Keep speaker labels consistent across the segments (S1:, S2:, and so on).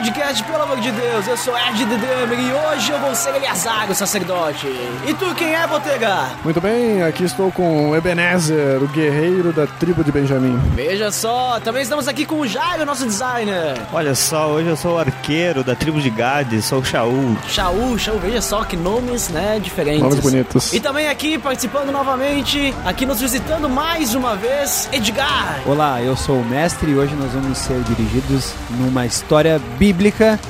S1: Podcast, pelo amor de Deus, eu sou Ed The Drummer e hoje eu vou ser Eliasar, o sacerdote. E tu quem é, Botega?
S2: Muito bem, aqui estou com Ebenezer, o guerreiro da tribo de Benjamim.
S1: Veja só, também estamos aqui com o Jairo, nosso designer.
S3: Olha só, hoje eu sou o arqueiro da tribo de Gades, sou o Shaul.
S1: Shaul, Shaul, veja só que nomes, né, diferentes.
S2: Nomes bonitos.
S1: E também aqui participando novamente, aqui nos visitando mais uma vez, Edgar.
S4: Olá, eu sou o mestre e hoje nós vamos ser dirigidos numa história bíblica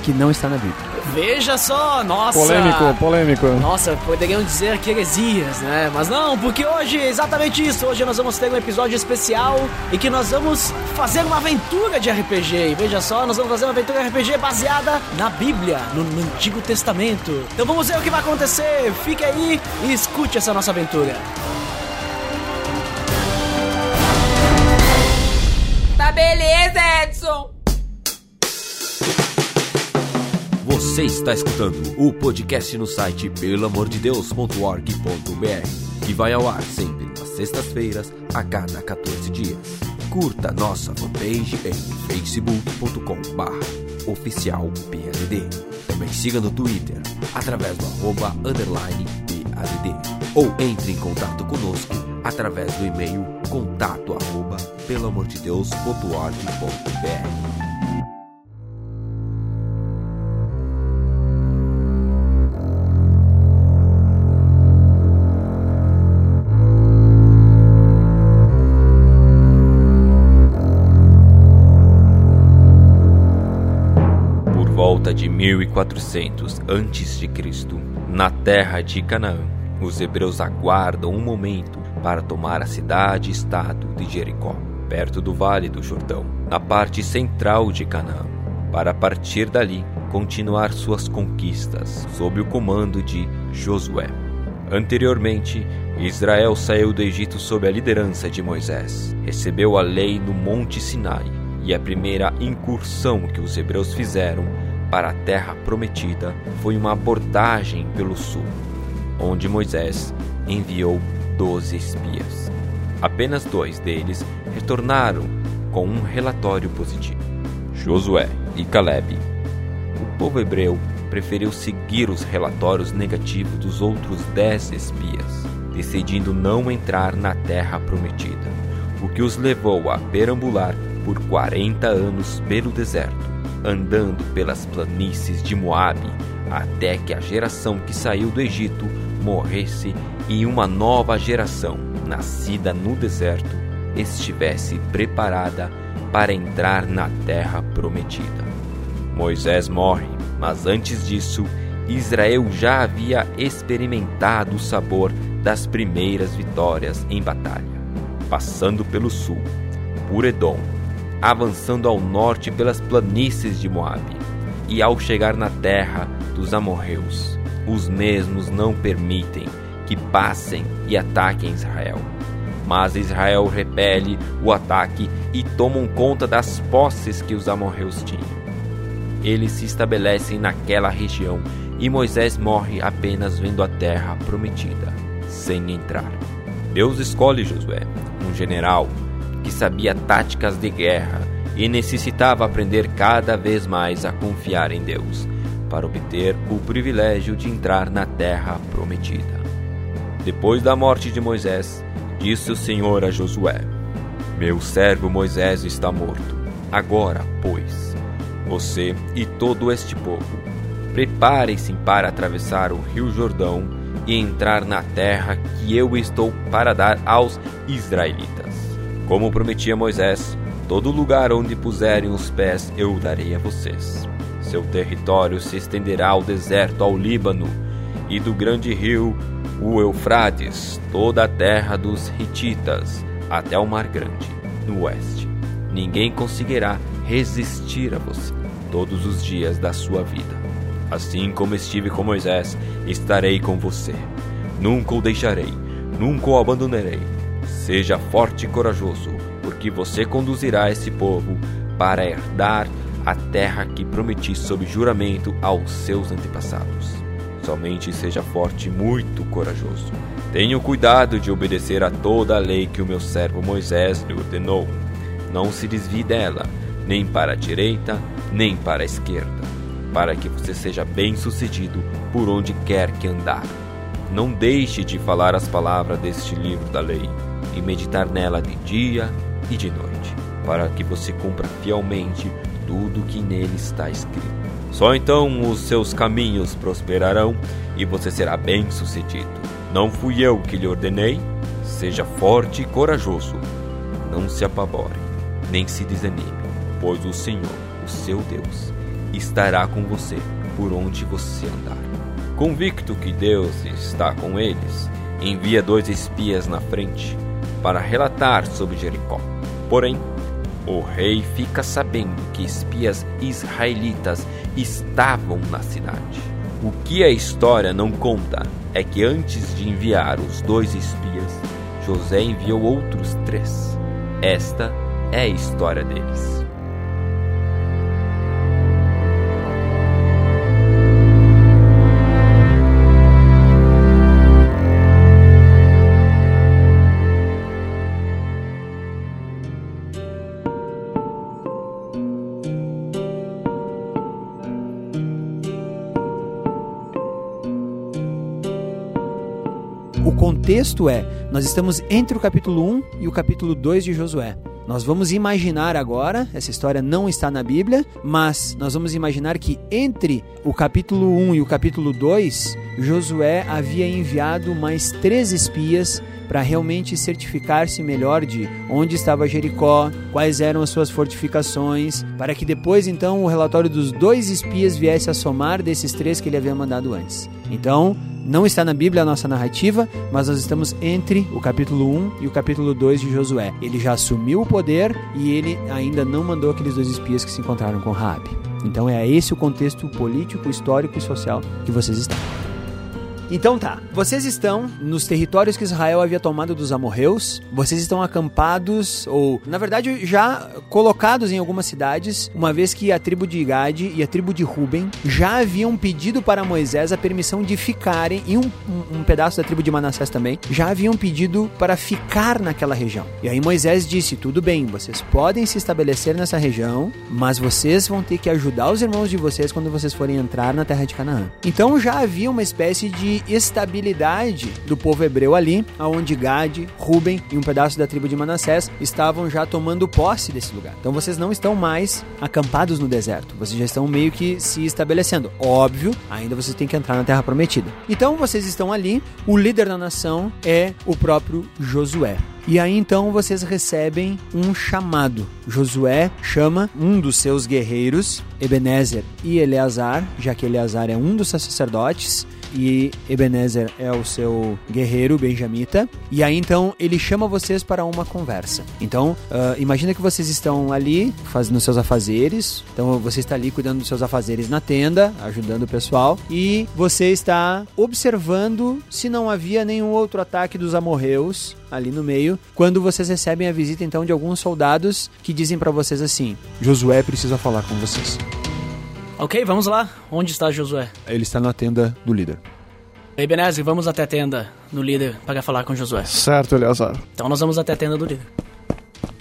S4: que não está na Bíblia.
S1: Veja só, nossa.
S2: Polêmico, polêmico.
S1: Nossa, poderiam dizer que heresias, né? Mas não, porque hoje é exatamente isso. Hoje nós vamos ter um episódio especial em que nós vamos fazer uma aventura de RPG. E veja só, nós vamos fazer uma aventura RPG baseada na Bíblia, no, no Antigo Testamento. Então vamos ver o que vai acontecer. Fique aí e escute essa nossa aventura.
S5: Tá beleza, Edson!
S6: Você está escutando o podcast no site pelamordedeus.org.br, que vai ao ar sempre nas sextas-feiras, a cada 14 dias. Curta nossa fanpage em facebook.com.br oficial PADD. Também siga no Twitter, através do arroba underline PADD. Ou entre em contato conosco através do e-mail contato arroba pelamordedeus.org.br. volta de 1400 a.C., na terra de Canaã, os hebreus aguardam um momento para tomar a cidade-estado de Jericó, perto do Vale do Jordão, na parte central de Canaã, para partir dali continuar suas conquistas sob o comando de Josué. Anteriormente, Israel saiu do Egito sob a liderança de Moisés, recebeu a lei no Monte Sinai e a primeira incursão que os hebreus fizeram para a terra prometida foi uma abordagem pelo sul, onde Moisés enviou doze espias. Apenas dois deles retornaram com um relatório positivo: Josué e Caleb. O povo hebreu preferiu seguir os relatórios negativos dos outros dez espias, decidindo não entrar na terra prometida, o que os levou a perambular por 40 anos pelo deserto, andando pelas planícies de Moabe, até que a geração que saiu do Egito morresse e uma nova geração, nascida no deserto, estivesse preparada para entrar na terra prometida. Moisés morre, mas antes disso, Israel já havia experimentado o sabor das primeiras vitórias em batalha, passando pelo sul, por Edom, avançando ao norte pelas planícies de Moabe, e ao chegar na terra dos amorreus, os mesmos não permitem que passem e ataquem Israel. Mas Israel repele o ataque e tomam conta das posses que os amorreus tinham. Eles se estabelecem naquela região e Moisés morre apenas vendo a terra prometida, sem entrar. Deus escolhe Josué, um general que sabia táticas de guerra e necessitava aprender cada vez mais a confiar em Deus para obter o privilégio de entrar na terra prometida. Depois da morte de Moisés, disse o Senhor a Josué: Meu servo Moisés está morto. Agora, pois, você e todo este povo, preparem-se para atravessar o rio Jordão e entrar na terra que eu estou para dar aos israelitas. Como prometi a Moisés, todo lugar onde puserem os pés eu darei a vocês. Seu território se estenderá ao deserto, ao Líbano, e do grande rio, o Eufrates, toda a terra dos Hititas, até o Mar Grande, no oeste. Ninguém conseguirá resistir a você todos os dias da sua vida. Assim como estive com Moisés, estarei com você. Nunca o deixarei, nunca o abandonarei. Seja forte e corajoso, porque você conduzirá esse povo para herdar a terra que prometi sob juramento aos seus antepassados. Somente seja forte e muito corajoso. Tenha o cuidado de obedecer a toda a lei que o meu servo Moisés lhe ordenou. Não se desvie dela, nem para a direita, nem para a esquerda, para que você seja bem-sucedido por onde quer que andar. Não deixe de falar as palavras deste livro da lei e meditar nela de dia e de noite, para que você cumpra fielmente tudo que nele está escrito. Só então os seus caminhos prosperarão e você será bem-sucedido. Não fui eu que lhe ordenei? Seja forte e corajoso. Não se apavore, nem se desanime, pois o Senhor, o seu Deus, estará com você por onde você andar. Convicto que Deus está com eles, envia dois espias na frente para relatar sobre Jericó. Porém, o rei fica sabendo que espias israelitas estavam na cidade. O que a história não conta é que antes de enviar os dois espias, José enviou outros três. Esta é a história deles.
S4: Contexto é, nós estamos entre o capítulo 1 e o capítulo 2 de Josué. Nós vamos imaginar agora, essa história não está na Bíblia, mas nós vamos imaginar que entre o capítulo 1 e o capítulo 2, Josué havia enviado mais três espias para realmente certificar-se melhor de onde estava Jericó, quais eram as suas fortificações, para que depois então o relatório dos dois espias viesse a somar desses três que ele havia mandado antes. Então, não está na Bíblia a nossa narrativa, mas nós estamos entre o capítulo 1 e o capítulo 2 de Josué. Ele já assumiu o poder e ele ainda não mandou aqueles dois espias que se encontraram com Raabe. Então é esse o contexto político, histórico e social que vocês estão. Então tá, vocês estão nos territórios que Israel havia tomado dos amorreus, vocês estão acampados, ou na verdade já colocados em algumas cidades, uma vez que a tribo de Gade e a tribo de Ruben já haviam pedido para Moisés a permissão de ficarem, e um, um, pedaço da tribo de Manassés também, já haviam pedido para ficar naquela região. E aí Moisés disse: tudo bem, vocês podem se estabelecer nessa região, mas vocês vão ter que ajudar os irmãos de vocês quando vocês forem entrar na terra de Canaã. Então já havia uma espécie de estabilidade do povo hebreu ali, aonde Gade, Ruben e um pedaço da tribo de Manassés estavam já tomando posse desse lugar. Então vocês não estão mais acampados no deserto, vocês já estão meio que se estabelecendo. Óbvio, ainda vocês têm que entrar na terra prometida. Então vocês estão ali, o líder da nação é o próprio Josué. E aí então vocês recebem um chamado. Josué chama um dos seus guerreiros, Ebenezer e Eleazar, já que Eleazar é um dos sacerdotes e Ebenezer é o seu guerreiro benjamita. E aí então ele chama vocês para uma conversa. Então, uh, imagina que vocês estão ali fazendo seus afazeres. Então você está ali cuidando dos seus afazeres na tenda, ajudando o pessoal. E você está observando se não havia nenhum outro ataque dos amorreus ali no meio, quando vocês recebem a visita então de alguns soldados que dizem para vocês assim:
S2: Josué precisa falar com vocês.
S1: Ok, vamos lá. Onde está Josué?
S2: Ele está na tenda do líder.
S1: Ebenezer, vamos até a tenda do líder para falar com Josué.
S2: Certo, Eleazar.
S1: Então nós vamos até a tenda do líder.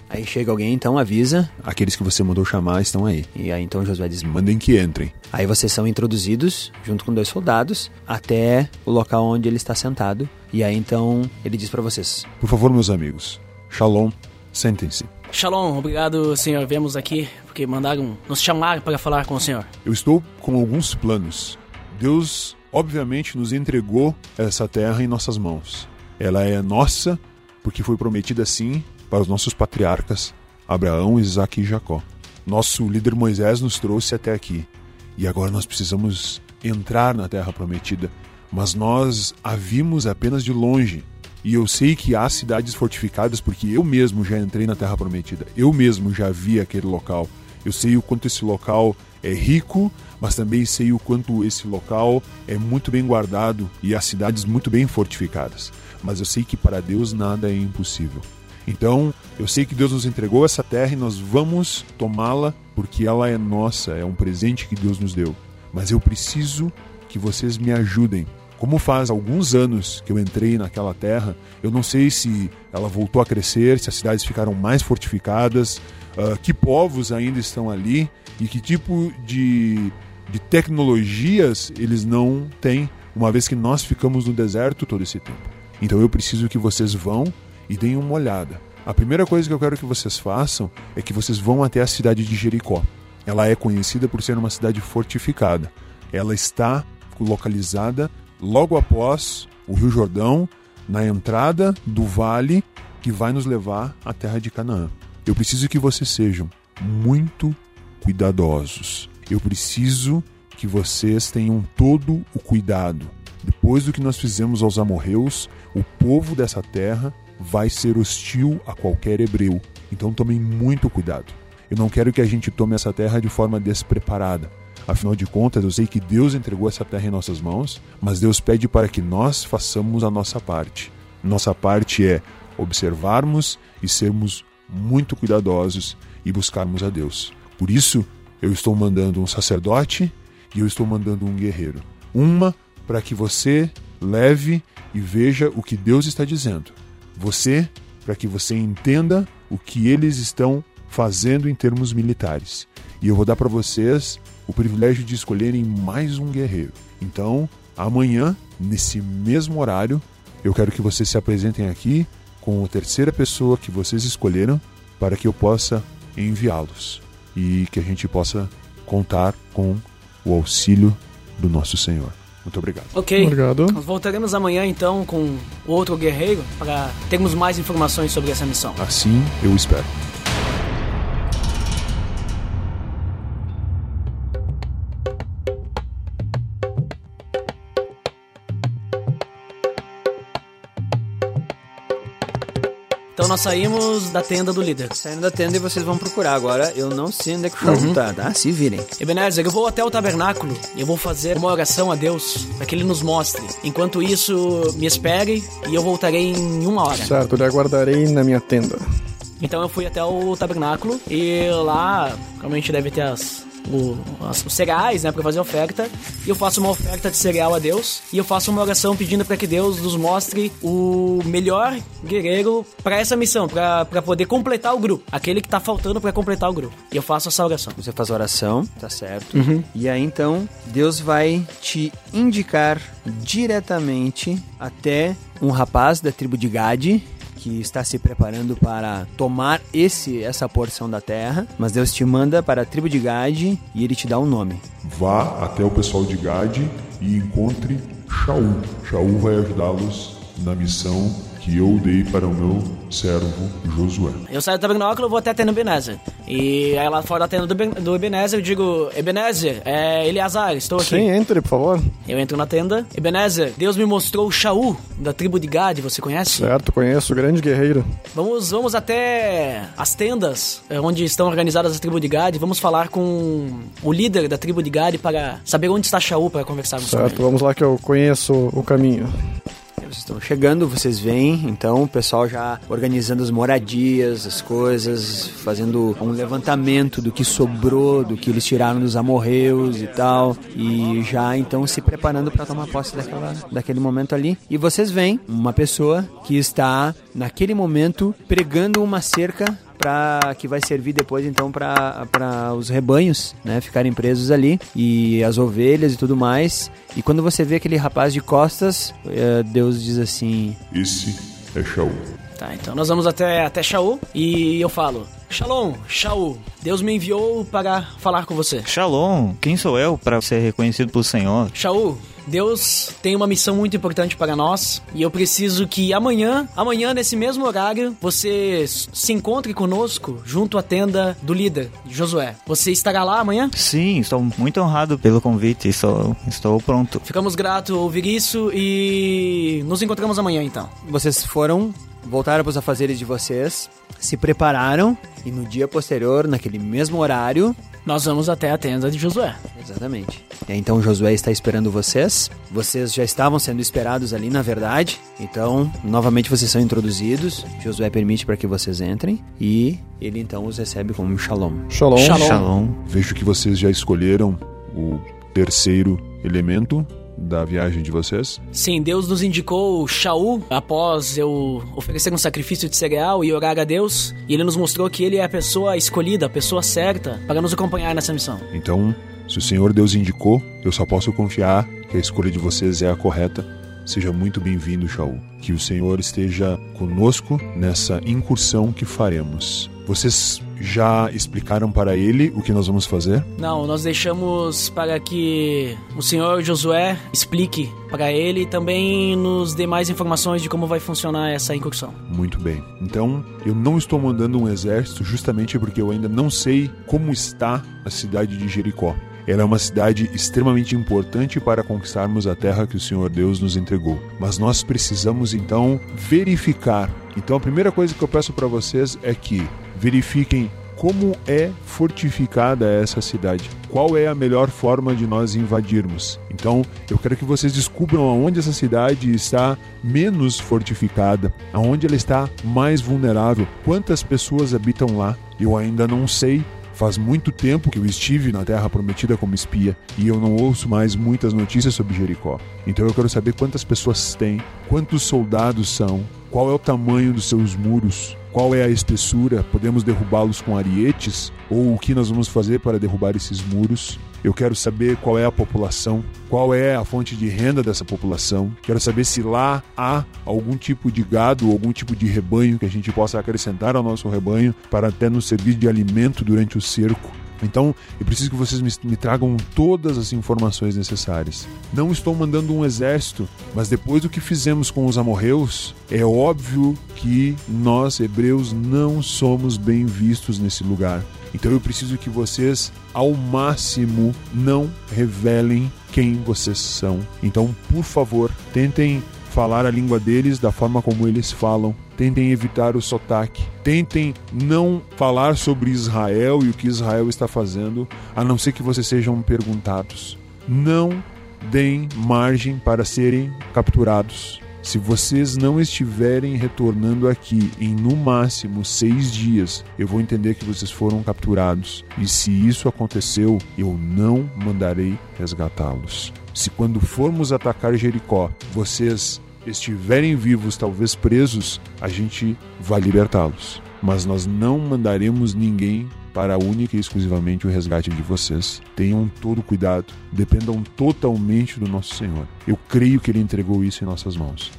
S4: Aí chega alguém, então avisa.
S2: Aqueles que você mandou chamar estão aí.
S4: E aí então Josué diz:
S2: Mandem que entrem.
S4: Aí vocês são introduzidos, junto com dois soldados, até o local onde ele está sentado. E aí então ele diz para vocês:
S2: Por favor, meus amigos. Shalom, sentem-se.
S1: Shalom, obrigado, senhor. Viemos aqui porque mandaram nos chamar para falar com o senhor.
S2: Eu estou com alguns planos. Deus, obviamente, nos entregou essa terra em nossas mãos. Ela é nossa porque foi prometida assim para os nossos patriarcas, Abraão, Isaac e Jacó. Nosso líder Moisés nos trouxe até aqui. E agora nós precisamos entrar na terra prometida. Mas nós a vimos apenas de longe. E eu sei que há cidades fortificadas porque eu mesmo já entrei na Terra Prometida. Eu mesmo já vi aquele local. Eu sei o quanto esse local é rico, mas também sei o quanto esse local é muito bem guardado e as cidades muito bem fortificadas. Mas eu sei que para Deus nada é impossível. Então, eu sei que Deus nos entregou essa terra e nós vamos tomá-la porque ela é nossa, é um presente que Deus nos deu. Mas eu preciso que vocês me ajudem. Como faz alguns anos que eu entrei naquela terra, eu não sei se ela voltou a crescer, se as cidades ficaram mais fortificadas, uh, que povos ainda estão ali e que tipo de, de tecnologias eles não têm, uma vez que nós ficamos no deserto todo esse tempo. Então eu preciso que vocês vão e deem uma olhada. A primeira coisa que eu quero que vocês façam é que vocês vão até a cidade de Jericó. Ela é conhecida por ser uma cidade fortificada. Ela está localizada logo após o Rio Jordão, na entrada do vale que vai nos levar à terra de Canaã. Eu preciso que vocês sejam muito cuidadosos. Eu preciso que vocês tenham todo o cuidado. Depois do que nós fizemos aos amorreus, o povo dessa terra vai ser hostil a qualquer hebreu. Então tomem muito cuidado. Eu não quero que a gente tome essa terra de forma despreparada. Afinal de contas, eu sei que Deus entregou essa terra em nossas mãos, mas Deus pede para que nós façamos a nossa parte. Nossa parte é observarmos e sermos muito cuidadosos e buscarmos a Deus. Por isso, eu estou mandando um sacerdote e eu estou mandando um guerreiro. Uma para que você leve e veja o que Deus está dizendo. Você para que você entenda o que eles estão fazendo em termos militares. E eu vou dar para vocês o privilégio de escolherem mais um guerreiro. Então, amanhã, nesse mesmo horário, eu quero que vocês se apresentem aqui com a terceira pessoa que vocês escolheram para que eu possa enviá-los e que a gente possa contar com o auxílio do nosso Senhor. Muito obrigado.
S1: Ok.
S7: Obrigado.
S1: Nós voltaremos amanhã então com outro guerreiro para termos mais informações sobre essa missão.
S2: Assim eu espero.
S1: Então nós saímos da tenda do líder.
S4: Saindo da tenda e vocês vão procurar agora. Eu não sei onde é que o tá, tá? Se virem.
S1: Ebenezer, eu vou até o tabernáculo e eu vou fazer uma oração a Deus para que Ele nos mostre. Enquanto isso, me espere e eu voltarei em uma hora.
S7: Certo, lhe aguardarei na minha tenda.
S1: Então eu fui até o tabernáculo e lá realmente deve ter as, o- as- os cereais, né, para fazer oferta. E eu faço uma oferta de cereal a Deus e eu faço uma oração pedindo para que Deus nos mostre o melhor guerreiro para essa missão, para poder completar o grupo, aquele que tá faltando para completar o grupo. E eu faço essa oração.
S4: Você faz a oração, tá certo? E aí então, Deus vai te indicar diretamente até um rapaz da tribo de Gade que está se preparando para tomar esse essa porção da terra, mas Deus te manda para a tribo de Gade e ele te dá um nome.
S2: Vá até o pessoal de Gade e encontre Shaul. Shaul vai ajudá-los na missão que eu dei para o meu servo Josué.
S1: Eu saio do tabernáculo e vou até a tenda do Ebenezer. E aí lá fora da tenda do, Ben- do Ebenezer eu digo, Ebenezer, é Eleazar, estou aqui.
S7: Sim, entre, por favor.
S1: Eu entro na tenda. Ebenezer, Deus me mostrou o Shaul, da tribo de Gad, você conhece?
S7: Certo, conheço, grande guerreiro.
S1: Vamos, vamos até as tendas é, onde estão organizadas as tribos de Gad. Vamos falar com o líder da tribo de Gad para saber onde está Shaul para conversarmos com
S7: Certo,
S1: ele.
S7: vamos lá que eu conheço o caminho.
S4: Vocês estão chegando, vocês veem, então o pessoal já organizando as moradias, as coisas, fazendo um levantamento do que sobrou, do que eles tiraram dos amorreus e tal, e já então se preparando para tomar posse daquela, daquele momento ali. E vocês veem uma pessoa que está naquele momento pregando uma cerca para que vai servir depois então para os rebanhos, né, ficarem presos ali e as ovelhas e tudo mais. E quando você vê aquele rapaz de costas, eh, Deus diz assim:
S2: Esse é Shaul.
S1: Tá, então nós vamos até, até Shaul e eu falo: Shalom, Shaul, Deus me enviou para falar com você.
S3: Shalom, quem sou eu para ser reconhecido pelo Senhor?
S1: Shaul, Deus tem uma missão muito importante para nós e eu preciso que amanhã, amanhã nesse mesmo horário, você se encontre conosco junto à tenda do líder, Josué. Você estará lá amanhã?
S3: Sim, estou muito honrado pelo convite, estou, estou pronto.
S1: Ficamos gratos a ouvir isso e nos encontramos amanhã então.
S4: vocês foram, voltaram para os afazeres de vocês, se prepararam e no dia posterior, naquele mesmo horário,
S1: Nós vamos até a tenda de Josué.
S4: Exatamente. Então Josué está esperando vocês. Vocês já estavam sendo esperados ali, na verdade. Então, novamente vocês são introduzidos. Josué permite para que vocês entrem e ele então os recebe como um shalom.
S7: Shalom.
S1: Shalom.
S3: Shalom.
S2: Vejo que vocês já escolheram o terceiro elemento da viagem de vocês?
S1: Sim, Deus nos indicou Shaul após eu oferecer um sacrifício de cereal e orar a Deus, e ele nos mostrou que ele é a pessoa escolhida, a pessoa certa para nos acompanhar nessa missão.
S2: Então, se o Senhor Deus indicou, eu só posso confiar que a escolha de vocês é a correta. Seja muito bem-vindo, Shaul. Que o Senhor esteja conosco nessa incursão que faremos. Vocês já explicaram para ele o que nós vamos fazer?
S1: Não, nós deixamos para que o senhor Josué explique para ele e também nos dê mais informações de como vai funcionar essa incursão.
S2: Muito bem. Então, eu não estou mandando um exército justamente porque eu ainda não sei como está a cidade de Jericó. Ela é uma cidade extremamente importante para conquistarmos a terra que o Senhor Deus nos entregou. Mas nós precisamos então verificar. Então a primeira coisa que eu peço para vocês é que verifiquem como é fortificada essa cidade. Qual é a melhor forma de nós invadirmos? Então, eu quero que vocês descubram aonde essa cidade está menos fortificada, aonde ela está mais vulnerável, quantas pessoas habitam lá. Eu ainda não sei, Faz muito tempo que eu estive na Terra Prometida como espia e eu não ouço mais muitas notícias sobre Jericó. Então eu quero saber quantas pessoas tem, quantos soldados são, qual é o tamanho dos seus muros, qual é a espessura, podemos derrubá-los com arietes ou o que nós vamos fazer para derrubar esses muros. Eu quero saber qual é a população, qual é a fonte de renda dessa população. Quero saber se lá há algum tipo de gado algum tipo de rebanho que a gente possa acrescentar ao nosso rebanho para até nos servir de alimento durante o cerco. Então, eu preciso que vocês me, me, tragam todas as informações necessárias. Não estou mandando um exército, mas depois do que fizemos com os amorreus, é óbvio que nós, hebreus, não somos bem vistos nesse lugar. Então eu preciso que vocês, ao máximo, não revelem quem vocês são. Então, por favor, tentem falar a língua deles da forma como eles falam. Tentem evitar o sotaque. Tentem não falar sobre Israel e o que Israel está fazendo, a não ser que vocês sejam perguntados. Não deem margem para serem capturados. Se vocês não estiverem retornando aqui em no máximo seis dias, eu vou entender que vocês foram capturados. E se isso aconteceu, eu não mandarei resgatá-los. Se quando formos atacar Jericó, vocês estiverem vivos, talvez presos, a gente vai libertá-los. Mas nós não mandaremos ninguém para única e exclusivamente o resgate de vocês. Tenham todo cuidado, dependam totalmente do nosso Senhor. Eu creio que Ele entregou isso em nossas mãos.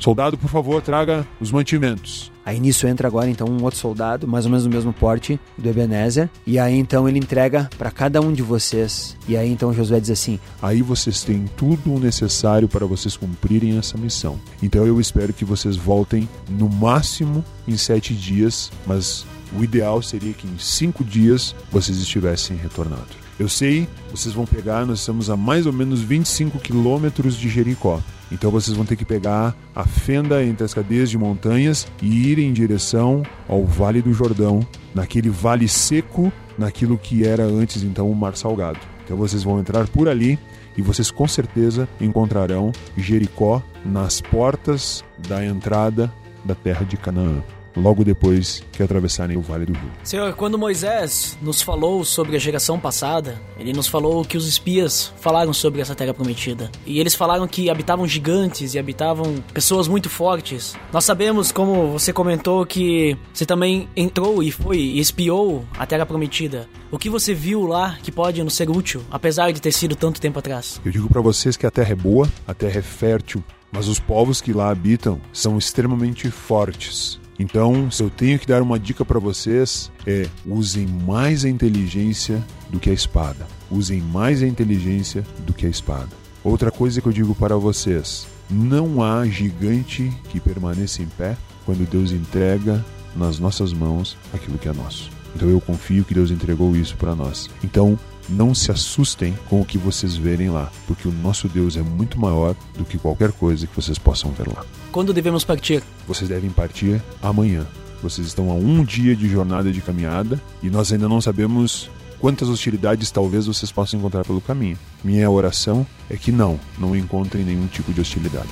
S2: Soldado, por favor, traga os mantimentos.
S4: Aí nisso entra agora então um outro soldado, mais ou menos do mesmo porte do Ebenezer, e aí então ele entrega para cada um de vocês. E aí então Josué diz assim:
S2: Aí vocês têm tudo o necessário para vocês cumprirem essa missão. Então eu espero que vocês voltem no máximo em sete dias, mas o ideal seria que em cinco dias vocês estivessem retornado. Eu sei, vocês vão pegar, nós estamos a mais ou menos 25 quilômetros de Jericó. Então vocês vão ter que pegar a fenda entre as cadeias de montanhas e ir em direção ao Vale do Jordão, naquele vale seco, naquilo que era antes então o Mar Salgado. Então vocês vão entrar por ali e vocês com certeza encontrarão Jericó nas portas da entrada da terra de Canaã logo depois que atravessarem o Vale do Rio.
S1: Senhor, quando Moisés nos falou sobre a geração passada, ele nos falou que os espias falaram sobre essa terra prometida. E eles falaram que habitavam gigantes e habitavam pessoas muito fortes. Nós sabemos, como você comentou, que você também entrou e foi e espiou a terra prometida. O que você viu lá que pode nos ser útil, apesar de ter sido tanto tempo atrás?
S2: Eu digo para vocês que a terra é boa, a terra é fértil, mas os povos que lá habitam são extremamente fortes. Então, se eu tenho que dar uma dica para vocês, é usem mais a inteligência do que a espada. Usem mais a inteligência do que a espada. Outra coisa que eu digo para vocês: não há gigante que permaneça em pé quando Deus entrega nas nossas mãos aquilo que é nosso. Então eu confio que Deus entregou isso para nós. Então não se assustem com o que vocês verem lá, porque o nosso Deus é muito maior do que qualquer coisa que vocês possam ver lá.
S1: Quando devemos partir?
S2: Vocês devem partir amanhã. Vocês estão a um dia de jornada de caminhada e nós ainda não sabemos quantas hostilidades talvez vocês possam encontrar pelo caminho. Minha oração é que não, não encontrem nenhum tipo de hostilidade.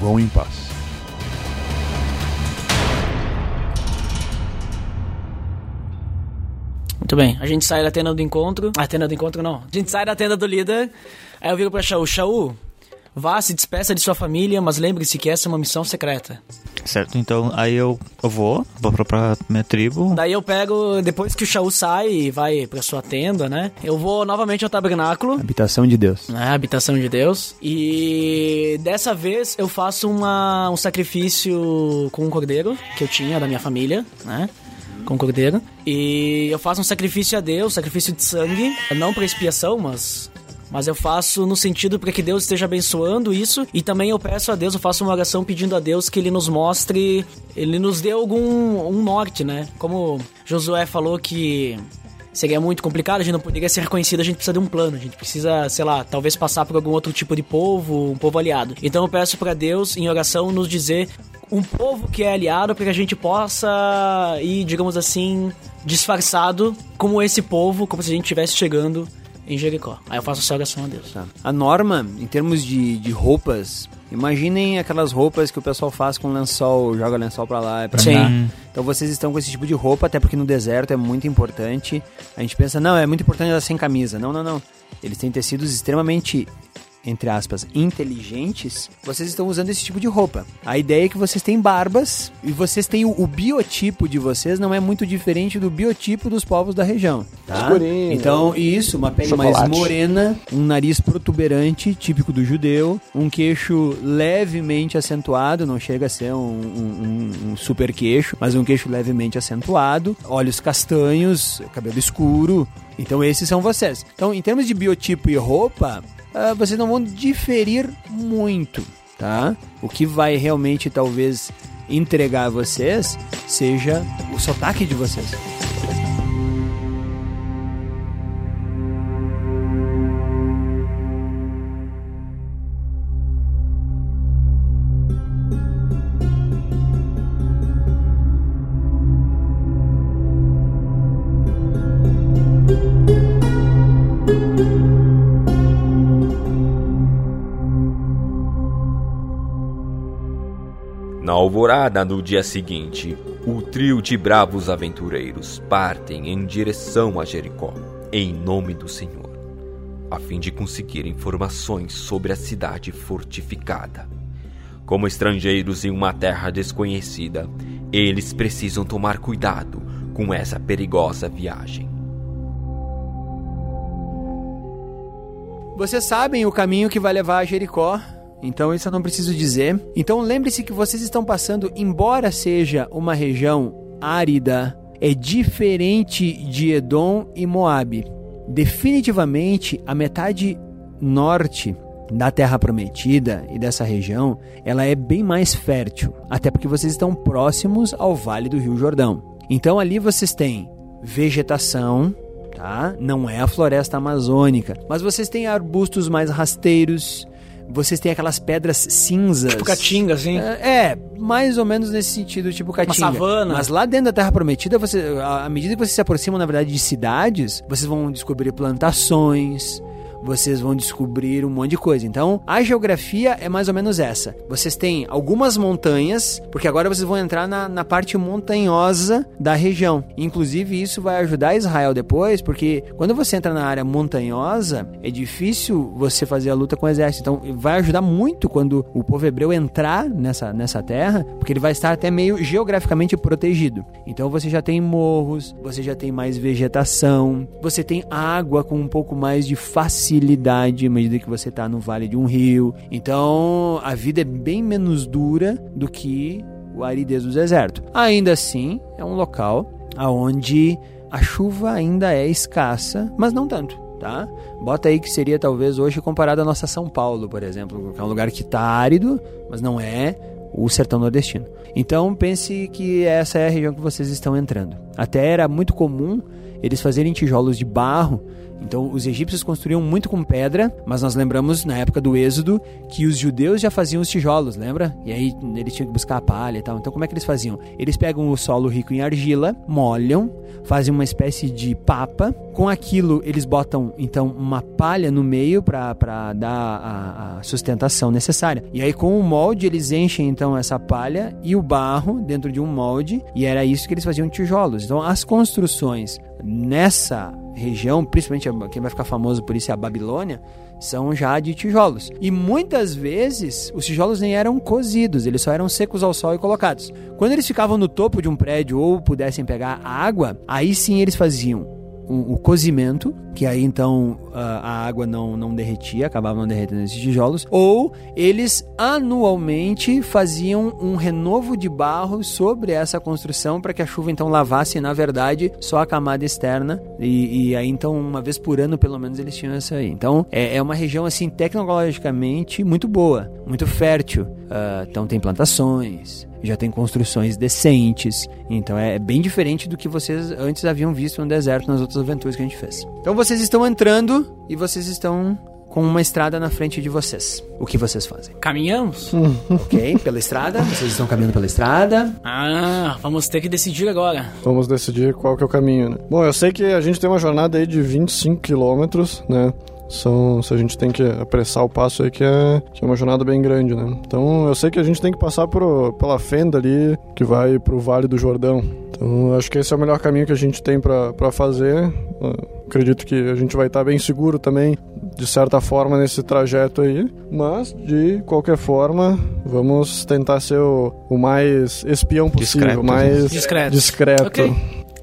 S2: Vão em paz.
S1: Muito bem, a gente sai da tenda do encontro. A tenda do encontro não. A gente sai da tenda do líder. Aí eu viro pra Shaul, Shaul, vá, se despeça de sua família, mas lembre-se que essa é uma missão secreta.
S3: Certo, então aí eu, vou, vou pra, pra minha tribo.
S1: Daí eu pego, depois que o Shaul sai e vai pra sua tenda, né? Eu vou novamente ao tabernáculo,
S4: Habitação de Deus.
S1: né? Habitação de Deus. E dessa vez eu faço uma, um sacrifício com um cordeiro que eu tinha da minha família, né? Com um cordeiro. E eu faço um sacrifício a Deus, sacrifício de sangue. Não pra expiação, mas. Mas eu faço no sentido para que Deus esteja abençoando isso. E também eu peço a Deus, eu faço uma oração pedindo a Deus que Ele nos mostre, Ele nos dê algum um norte, né? Como Josué falou que seria muito complicado, a gente não poderia ser reconhecido, a gente precisa de um plano, a gente precisa, sei lá, talvez passar por algum outro tipo de povo, um povo aliado. Então eu peço para Deus, em oração, nos dizer um povo que é aliado para que a gente possa ir, digamos assim, disfarçado como esse povo, como se a gente estivesse chegando em Jericó. Aí eu faço essa oração a Deus.
S4: Tá. A norma, em termos de, de roupas, imaginem aquelas roupas que o pessoal faz com lençol, joga lençol pra lá e pra
S1: Sim.
S4: cá. Então vocês estão com esse tipo de roupa, até porque no deserto é muito importante. A gente pensa, não, é muito importante ela sem camisa. Não, não, não. Eles têm tecidos extremamente entre aspas, inteligentes, vocês estão usando esse tipo de roupa. A ideia é que vocês têm barbas e vocês têm o, o biotipo de vocês não é muito diferente do biotipo dos povos da região, tá?
S7: Escurinho.
S4: Então, isso, uma pele mais
S7: Chocolate.
S4: morena, um nariz protuberante, típico do judeu, um queixo levemente acentuado, não chega a ser um, um- um- um super queixo, mas um queixo levemente acentuado, olhos castanhos, cabelo escuro. Então, esses são vocês. Então, em termos de biotipo e roupa, ah, vocês não vão diferir muito, tá? O que vai realmente, talvez, entregar a vocês seja o sotaque de vocês.
S6: Alvorada do dia seguinte, o trio de bravos aventureiros partem em direção a Jericó, em nome do Senhor, a fim de conseguir informações sobre a cidade fortificada. Como estrangeiros em uma terra desconhecida, eles precisam tomar cuidado com essa perigosa viagem.
S4: Vocês sabem o caminho que vai levar a Jericó, então isso eu não preciso dizer. Então lembre-se que vocês estão passando, embora seja uma região árida, é diferente de Edom e Moabe. Definitivamente a metade norte da Terra Prometida e dessa região, ela é bem mais fértil, até porque vocês estão próximos ao Vale do Rio Jordão. Então ali vocês têm vegetação, tá? Não é a floresta amazônica, mas vocês têm arbustos mais rasteiros, vocês têm aquelas pedras cinzas.
S1: Tipo caatinga, assim.
S4: É, é, mais ou menos nesse sentido, tipo caatinga.
S1: savana.
S4: Mas lá dentro da Terra Prometida, você, à à medida que vocês se aproximam, na verdade, de cidades, vocês vão descobrir plantações, vocês vão descobrir um monte de coisa. Então, a geografia é mais ou menos essa. Vocês têm algumas montanhas, porque agora vocês vão entrar na, na parte montanhosa da região. Inclusive, isso vai ajudar Israel depois, porque quando você entra na área montanhosa, é difícil você fazer a luta com o exército. Então, vai ajudar muito quando o povo hebreu entrar nessa, nessa terra, porque ele vai estar até meio geograficamente protegido. Então, você já tem morros, você já tem mais vegetação, você tem água com um pouco mais de facilidade à medida que você está no vale de um rio. Então, a vida é bem menos dura do que o aridez do deserto. Ainda assim, é um local aonde a chuva ainda é escassa, mas não tanto. Tá? Bota aí que seria talvez hoje comparado à nossa São Paulo, por exemplo, que é um lugar que está árido, mas não é o sertão nordestino. Então pense que essa é a região que vocês estão entrando. Até era muito comum eles fazerem tijolos de barro. Então os egípcios construíam muito com pedra, mas nós lembramos na época do Êxodo que os judeus já faziam os tijolos, lembra? E aí eles tinham que buscar a palha e tal. Então como é que eles faziam? Eles pegam o solo rico em argila, molham, fazem uma espécie de papa. Com aquilo eles botam então uma palha no meio para dar a, a sustentação necessária. E aí com o molde eles enchem então essa palha e o barro dentro de um molde e era isso que eles faziam tijolos. Então as construções nessa região, principalmente quem vai ficar famoso por isso é a Babilônia, são já de tijolos. E muitas vezes os tijolos nem eram cozidos, eles só eram secos ao sol e colocados. Quando eles ficavam no topo de um prédio ou pudessem pegar água, aí sim eles faziam o, o cozimento, que aí então a, a água não, não derretia, acabava não derretendo esses tijolos, ou eles anualmente faziam um renovo de barro sobre essa construção para que a chuva então lavasse, na verdade, só a camada externa, e, e aí então uma vez por ano pelo menos eles tinham essa aí. Então é, é uma região assim tecnologicamente muito boa, muito fértil, Ah, então tem plantações, já tem construções decentes. Então é bem diferente do que vocês antes haviam visto no deserto nas outras aventuras que a gente fez. Então vocês estão entrando e vocês estão com uma estrada na frente de vocês. O que vocês fazem?
S1: Caminhamos?
S4: ok, pela estrada. Vocês estão caminhando pela estrada.
S1: Ah, vamos ter que decidir agora.
S7: Vamos decidir qual que é o caminho, né? Bom, eu sei que a gente tem uma jornada aí de 25 quilômetros, né? São, se a gente tem que apressar o passo aí, que é, que é uma jornada bem grande, né? Então, eu sei que a gente tem que passar por, pela fenda ali, que vai pro Vale do Jordão. Então, acho que esse é o melhor caminho que a gente tem pra pra fazer. Ah, Acredito que a gente vai estar bem seguro também, de certa forma, nesse trajeto aí. Mas, de qualquer forma, vamos tentar ser o, o mais espião possível,
S3: Discreto.
S7: mais
S1: Discreto.
S7: discreto.
S1: Ok.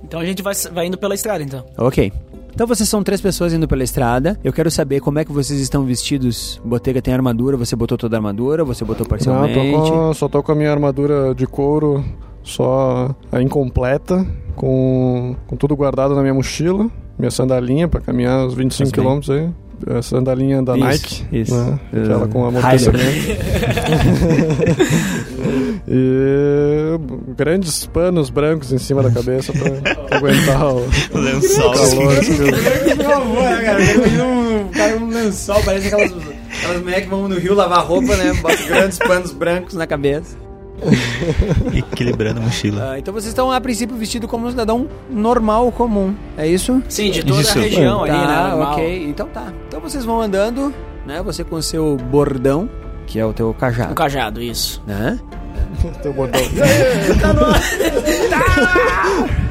S1: Então a gente vai, vai indo pela estrada, então.
S4: Ok. Então vocês são três pessoas indo pela estrada. Eu quero saber como é que vocês estão vestidos. Botega tem armadura, você botou toda a armadura, você botou
S7: Não,
S4: parcialmente.
S7: tô com, só tô com a minha armadura de couro só a incompleta, com, com tudo guardado na minha mochila, minha sandalinha pra caminhar os 25
S4: Faz bem.
S7: quilômetros aí. A sandalinha da
S4: Isso,
S7: Nike,
S4: isso.
S7: né? Aquela com
S4: Uh,
S7: amortecimento. e grandes panos brancos em cima da cabeça pra, aguentar o
S3: O lençol.
S7: calor. que-
S4: Por favor, né, cara? Imagina um cara com um lençol, parece aquelas, aquelas mulheres que vão no rio lavar roupa, né? Bota grandes panos brancos na cabeça.
S3: Equilibrando a mochila.
S4: Ah, então vocês estão, a princípio, vestidos como um cidadão normal, comum. É isso?
S1: Sim, de toda
S3: Isso.
S1: a região ali, né?
S4: tá,
S1: normal.
S4: ok. Então tá. Então vocês vão andando, né? Você com o seu bordão, que é o teu
S1: O
S4: cajado,
S1: cajado, isso.
S4: né?
S7: Teu bordão.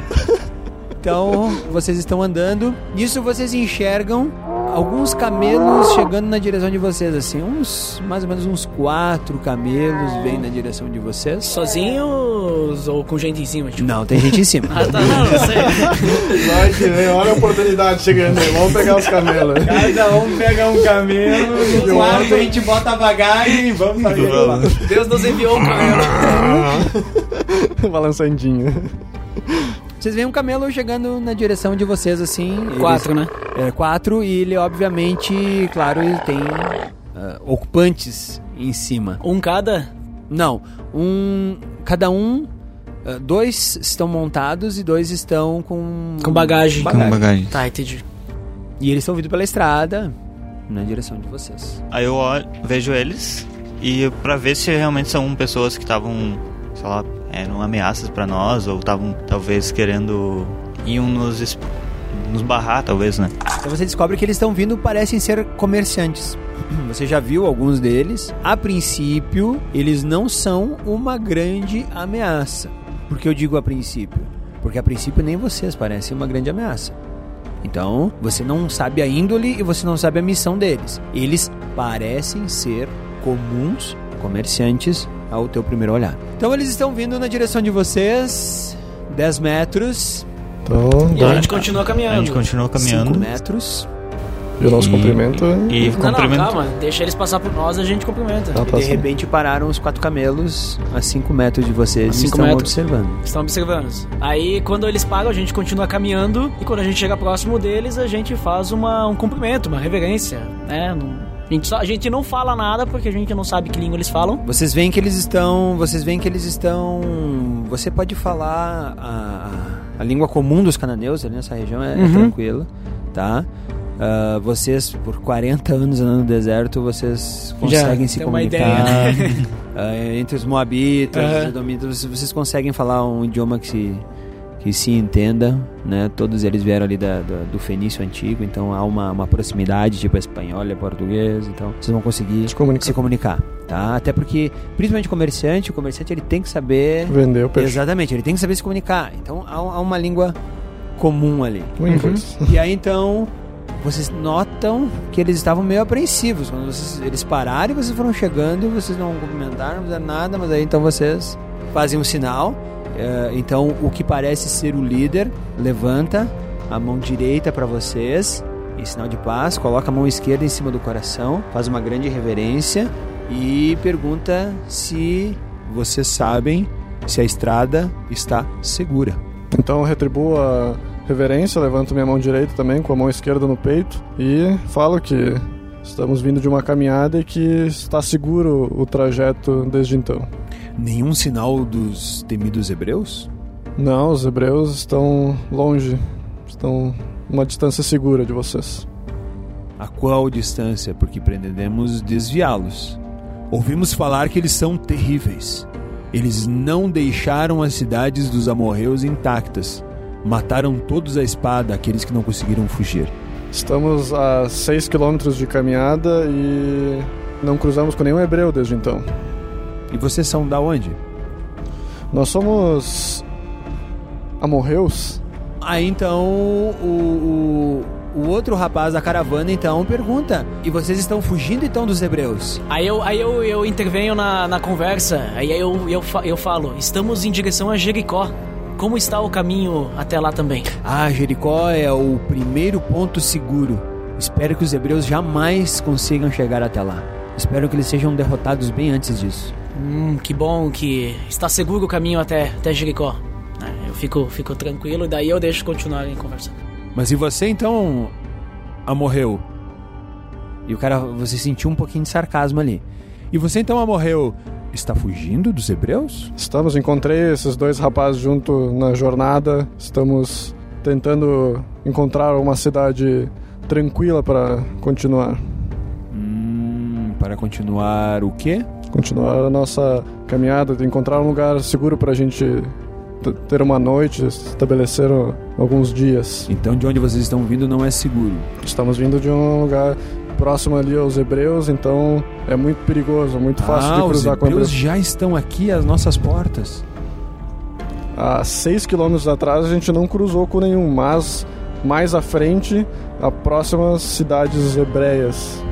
S4: Então, vocês estão andando. Nisso vocês enxergam alguns camelos chegando na direção de vocês, assim. Uns, mais ou menos uns quatro camelos vêm na direção de vocês.
S1: Sozinhos ou com gente em cima? Tipo?
S4: Não, tem gente em cima.
S1: Ah, tá, não, não sei.
S7: Vai que vem, olha a oportunidade chegando aí. Vamos pegar os camelos.
S4: Cada um pega um camelo,
S7: no quarto
S4: a gente bota a bagagem e vamos fazer.
S1: Deus nos enviou um camelo.
S7: Balançandinho.
S4: Vocês veem um camelo chegando na direção de vocês, assim. eles-
S1: Quatro, né?
S4: É, quatro, e ele, obviamente, claro, ele tem ah, ocupantes em cima.
S1: Um cada?
S4: Não, um. Cada um. ah, dois estão montados e dois estão com.
S1: Com bagagem.
S3: Com bagagem.
S1: Tá, entendi.
S4: E eles estão vindo pela estrada na direção de vocês.
S3: Aí eu olho- vejo eles e pra ver se realmente são pessoas que estavam, sei lá, eram ameaças pra nós ou estavam talvez querendo iam nos nos barrar, talvez, né?
S4: Então você descobre que eles estão vindo, parecem ser comerciantes. Você já viu alguns deles. A princípio, eles não são uma grande ameaça. Por que eu digo a princípio? Porque a princípio nem vocês parecem uma grande ameaça. Então, você não sabe a índole e você não sabe a missão deles. Eles parecem ser comuns comerciantes ao teu primeiro olhar. Então, eles estão vindo na direção de vocês, 10 metros,
S7: Então,
S1: E a gente continua caminhando.
S3: A gente continua
S4: 5
S3: caminhando
S4: metros.
S7: E o nosso
S3: E-
S7: cumprimento é...
S3: e
S1: Não, não,
S3: cumprimento.
S1: calma. Deixa eles passar por nós, a gente cumprimenta.
S7: Ah, tá
S4: de repente pararam os quatro camelos a 5 metros de vocês e estão
S1: metros.
S4: observando.
S1: Estão observando. Aí, quando eles pagam, a gente continua caminhando. E quando a gente chega próximo deles, a gente faz uma, um cumprimento, uma reverência. Né? Não- a, gente só- a gente não fala nada porque a gente não sabe que língua eles falam.
S4: Vocês veem que eles estão. Vocês veem que eles estão. Você pode falar a, a língua comum dos cananeus ali nessa região, é, é
S1: Uhum.
S4: tranquila, tá? Ah, vocês, por 40 anos andando no deserto, vocês conseguem se
S1: tem uma
S4: comunicar.
S1: ideia,
S4: Ah, entre os moabitas,
S1: Aham.
S4: os edomitas, vocês, vocês conseguem falar um idioma que se, que se entenda, né? Todos eles vieram ali da, da- do fenício antigo, então há uma, uma proximidade, tipo espanhol e português, então vocês vão conseguir
S7: Se comunicar.
S4: se comunicar, tá? Até porque, principalmente o comerciante, o comerciante ele tem que saber...
S7: Vender o peixe.
S4: Exatamente, ele tem que saber se comunicar. Então há, há uma língua comum ali.
S7: O inglês.
S4: E aí então vocês notam que eles estavam meio apreensivos quando vocês, eles pararam e vocês foram chegando e vocês não cumprimentaram, não fizeram nada, mas aí então vocês fazem um sinal. É, então o que parece ser o líder levanta a mão direita para vocês em sinal de paz, coloca a mão esquerda em cima do coração, faz uma grande reverência e pergunta se vocês sabem se a estrada está segura.
S7: Então retribuo a reverência, levanto minha mão direita também com a mão esquerda no peito e falo que estamos vindo de uma caminhada e que está seguro o trajeto desde então.
S2: Nenhum sinal dos temidos hebreus?
S7: Não, os hebreus estão longe, estão uma distância segura de vocês.
S2: A qual distância? Porque pretendemos desviá-los. Ouvimos falar que eles são terríveis. Eles não deixaram as cidades dos amorreus intactas. Mataram todos a espada aqueles que não conseguiram fugir.
S7: Estamos a 6 quilômetros de caminhada e não cruzamos com nenhum hebreu desde então.
S2: E vocês são da onde?
S7: Nós somos amorreus.
S4: Aí então o, o, o outro rapaz da caravana então pergunta: E vocês estão fugindo então dos hebreus?
S1: Aí eu, aí eu, eu intervenho na, na conversa, aí eu, eu, fa- eu falo, estamos em direção a Jericó. Como está o caminho até lá também?
S4: Ah, Jericó é o primeiro ponto seguro. Espero que os hebreus jamais consigam chegar até lá. Espero que eles sejam derrotados bem antes disso.
S1: Hum, que bom que está seguro o caminho até, até Jericó. É, eu fico, fico tranquilo e daí eu deixo continuarem conversando.
S2: Mas e você então, Amorreu?
S4: E o cara, você sentiu um pouquinho de sarcasmo ali.
S2: E você então, Amorreu, está fugindo dos hebreus?
S7: Estamos, encontrei esses dois rapazes junto na jornada. Estamos tentando encontrar uma cidade tranquila para continuar.
S2: Hum, para continuar o quê?
S7: Continuar a nossa caminhada, de encontrar um lugar seguro para a gente ter uma noite, estabelecer uh, alguns dias.
S2: Então de onde vocês estão vindo não é seguro.
S7: Estamos vindo de um lugar próximo ali aos hebreus, então é muito perigoso, muito fácil
S2: ah,
S7: de
S2: os
S7: cruzar com
S2: hebreus
S7: hebreus.
S2: já estão aqui às nossas portas.
S7: Há seis quilômetros atrás a gente não cruzou com nenhum, mas mais à frente, a próximas cidades hebreias.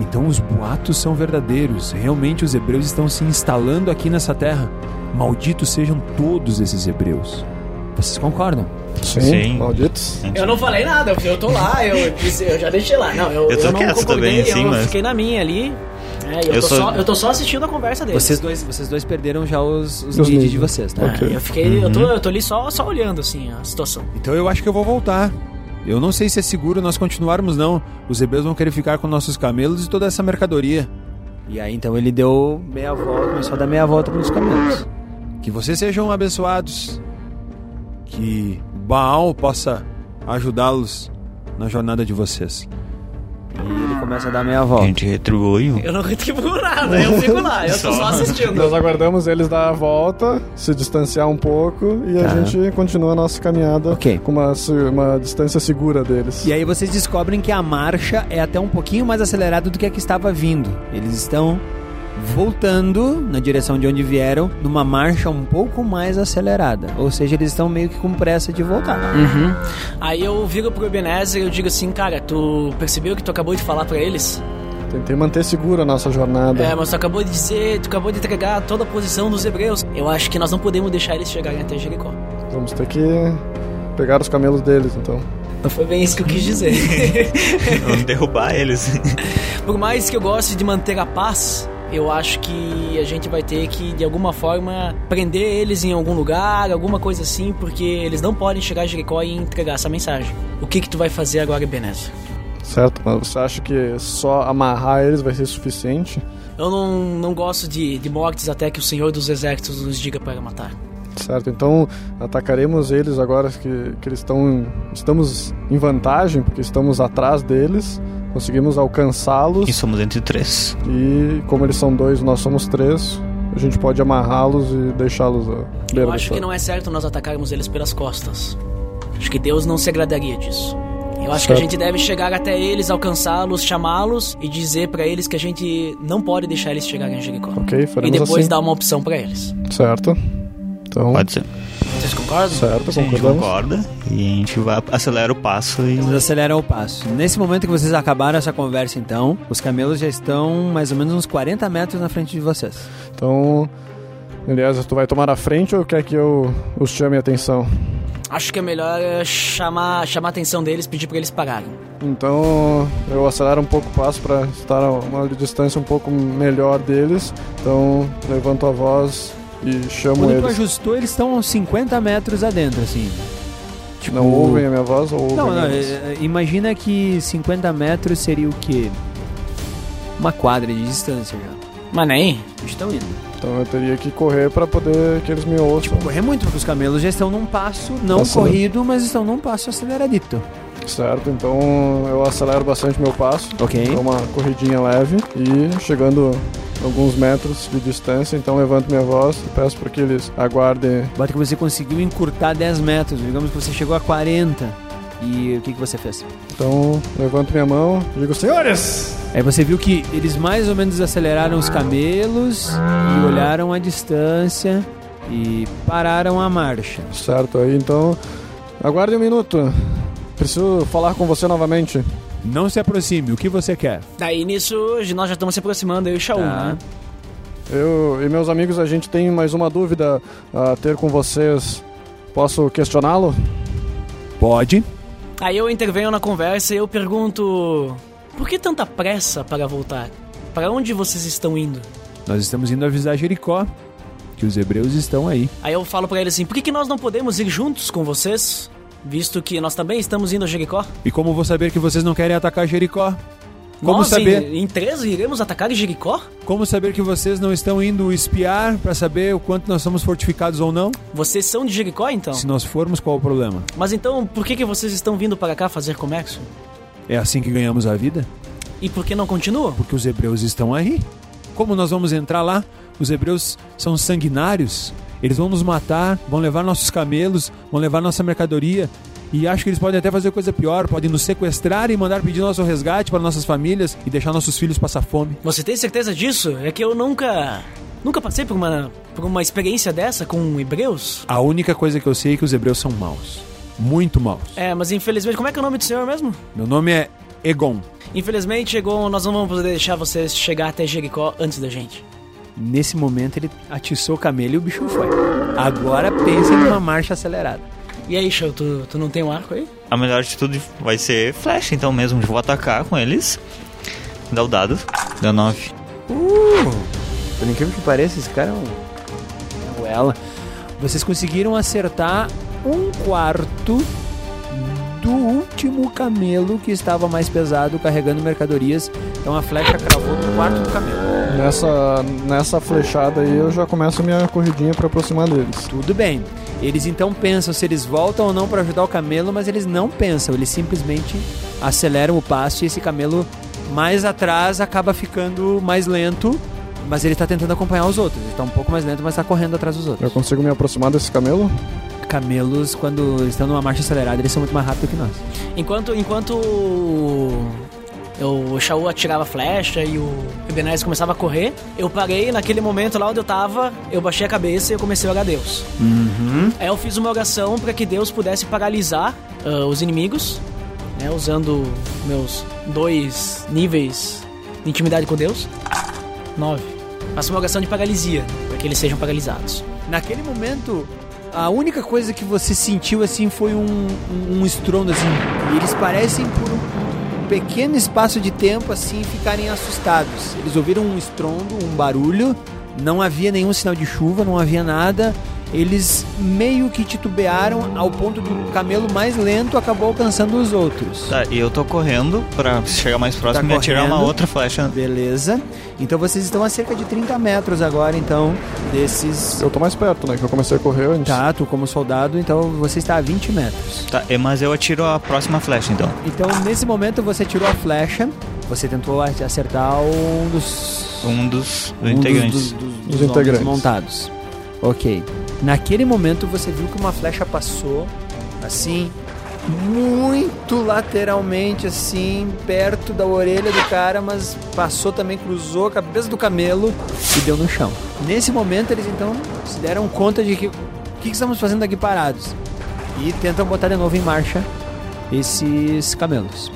S2: Então os boatos são verdadeiros. Realmente os hebreus estão se instalando aqui nessa terra. Malditos sejam todos esses hebreus. Vocês concordam?
S7: Sim,
S3: Sim.
S7: malditos.
S1: Eu não falei nada, eu tô lá, eu, disse- eu já deixei lá. Não, eu,
S3: Eu tô
S1: não
S3: quieto
S1: concordei,
S3: também, assim,
S1: eu
S3: mas-
S1: fiquei na minha ali. É, eu,
S3: Eu
S1: tô
S3: sou-
S1: só, eu tô só assistindo a conversa deles.
S4: Vocês dois, vocês dois perderam já os, os
S7: Os
S4: leads de vocês, tá?
S1: É,
S7: Ok.
S1: eu fiquei, eu, tô, eu tô ali só, só olhando assim a situação.
S2: Então eu acho que eu vou voltar. Eu não sei se é seguro nós continuarmos não. Os hebreus vão querer ficar com nossos camelos e toda essa mercadoria.
S4: E aí então ele deu meia volta, começou a dar meia volta pelos caminhos.
S2: Que vocês sejam abençoados. Que Baal possa ajudá-los na jornada de vocês.
S4: E ele começa a dar meia
S3: A
S4: volta.
S3: gente retribuiu.
S1: Eu não retribuo nada, eu fico lá, eu tô só assistindo.
S7: Nós aguardamos eles dar a volta, se distanciar um pouco e a
S4: Tá.
S7: gente continua a nossa caminhada
S4: Ok.
S7: com uma, uma distância segura deles.
S4: E aí vocês descobrem que a marcha é até um pouquinho mais acelerada do que a que estava vindo. Eles estão voltando na direção de onde vieram, numa marcha um pouco mais acelerada. Ou seja, eles estão meio que com pressa de voltar.
S1: Uhum. Aí eu viro pro Ebenezer e eu digo assim, cara, tu percebeu que tu acabou de falar pra eles?
S7: Tentei manter segura a nossa jornada.
S1: É, mas tu acabou de dizer, tu acabou de entregar toda a posição dos hebreus. Eu acho que nós não podemos deixar eles chegarem até Jericó.
S7: Vamos ter que pegar os camelos deles, então.
S1: Não foi bem isso que eu quis dizer.
S3: Vamos derrubar eles.
S1: Por mais que eu goste de manter a paz, eu acho que a gente vai ter que, de alguma forma, prender eles em algum lugar, alguma coisa assim, porque eles não podem chegar a Jericó e entregar essa mensagem. O que que tu vai fazer agora, Ebenezer?
S7: Certo? Mas você acha que só amarrar eles vai ser suficiente?
S1: Eu não, não gosto de, de mortes até que o Senhor dos Exércitos nos diga para matar.
S7: Certo, então atacaremos eles agora que, que eles estão. Estamos em vantagem, porque estamos atrás deles, conseguimos alcançá-los
S3: E somos entre três.
S7: e, como eles são dois, nós somos três, a gente pode amarrá-los e deixá-los à beira
S1: Eu acho que não é certo nós atacarmos eles pelas costas. Acho que Deus não se agradaria disso. Eu acho que a
S7: Certo.
S1: gente deve chegar até eles, alcançá-los, chamá-los e dizer pra eles que a gente não pode deixar eles chegarem a Jericó.
S7: Ok,
S1: E
S7: faremos
S1: depois
S7: assim.
S1: dar uma opção pra eles.
S7: Certo. Então,
S3: Pode ser.
S1: Vocês concordam?
S7: Certo,
S3: Sim, a gente concorda. E a gente vai, acelera o passo e.
S4: Vocês aceleram o passo. Nesse momento que vocês acabaram essa conversa, então, os camelos já estão mais ou menos uns 40 metros na frente de vocês.
S7: Então, Eliezer, tu vai tomar a frente ou quer que eu os chame a atenção?
S1: Acho que é melhor é, chamar, chamar a atenção deles, pedir pra eles pararem.
S7: Então, eu acelero um pouco o passo para estar a uma distância um pouco melhor deles. Então, levanto a voz e chamo
S4: Quando tu
S7: eles.
S4: ajustou, eles estão uns 50 metros adentro, assim.
S7: Não ouvem a minha voz ou ouvem
S4: Não,
S7: a
S4: não,
S7: minha voz?
S4: é, é, imagina que 50 metros seria o quê? Uma quadra de distância já.
S1: Mas nem.
S4: Eles estão indo.
S7: Então eu teria que correr para poder que eles me ouçam.
S4: Correr muito, porque os camelos já estão num passo, não
S7: Aceler-
S4: corrido, mas estão num passo aceleradito.
S7: Certo, então eu acelero bastante meu passo.
S4: Ok.
S7: Dou uma corridinha leve e chegando alguns metros de distância, então levanto minha voz e peço para que eles aguardem.
S4: Bota que você conseguiu encurtar 10 metros, digamos que você chegou a 40. E o que, que você fez?
S7: Então levanto minha mão e digo, senhores!
S4: Aí você viu que eles mais ou menos aceleraram os camelos e olharam a distância e pararam a marcha.
S7: Certo, aí então aguarde um minuto. Preciso falar com você novamente.
S4: Não se aproxime, o que você quer?
S1: Daí nisso, nós já estamos se aproximando, eu e o Shaul,
S4: Tá.
S1: né?
S7: Eu e meus amigos, a gente tem mais uma dúvida a ter com vocês. Posso questioná-lo?
S4: Pode.
S1: Aí eu intervenho na conversa e eu pergunto: Por que tanta pressa para voltar? Para onde vocês estão indo?
S4: Nós estamos indo avisar Jericó que os hebreus estão aí.
S1: Aí eu falo pra ele assim: Por que, que nós não podemos ir juntos com vocês? Visto que nós também estamos indo a Jericó?
S4: E como vou saber que vocês não querem atacar Jericó? Como
S1: nós,
S4: saber?
S1: Em, em três, iremos atacar Jericó?
S4: Como saber que vocês não estão indo espiar para saber o quanto nós somos fortificados ou não?
S1: Vocês são de Jericó então?
S4: Se nós formos, qual o problema?
S1: Mas então, por que, que vocês estão vindo para cá fazer comércio?
S4: É assim que ganhamos a vida?
S1: E por que não continuam?
S4: Porque os hebreus estão aí. Como nós vamos entrar lá? Os hebreus são sanguinários. Eles vão nos matar, vão levar nossos camelos, vão levar nossa mercadoria. E acho que eles podem até fazer coisa pior, podem nos sequestrar e mandar pedir nosso resgate para nossas famílias e deixar nossos filhos passar fome.
S1: Você tem certeza disso? É que eu nunca. Nunca passei por uma, por uma experiência dessa com hebreus?
S4: A única coisa que eu sei é que os hebreus são maus. Muito maus.
S1: É, mas infelizmente. Como é que é o nome do senhor mesmo?
S4: Meu nome é Egon.
S1: Infelizmente, Egon, nós não vamos poder deixar vocês chegar até Jericó antes da gente.
S4: Nesse momento ele atiçou o camelo e o bicho foi. Agora pense em uma marcha acelerada.
S1: E aí, Show, tu, tu não tem um arco aí?
S3: A melhor de tudo vai ser flecha, então mesmo. Vou atacar com eles. Dá o dado. Deu 9.
S4: Por incrível que pareça, esse cara é um. Ou ela. Vocês conseguiram acertar um quarto do último camelo que estava mais pesado carregando mercadorias. Então a flecha cravou no quarto do camelo.
S7: Nessa, nessa flechada aí eu já começo a minha corridinha para aproximar deles.
S4: Tudo bem. Eles então pensam se eles voltam ou não para ajudar o camelo, mas eles não pensam, eles simplesmente aceleram o passo e esse camelo mais atrás acaba ficando mais lento, mas ele está tentando acompanhar os outros. Ele está um pouco mais lento, mas está correndo atrás dos
S7: Eu
S4: outros.
S7: consigo me aproximar desse camelo?
S4: Camelos, quando estão numa marcha acelerada, eles são muito mais rápidos que nós.
S1: Enquanto, enquanto eu, o Shaul atirava flecha e o Ebenezer começava a correr, eu parei naquele momento lá onde eu tava, eu baixei a cabeça e eu comecei a orar a Deus. Aí eu fiz uma oração para que Deus pudesse paralisar ah, os inimigos, né, usando meus dois níveis de intimidade com Deus. Nove. Faço uma oração de paralisia, para que eles sejam paralisados.
S4: Naquele momento, a única coisa que você sentiu assim foi um, um, um estrondo assim. E eles parecem por um pequeno espaço de tempo assim ficarem assustados. Eles ouviram um estrondo, um barulho. Não havia nenhum sinal de chuva, não havia nada. Eles meio que titubearam ao ponto do camelo mais lento acabou alcançando os outros.
S3: Tá, e eu tô correndo pra chegar mais próximo
S4: Tá
S3: e atirar uma outra flecha.
S4: Beleza. Então vocês estão a cerca de 30 metros agora, então, desses.
S7: Eu tô mais perto, né? Que eu comecei a correr antes.
S4: Tá, tu como soldado, então você está a 20 metros.
S3: Tá, mas eu atiro a próxima flecha então.
S4: Então, nesse momento, você tirou a flecha, você tentou acertar um dos,
S3: Um dos
S4: um
S3: integrantes.
S4: dos, dos, dos,
S7: Dos integrantes.
S4: montados. Ok. Naquele momento, você viu que uma flecha passou, assim, muito lateralmente, assim, perto da orelha do cara, mas passou também, cruzou a cabeça do camelo e deu no chão. Nesse momento, eles então se deram conta de que que, que estamos fazendo aqui parados? E tentam botar de novo em marcha esses camelos.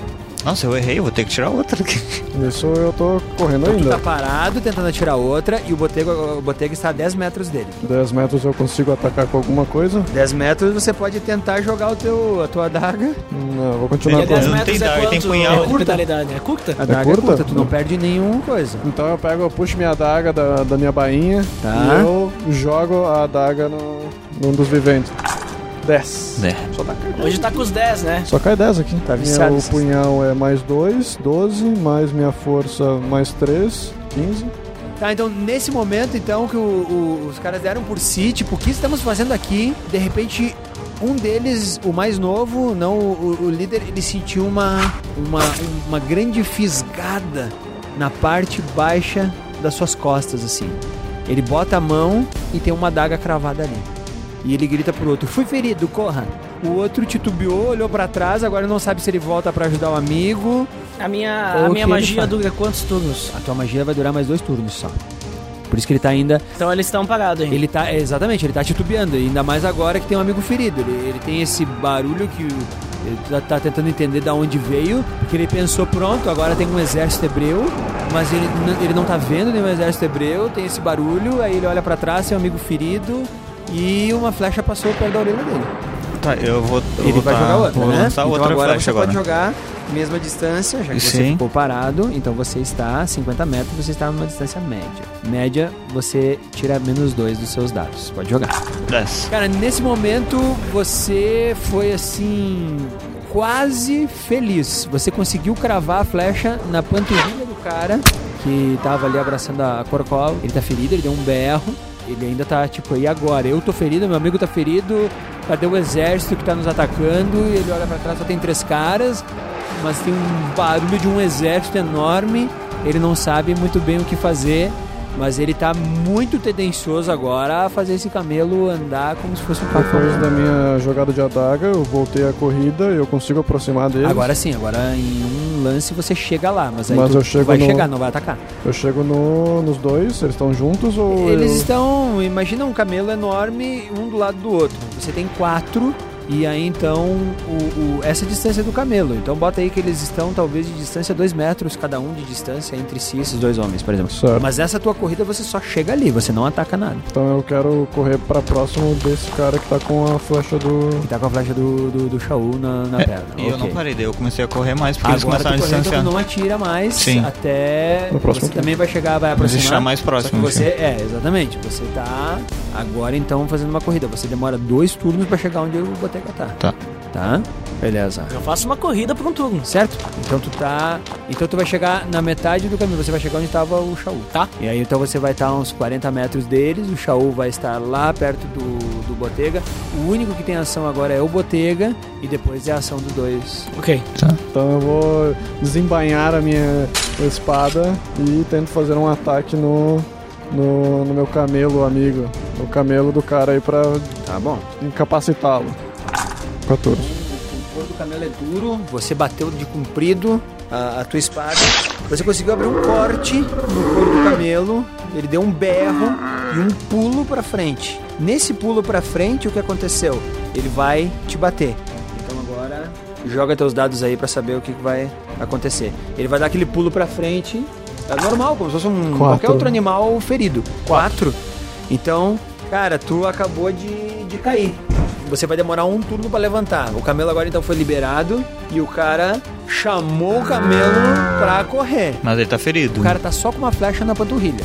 S3: Nossa, eu errei, vou ter que tirar outra aqui.
S7: Isso eu tô correndo
S4: Então tu tá
S7: ainda.
S4: parado tentando atirar outra e o Botega, o Botega está a 10 metros dele.
S7: 10 metros eu consigo atacar com alguma coisa?
S4: 10 metros você pode tentar jogar o teu, a tua adaga.
S7: Não, eu vou continuar
S1: é 10
S7: correndo.
S3: Não
S1: metros
S3: tem
S1: é
S3: daga, tem punhal.
S1: É curta é curta?
S4: A adaga é
S7: curta?
S4: curta, tu não perde nenhuma coisa.
S7: Então eu pego, eu puxo minha adaga da, da minha bainha
S4: Tá.
S7: e eu jogo a adaga no, num dos viventes. 10.
S3: É.
S7: Só, dá,
S1: Hoje tá com os 10, né?
S7: só cai 10 aqui.
S4: Tá viciado
S7: Meu punhal é mais 2, 12, mais minha força mais 3, 15.
S4: Tá, então nesse momento então que o- o- os caras deram por si, tipo, o que estamos fazendo aqui? De repente, um deles, o mais novo, não o, o líder, ele sentiu uma, uma, uma grande fisgada na parte baixa das suas costas, assim. Ele bota a mão e tem uma adaga cravada ali. E ele grita pro outro: Fui ferido, corra! O outro titubeou, olhou pra trás, agora não sabe se ele volta pra ajudar o amigo.
S1: A minha, a minha magia dura quantos turnos?
S4: A tua magia vai durar mais dois turnos só. Por isso que ele tá ainda
S1: Então eles estão parados ainda.
S4: Ele tá, exatamente, ele tá titubeando, ainda mais agora que tem um amigo ferido. Ele, ele tem esse barulho que ele tá, tá tentando entender da onde veio, porque ele pensou, pronto, agora tem um exército hebreu, mas ele, ele não tá vendo nenhum exército hebreu, tem esse barulho, aí ele olha pra trás, tem um amigo ferido e uma flecha passou perto da orelha dele.
S3: Tá, eu vou. eu
S4: ele vai
S3: tá-
S4: jogar outra, né? então
S3: outra
S4: agora
S3: flecha
S4: você
S3: agora.
S4: pode jogar mesma distância, já que você
S3: Sim.
S4: ficou parado, então você está a 50 metros, você está numa distância média. Média, você tira menos dois dos seus dados. Pode jogar.
S3: 10.
S4: Cara, nesse momento você foi assim quase feliz. Você conseguiu cravar a flecha na panturrilha do cara que tava ali abraçando a Corcol. Ele tá ferido, ele deu um berro. Ele ainda tá tipo, e agora? Eu tô ferido, meu amigo tá ferido. Cadê o exército que tá nos atacando? E ele olha pra trás, só tem três caras, mas tem um barulho de um exército enorme. Ele não sabe muito bem o que fazer. Mas ele tá muito tendencioso agora a fazer esse camelo andar como se fosse um
S7: Depois
S4: cavalo.
S7: da minha jogada de adaga, eu voltei a corrida e eu consigo aproximar deles.
S4: Agora sim, agora em um lance você chega lá, mas aí
S7: Mas
S4: tu
S7: chego
S4: vai
S7: no-
S4: chegar, não vai atacar.
S7: Eu chego no, nos dois, eles estão juntos ou
S4: Eles
S7: eu...
S4: estão, imagina um camelo enorme, um do lado do outro. Você tem quatro e aí então o, o- essa é distância do camelo. Então bota aí que eles estão talvez de distância dois metros cada um de distância entre si esses dois homens, por exemplo.
S7: Certo.
S4: Mas essa tua corrida você só chega ali, você não ataca nada.
S7: Então eu quero correr pra próximo desse cara que tá com a flecha do...
S4: Que tá com a flecha do, do, do Shaul na, na perna.
S3: É, E eu não parei, daí eu comecei a correr mais porque eles
S4: Agora tu
S3: começaram a
S4: correndo,
S3: distanciar.
S4: tu não atira mais
S3: Sim.
S4: até
S7: No próximo
S4: você também vai chegar, vai
S3: Mas
S4: aproximar.
S3: mais
S4: Só que
S3: próximo.
S4: você,
S3: assim.
S4: é, exatamente. Você tá agora então fazendo uma corrida. Você demora dois turnos pra chegar onde o Boteca tá.
S3: Tá.
S4: Tá? Beleza.
S1: Eu faço uma corrida por um turno.
S4: Certo? Então tu tá. Então tu vai chegar na metade do caminho, você vai chegar onde tava o Shaul.
S1: Tá.
S4: E aí então você vai estar a uns 40 metros deles, o Shaul vai estar lá perto do, do Botega. O único que tem ação agora é o Botega e depois é a ação dos dois.
S1: Ok.
S7: Então eu vou desembainhar a minha espada e tento fazer um ataque no, no, no meu camelo amigo. No camelo do cara aí pra
S4: Tá bom.
S7: incapacitá-lo. 14.
S4: O couro do camelo é duro, você bateu de comprido a, a tua espada, você conseguiu abrir um corte no couro do camelo, ele deu um berro e um pulo pra frente. Nesse pulo pra frente, o que aconteceu? Ele vai te bater. Então agora joga teus dados aí pra saber o que que vai acontecer. Ele vai dar aquele pulo pra frente, é normal, como se fosse um, qualquer outro animal ferido. Quatro. Então, cara, tu acabou de, de cair. Você vai demorar um turno pra levantar. O camelo agora então foi liberado e o cara chamou o camelo pra correr.
S3: Mas ele tá ferido.
S4: O cara tá só com uma flecha na panturrilha.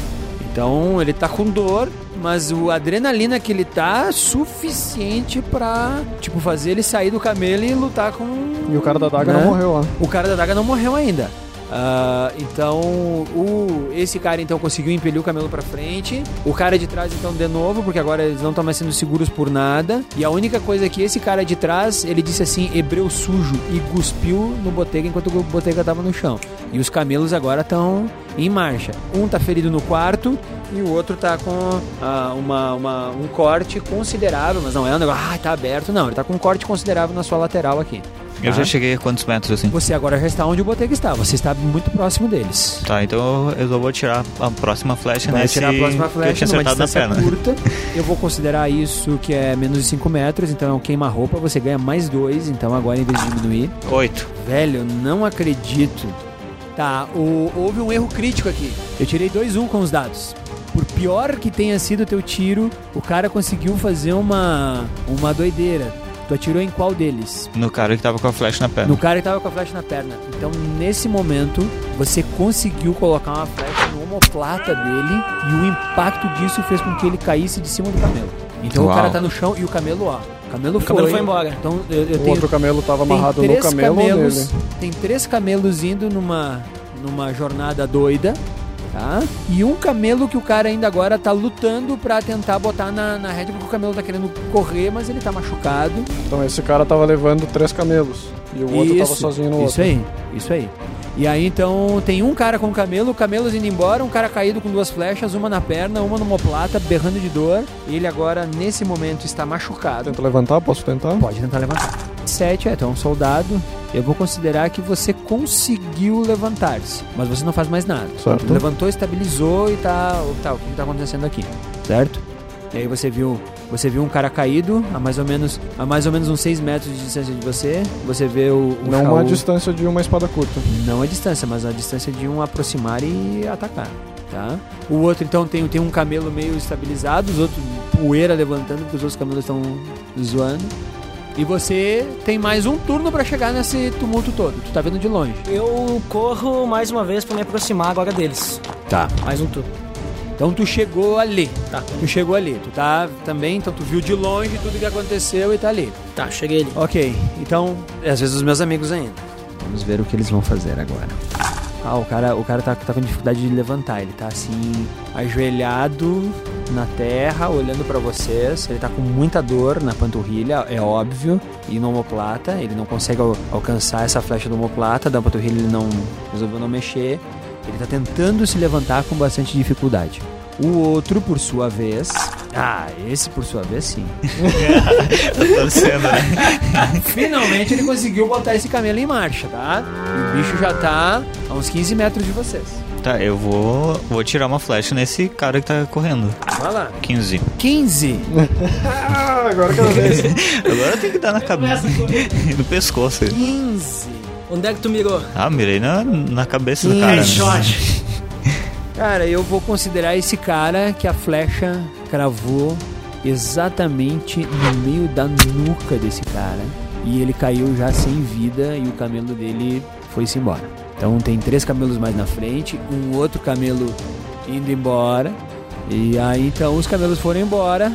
S4: Então ele tá com dor, mas o adrenalina que ele tá suficiente pra, tipo, fazer ele sair do camelo e lutar com.
S7: E o cara da daga
S4: né?
S7: não morreu lá.
S4: O cara da daga não morreu ainda. Ah, então, o, esse cara então conseguiu impelir o camelo pra frente. O cara de trás então de novo, porque agora eles não estão mais sendo seguros por nada. E a única coisa é que esse cara de trás, ele disse assim, hebreu sujo e cuspiu no Botega enquanto o Botega tava no chão. E os camelos agora estão em marcha. Um tá ferido no quarto e o outro tá com ah, uma, uma- um corte considerável, mas não é um negócio, ah, tá aberto, não. Ele tá com um corte considerável na sua lateral aqui.
S3: Eu já cheguei a quantos metros assim?
S4: Você agora já está onde o Botega está. Você está muito próximo deles.
S3: Tá, então eu vou tirar a próxima flecha
S4: Vai
S3: nesse
S4: tirar a próxima
S3: que eu
S4: flecha
S3: tinha
S4: numa
S3: acertado na perna.
S4: curta. Eu vou considerar isso que é menos de 5 metros, então é um queima-roupa. Você ganha mais dois, então agora em vez de diminuir.
S3: Oito.
S4: Velho, eu não acredito. Tá, o- houve um erro crítico aqui. Eu tirei 2-1 com os dados. Por pior que tenha sido o teu tiro, o cara conseguiu fazer uma, uma doideira. Tu atirou em qual deles?
S3: No cara que tava com a flecha na perna.
S4: No cara que tava com a flecha na perna. Então, nesse momento, você conseguiu colocar uma flecha no omoplata dele e o impacto disso fez com que ele caísse de cima do camelo. Então
S3: Uau.
S4: o cara tá no chão e o camelo, ó. O camelo,
S1: O camelo foi embora.
S4: Então eu, eu
S7: O
S4: tenho
S7: outro camelo tava amarrado no camelo ou
S4: camelos,
S7: nele?
S4: Tem três camelos indo numa, numa jornada doida, tá? E um camelo que o cara ainda agora tá lutando pra tentar botar na, na rede, porque o camelo tá querendo correr, mas ele tá machucado.
S7: Então esse cara tava levando três camelos. E o outro tava sozinho no
S4: Isso
S7: outro.
S4: aí, isso aí. E aí então tem um cara com o camelo, o camelo indo embora, um cara caído com duas flechas, uma na perna, uma no omoplata, berrando de dor. Ele agora, nesse momento, está machucado.
S7: Tenta levantar? Posso tentar?
S4: Pode tentar levantar. É, tu é um soldado. Eu vou considerar que você conseguiu levantar-se, mas você não faz mais nada.
S7: Certo.
S4: Levantou, estabilizou e tá, tá. O que tá acontecendo aqui? Certo? E aí você viu, você viu um cara caído a mais ou menos, a mais ou menos uns 6 metros de distância de você. Você vê o, o
S7: Não
S4: Shaul-
S7: uma distância de uma espada curta.
S4: não a distância, mas a distância de um aproximar e atacar, tá? O outro então tem, tem um camelo meio estabilizado, os outros poeira levantando porque os outros camelos estão zoando. E você tem mais um turno pra chegar nesse tumulto todo. Tu tá vendo de longe.
S1: Eu corro mais uma vez pra me aproximar agora deles.
S4: Tá.
S1: Mais um turno.
S4: Então tu chegou ali.
S1: Tá.
S4: Tu chegou ali. Tu tá também, então tu viu de longe tudo que aconteceu e tá ali.
S1: Tá, cheguei ali.
S4: Ok, então, às vezes os meus amigos ainda. Vamos ver o que eles vão fazer agora. Ah, o cara, o cara tá, tá com dificuldade de levantar. Ele tá assim, ajoelhado na terra, olhando pra vocês. Ele tá com muita dor na panturrilha, é óbvio. E no omoplata, ele não consegue al- alcançar essa flecha do omoplata. Da panturrilha ele não resolveu não mexer. Ele tá tentando se levantar com bastante dificuldade. O outro, por sua vez. Ah, esse por sua vez sim.
S3: Torcendo, né?
S4: Finalmente ele conseguiu botar esse camelo em marcha, tá? E o bicho já tá a uns 15 metros de vocês.
S3: Tá, eu vou, vou tirar uma flecha nesse cara que tá correndo.
S4: Vai lá.
S3: 15.
S4: 15.
S7: Ah, agora que eu vejo.
S3: Agora tem que dar na cabeça. no pescoço.
S4: 15.
S1: Onde é que tu mirou?
S3: Ah, mirei na, na cabeça do cara.
S1: Headshot.
S4: Cara, eu vou considerar esse cara que a flecha cravou exatamente no meio da nuca desse cara. E ele caiu já sem vida e o camelo dele foi-se embora. Então tem três camelos mais na frente, um outro camelo indo embora. E aí então os camelos foram embora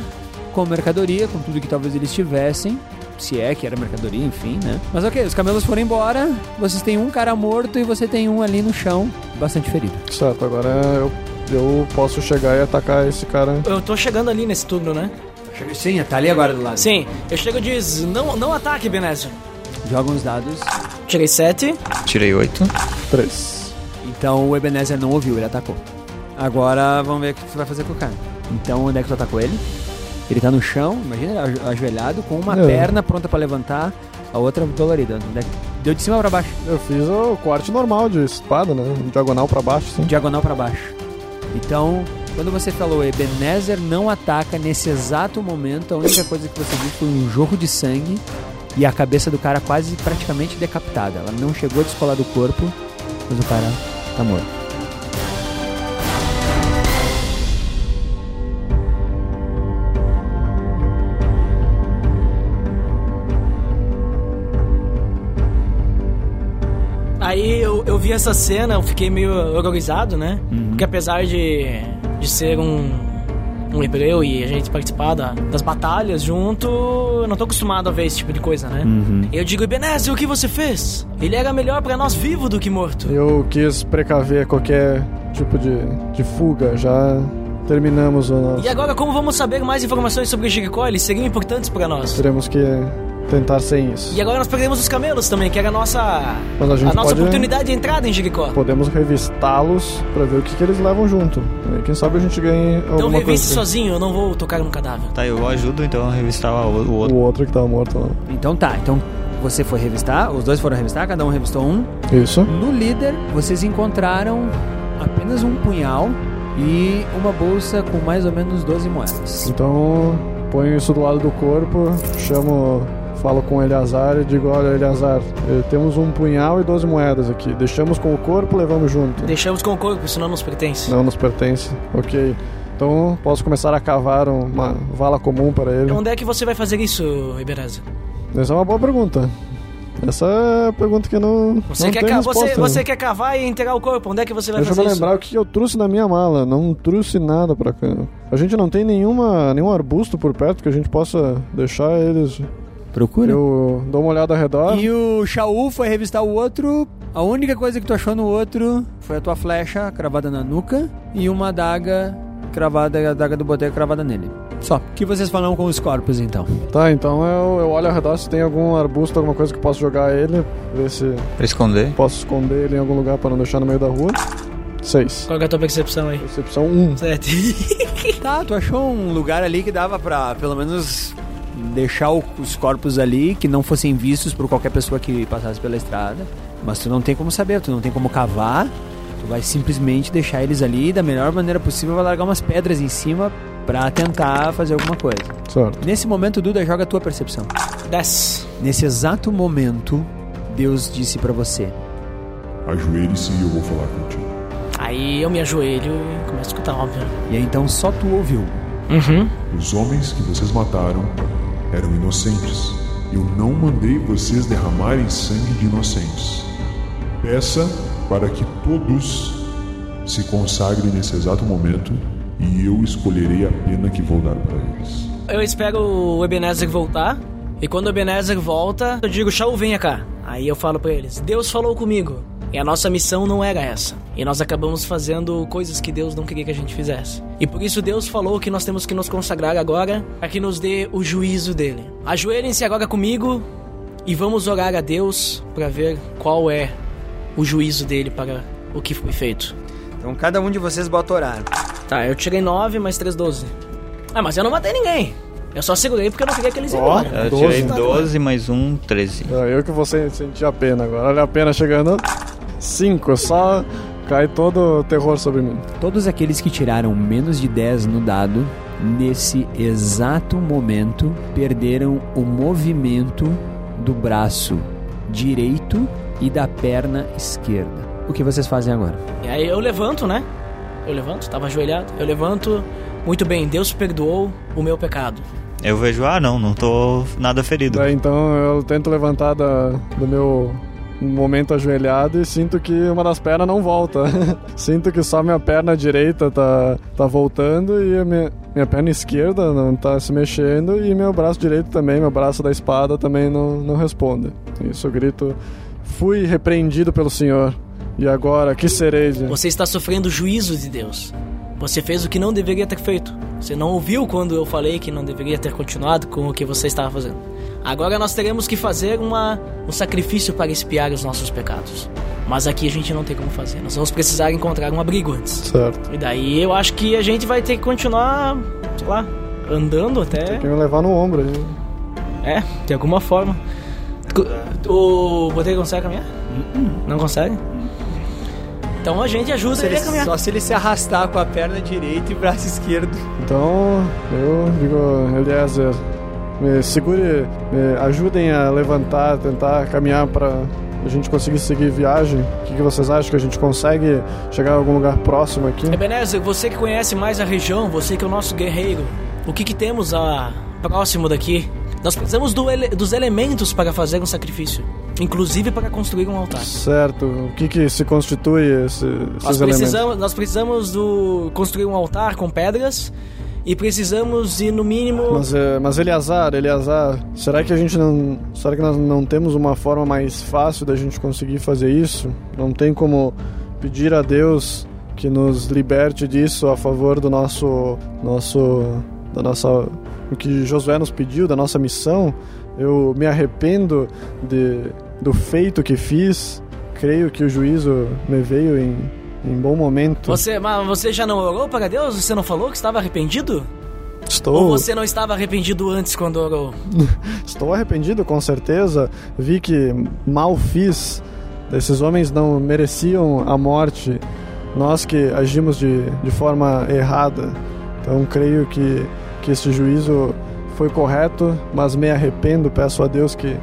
S4: com mercadoria, com tudo que talvez eles tivessem. Se é que era mercadoria, enfim, né? Mas ok, os camelos foram embora. Vocês têm um cara morto e você tem um ali no chão, bastante ferido.
S7: certo, agora eu, eu posso chegar e atacar esse cara.
S1: Eu tô chegando ali nesse turno, né?
S4: Sim, tá ali agora do lado.
S1: Sim, eu chego e diz, não, não ataque, Benésio.
S4: Joga uns dados.
S1: Tirei 7.
S3: Tirei 8.
S7: Três.
S4: Então o Ebenezer não ouviu, ele atacou. Agora vamos ver o que você vai fazer com o cara. Então onde é que tu atacou ele? Ele tá no chão, imagina ele ajoelhado, com uma
S7: É.
S4: perna pronta pra levantar, a outra dolorida. É Deu de cima pra baixo,
S7: Eu fiz o corte normal de espada, né? Diagonal pra baixo, sim.
S4: diagonal pra baixo. Então, quando você falou Ebenezer não ataca nesse exato momento, a única coisa que você viu foi um jorro de sangue e a cabeça do cara quase praticamente decapitada. Ela não chegou a descolar do corpo, mas o cara tá morto.
S1: Aí eu, eu vi essa cena, eu fiquei meio horrorizado, né? Porque apesar de, de ser um, um hebreu e a gente participar da- das batalhas junto, eu não tô acostumado a ver esse tipo de coisa, né? Eu digo, Ebenezer, o que você fez? Ele era melhor pra nós vivo do que morto.
S7: Eu quis precaver qualquer tipo de, de fuga. Já terminamos o nosso.
S1: E agora, como vamos saber mais informações sobre Jericó? Eles seriam importantes pra nós.
S7: Teremos que tentar sem isso.
S1: E agora nós perdemos os camelos também, que era a nossa,
S7: Mas a gente
S1: nossa
S7: pode-
S1: oportunidade de entrada em Jericó.
S7: Podemos revistá-los pra ver o que, que eles levam junto. Aí, quem sabe a gente ganhe
S1: Então
S7: alguma
S1: reviste
S7: coisa.
S1: sozinho, eu não vou tocar no cadáver.
S3: Tá, eu ajudo então a revistar o, o outro.
S7: O outro que tava morto lá.
S4: Então tá, então você foi revistar, os dois foram revistar, cada um revistou um.
S7: Isso.
S4: No líder, vocês encontraram apenas um punhal e uma bolsa com mais ou menos 12 moedas.
S7: Então, ponho isso do lado do corpo, chamo, falo com o Eleazar e digo: Olha, Eleazar, eh, temos um punhal e 12 moedas aqui. Deixamos com o corpo, levamos junto.
S1: Deixamos com o corpo, isso não nos pertence.
S7: Não nos pertence. Ok. Então, posso começar a cavar uma vala comum para ele.
S1: Onde é que você vai fazer isso, Ibereza?
S7: Essa é uma boa pergunta. Essa é a pergunta que eu não.
S1: Você,
S7: não
S1: quer
S7: tem
S1: ca-
S7: resposta,
S1: você,
S7: né?
S1: você quer cavar e entregar o corpo? Onde é que você vai
S7: Deixa eu
S1: fazer isso?
S7: lembrar o que eu trouxe na minha mala. Não trouxe nada pra cá. A gente não tem nenhuma, nenhum arbusto por perto que a gente possa deixar eles.
S4: Procura.
S7: Eu dou uma olhada ao redor.
S4: E o Shaul foi revistar o outro. A única coisa que tu achou no outro foi a tua flecha cravada na nuca e uma adaga cravada, a adaga do boteco cravada nele. Só. O que vocês falaram com os corpos então?
S7: Tá, então eu, eu olho ao redor se tem algum arbusto, alguma coisa que eu posso jogar ele. Ver se
S3: Pra esconder.
S7: posso esconder ele em algum lugar pra não deixar no meio da rua. Seis.
S1: Qual é a tua percepção aí?
S7: Percepção um.
S1: Sete.
S4: Tá, tu achou um lugar ali que dava pra, pelo menos, deixar os corpos ali que não fossem vistos por qualquer pessoa que passasse pela estrada. Mas tu não tem como saber, tu não tem como cavar. Tu vai simplesmente deixar eles ali e da melhor maneira possível vai largar umas pedras em cima pra tentar fazer alguma coisa.
S7: Certo.
S4: Nesse momento, Duda, joga a tua percepção.
S1: Dez.
S4: Nesse exato momento, Deus disse pra você:
S2: Ajoelhe-se e eu vou falar contigo.
S1: Aí eu me ajoelho e começo a escutar, óbvio.
S4: E aí então só tu ouviu.
S1: Uhum.
S2: Os homens que vocês mataram eram inocentes. Eu não mandei vocês derramarem sangue de inocentes. Peça para que todos se consagrem nesse exato momento e eu escolherei a pena que vou dar para eles.
S1: Eu espero o Ebenezer voltar. E quando o Ebenezer volta, eu digo, Shaul, venha cá. Aí eu falo pra eles, Deus falou comigo. E a nossa missão não era essa. E nós acabamos fazendo coisas que Deus não queria que a gente fizesse. E por isso Deus falou que nós temos que nos consagrar agora para que nos dê o juízo dele. Ajoelhem-se agora comigo e vamos orar a Deus para ver qual é o juízo dele para o que foi feito.
S4: Então cada um de vocês bota orar.
S1: Tá, eu tirei 9 mais 3, 12. Ah, mas eu não matei ninguém. Eu só segurei porque eu não queria que eles iam
S7: Ó.
S3: Eu
S7: 12,
S3: tirei
S7: tá
S3: 12 mais um, 13.
S7: É, eu que vou sen- sentir a pena agora. Olha a pena chegando. Cinco. Só cai todo o terror sobre mim.
S4: Todos aqueles que tiraram menos de 10 no dado, nesse exato momento, perderam o movimento do braço direito e da perna esquerda. O que vocês fazem agora?
S1: E aí eu levanto, né? Eu levanto, tava ajoelhado. Eu levanto. Muito bem, Deus perdoou o meu pecado.
S3: Eu vejo, ah, não, não tô nada ferido.
S7: Daí, então eu tento levantar da- do meu momento ajoelhado e sinto que uma das pernas não volta. sinto que só minha perna direita tá, tá voltando e a minha, minha perna esquerda não tá se mexendo e meu braço direito também, meu braço da espada também não, não responde. Isso eu grito: Fui repreendido pelo Senhor. E agora, que serei? de-"
S1: Você está sofrendo juízo de Deus. Você fez o que não deveria ter feito. Você não ouviu quando eu falei que não deveria ter continuado com o que você estava fazendo. Agora nós teremos que fazer uma, um sacrifício para expiar os nossos pecados. Mas aqui a gente não tem como fazer. Nós vamos precisar encontrar um abrigo antes.
S7: Certo.
S1: E daí eu acho que a gente vai ter que continuar, sei lá, andando até.
S7: Tem que me levar no ombro aí.
S1: É, de alguma forma. O Boteiro consegue caminhar? Não consegue? Então a gente ajuda ele a caminhar.
S4: só se ele se arrastar com a perna direita e o braço esquerdo.
S7: Então, eu digo, Eliezer, me segure, me ajudem a levantar, tentar caminhar para a gente conseguir seguir viagem. O que, que vocês acham que a gente consegue chegar a algum lugar próximo aqui?
S1: Ebenezer, você que conhece mais a região, você que é o nosso guerreiro, o que, que temos a próximo daqui? Nós precisamos do ele- dos elementos para fazer um sacrifício, inclusive para construir um altar.
S7: Certo. O que, que se constitui esse, esses
S1: Nós
S7: elementos?
S1: precisamos, nós precisamos do construir um altar com pedras e precisamos ir no mínimo.
S7: Mas, é, mas Eleazar, Eleazar, será que a gente não. Será que nós não temos uma forma mais fácil da gente conseguir fazer isso? Não tem como pedir a Deus que nos liberte disso a favor do nosso. nosso. da nossa. o que Josué nos pediu, da nossa missão? Eu me arrependo de, do feito que fiz. Creio que o juízo me veio em, em bom momento.
S1: Você, mas você já não orou para Deus? Você não falou que estava arrependido?
S7: Estou,
S1: Ou você não estava arrependido antes quando orou?
S7: estou arrependido, com certeza. Vi que mal fiz. Esses homens não mereciam a morte. Nós que agimos de, de forma errada. Então, creio que, que esse juízo foi correto, mas me arrependo. Peço a Deus que,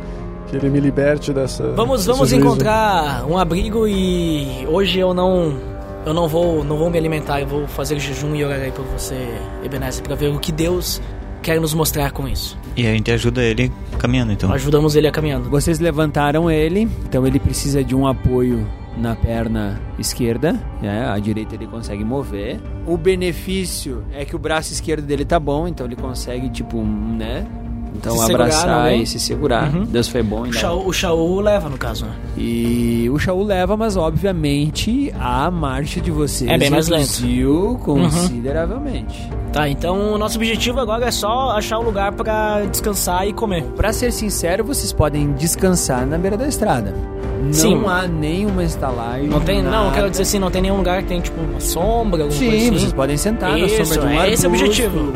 S7: que Ele me liberte dessa.
S1: Vamos, vamos
S7: juízo.
S1: encontrar um abrigo e hoje eu não eu não vou não vou me alimentar, eu vou fazer jejum e orarei por você, Ebenezer, para ver o que Deus quer nos mostrar com isso.
S3: E a gente ajuda ele caminhando, então.
S1: Ajudamos ele a caminhando.
S4: Vocês levantaram ele, então ele precisa de um apoio na perna esquerda, né? A direita ele consegue mover. O benefício é que o braço esquerdo dele tá bom, então ele consegue, tipo, né? Então
S1: Se segurar,
S4: abraçar
S1: não,
S4: e se segurar.
S1: Uhum.
S4: Deus foi bom.
S1: O Shaul, o Shaul leva no caso, né?
S4: E o Shaul leva, mas obviamente a marcha de vocês
S1: É bem mais
S4: reduziu consideravelmente.
S1: Tá, então o nosso objetivo agora é só achar um lugar pra descansar e comer.
S4: Pra ser sincero, vocês podem descansar na beira da estrada. Não
S1: Sim.
S4: há nenhuma estalagem.
S1: Não tem, não,
S4: nada.
S1: eu quero dizer assim, não tem nenhum lugar que tem tipo uma sombra, alguma
S4: Sim,
S1: coisa assim.
S4: vocês podem sentar na
S1: Isso,
S4: sombra de um
S1: é esse é o
S4: arbusto.
S1: objetivo.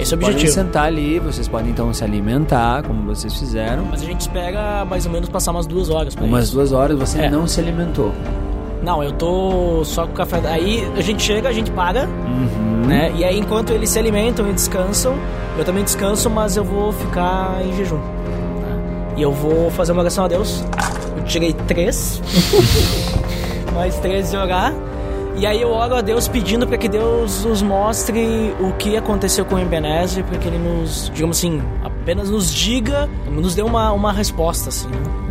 S1: Esse é o
S4: Podem
S1: objetivo.
S4: sentar ali, vocês podem então se alimentar, como vocês fizeram.
S1: Mas a gente espera mais ou menos passar umas duas horas pra
S4: Umas
S1: isso.
S4: duas horas você
S1: É.
S4: não se alimentou.
S1: Não, eu tô só com o café. Aí a gente chega, a gente paga,
S4: Uhum.
S1: né? E aí enquanto eles se alimentam e descansam, eu também descanso, mas eu vou ficar em jejum. tá? E eu vou fazer uma oração a Deus. Eu tirei três. mais três de orar. E aí eu oro a Deus pedindo para que Deus nos mostre o que aconteceu com o Ebenezer, para que ele nos, digamos assim, apenas nos diga, nos dê uma, uma resposta, assim. né?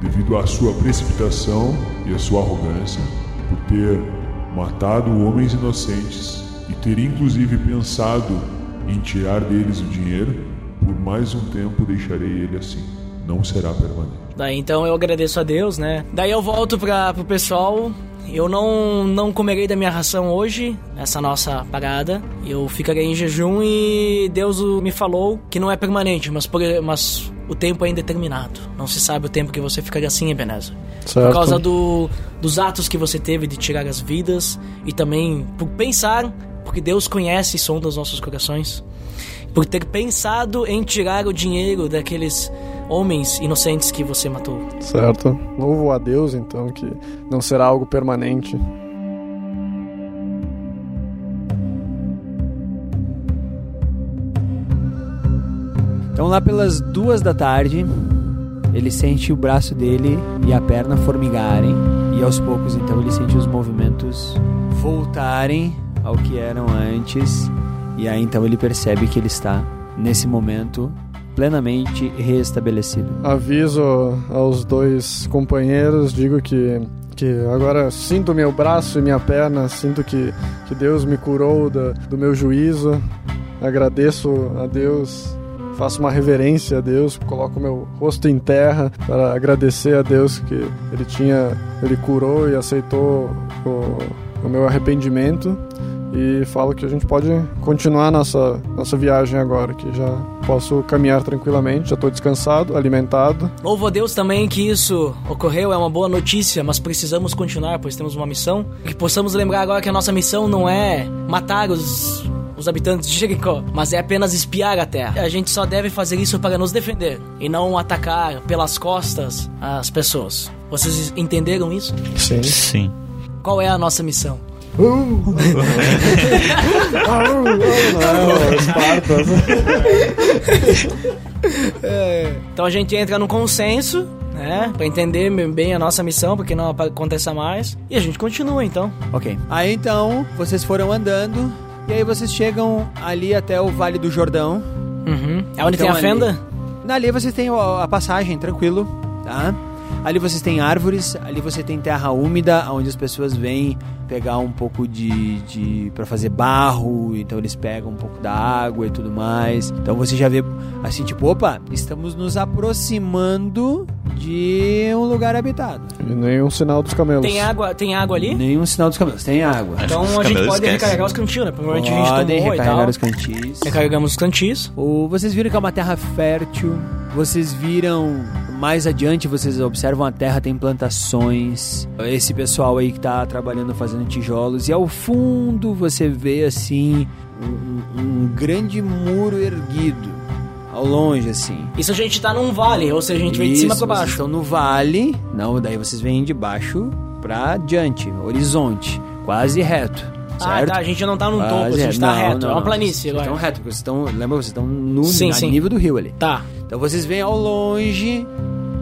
S2: devido à sua precipitação e à sua arrogância, por ter matado homens inocentes e ter inclusive pensado em tirar deles o dinheiro, por mais um tempo deixarei ele assim. Não será permanente.
S1: Daí então eu agradeço a Deus, né? Daí eu volto para pro pessoal. Eu não, não comerei da minha ração hoje, nessa nossa parada. Eu ficarei em jejum e Deus me falou que não é permanente, mas, por, mas o tempo é indeterminado. Não se sabe o tempo que você ficaria assim, Ebenezer.
S7: Certo.
S1: Por causa do, dos atos que você teve de tirar as vidas e também por pensar, porque Deus conhece e sonda os nossos corações, por ter pensado em tirar o dinheiro daqueles homens inocentes que você matou.
S7: Certo. Louvo a Deus, então, que não será algo permanente.
S4: Então lá pelas duas da tarde, ele sente o braço dele e a perna formigarem. E aos poucos, então, ele sente os movimentos voltarem ao que eram antes. E aí, então, ele percebe que ele está, nesse momento, plenamente restabelecido.
S7: Aviso aos dois companheiros, digo que, que agora sinto meu braço e minha perna, sinto que, que Deus me curou da, do meu juízo. Agradeço a Deus, faço uma reverência a Deus, coloco meu rosto em terra para agradecer a Deus que Ele tinha, Ele curou e aceitou o, o meu arrependimento. E falo que a gente pode continuar nossa, nossa viagem agora, que já posso caminhar tranquilamente, já estou descansado, alimentado.
S1: Louvo a Deus também que isso ocorreu, é uma boa notícia, mas precisamos continuar, pois temos uma missão. Que possamos lembrar agora que a nossa missão não é matar os, os habitantes de Jericó, mas é apenas espiar a terra. A gente só deve fazer isso para nos defender e não atacar pelas costas as pessoas. Vocês entenderam isso?
S7: Sim.
S3: Sim.
S1: Qual é a nossa missão? Então a gente entra no consenso, né? Pra entender bem a nossa missão, porque não aconteça mais. E a gente continua então.
S4: Ok. Aí então, vocês foram andando. E aí vocês chegam ali até o Vale do Jordão.
S1: Uhum. É onde
S4: Então,
S1: tem a
S4: ali-
S1: fenda?
S4: Ali vocês têm a a passagem, tranquilo, tá? Ali vocês têm árvores, ali você tem terra úmida, onde as pessoas vêm pegar um pouco de, de para fazer barro, então eles pegam um pouco da água e tudo mais. Então você já vê assim, tipo, opa, estamos nos aproximando de um lugar habitado.
S7: E nenhum sinal dos camelos.
S1: Tem água, tem água ali?
S4: Nenhum sinal dos camelos, tem água.
S1: Então a gente pode
S3: esquecem.
S1: recarregar os cantinhos, né? Provavelmente a gente
S4: Podem
S1: tomou e tal.
S4: recarregar os cantis.
S1: Recarregamos os cantis.
S4: O- vocês viram que é uma terra fértil. Vocês viram mais adiante, vocês observam a terra tem plantações. Esse pessoal aí que tá trabalhando fazendo tijolos. E ao fundo você vê assim um, um grande muro erguido ao longe, assim.
S1: Isso a gente tá num vale, ou seja, a gente vem de cima
S4: Vocês
S1: baixo.
S4: estão no vale, não, daí vocês vêm de baixo pra diante, horizonte, quase reto,
S1: Ah, tá, a gente não tá num topo, a gente tá
S4: Não,
S1: reto.
S4: não,
S1: é uma planície agora.
S4: Estão reto, vocês estão, lembra, vocês estão no
S1: Sim, sim.
S4: nível do rio ali.
S1: Tá.
S4: Então vocês veem ao longe,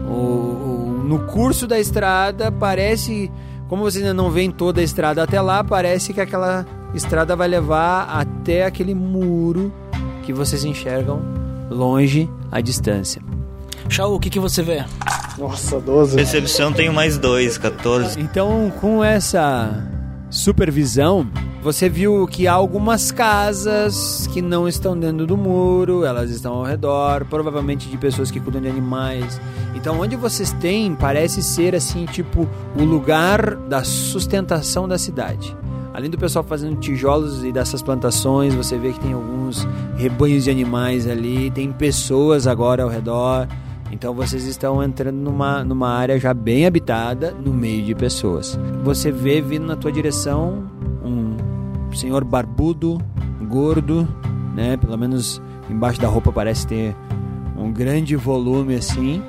S4: o, o- no curso da estrada, parece. Como vocês ainda não veem toda a estrada até lá, parece que aquela estrada vai levar até aquele muro que vocês enxergam longe à distância.
S1: Shaul, o que, que você vê?
S7: Nossa, 12.
S3: Percepção tenho mais dois, 14.
S4: Então, com essa supervisão, você viu que há algumas casas que não estão dentro do muro, elas estão ao redor, provavelmente de pessoas que cuidam de animais. Então, onde vocês têm parece ser assim, tipo, o lugar da sustentação da cidade. Além do pessoal fazendo tijolos e dessas plantações, você vê que tem alguns rebanhos de animais ali, tem pessoas agora ao redor. Então vocês estão entrando numa, numa área já bem habitada, no meio de pessoas. Você vê vindo na tua direção senhor barbudo, gordo, né? Pelo menos embaixo da roupa parece ter um grande volume assim.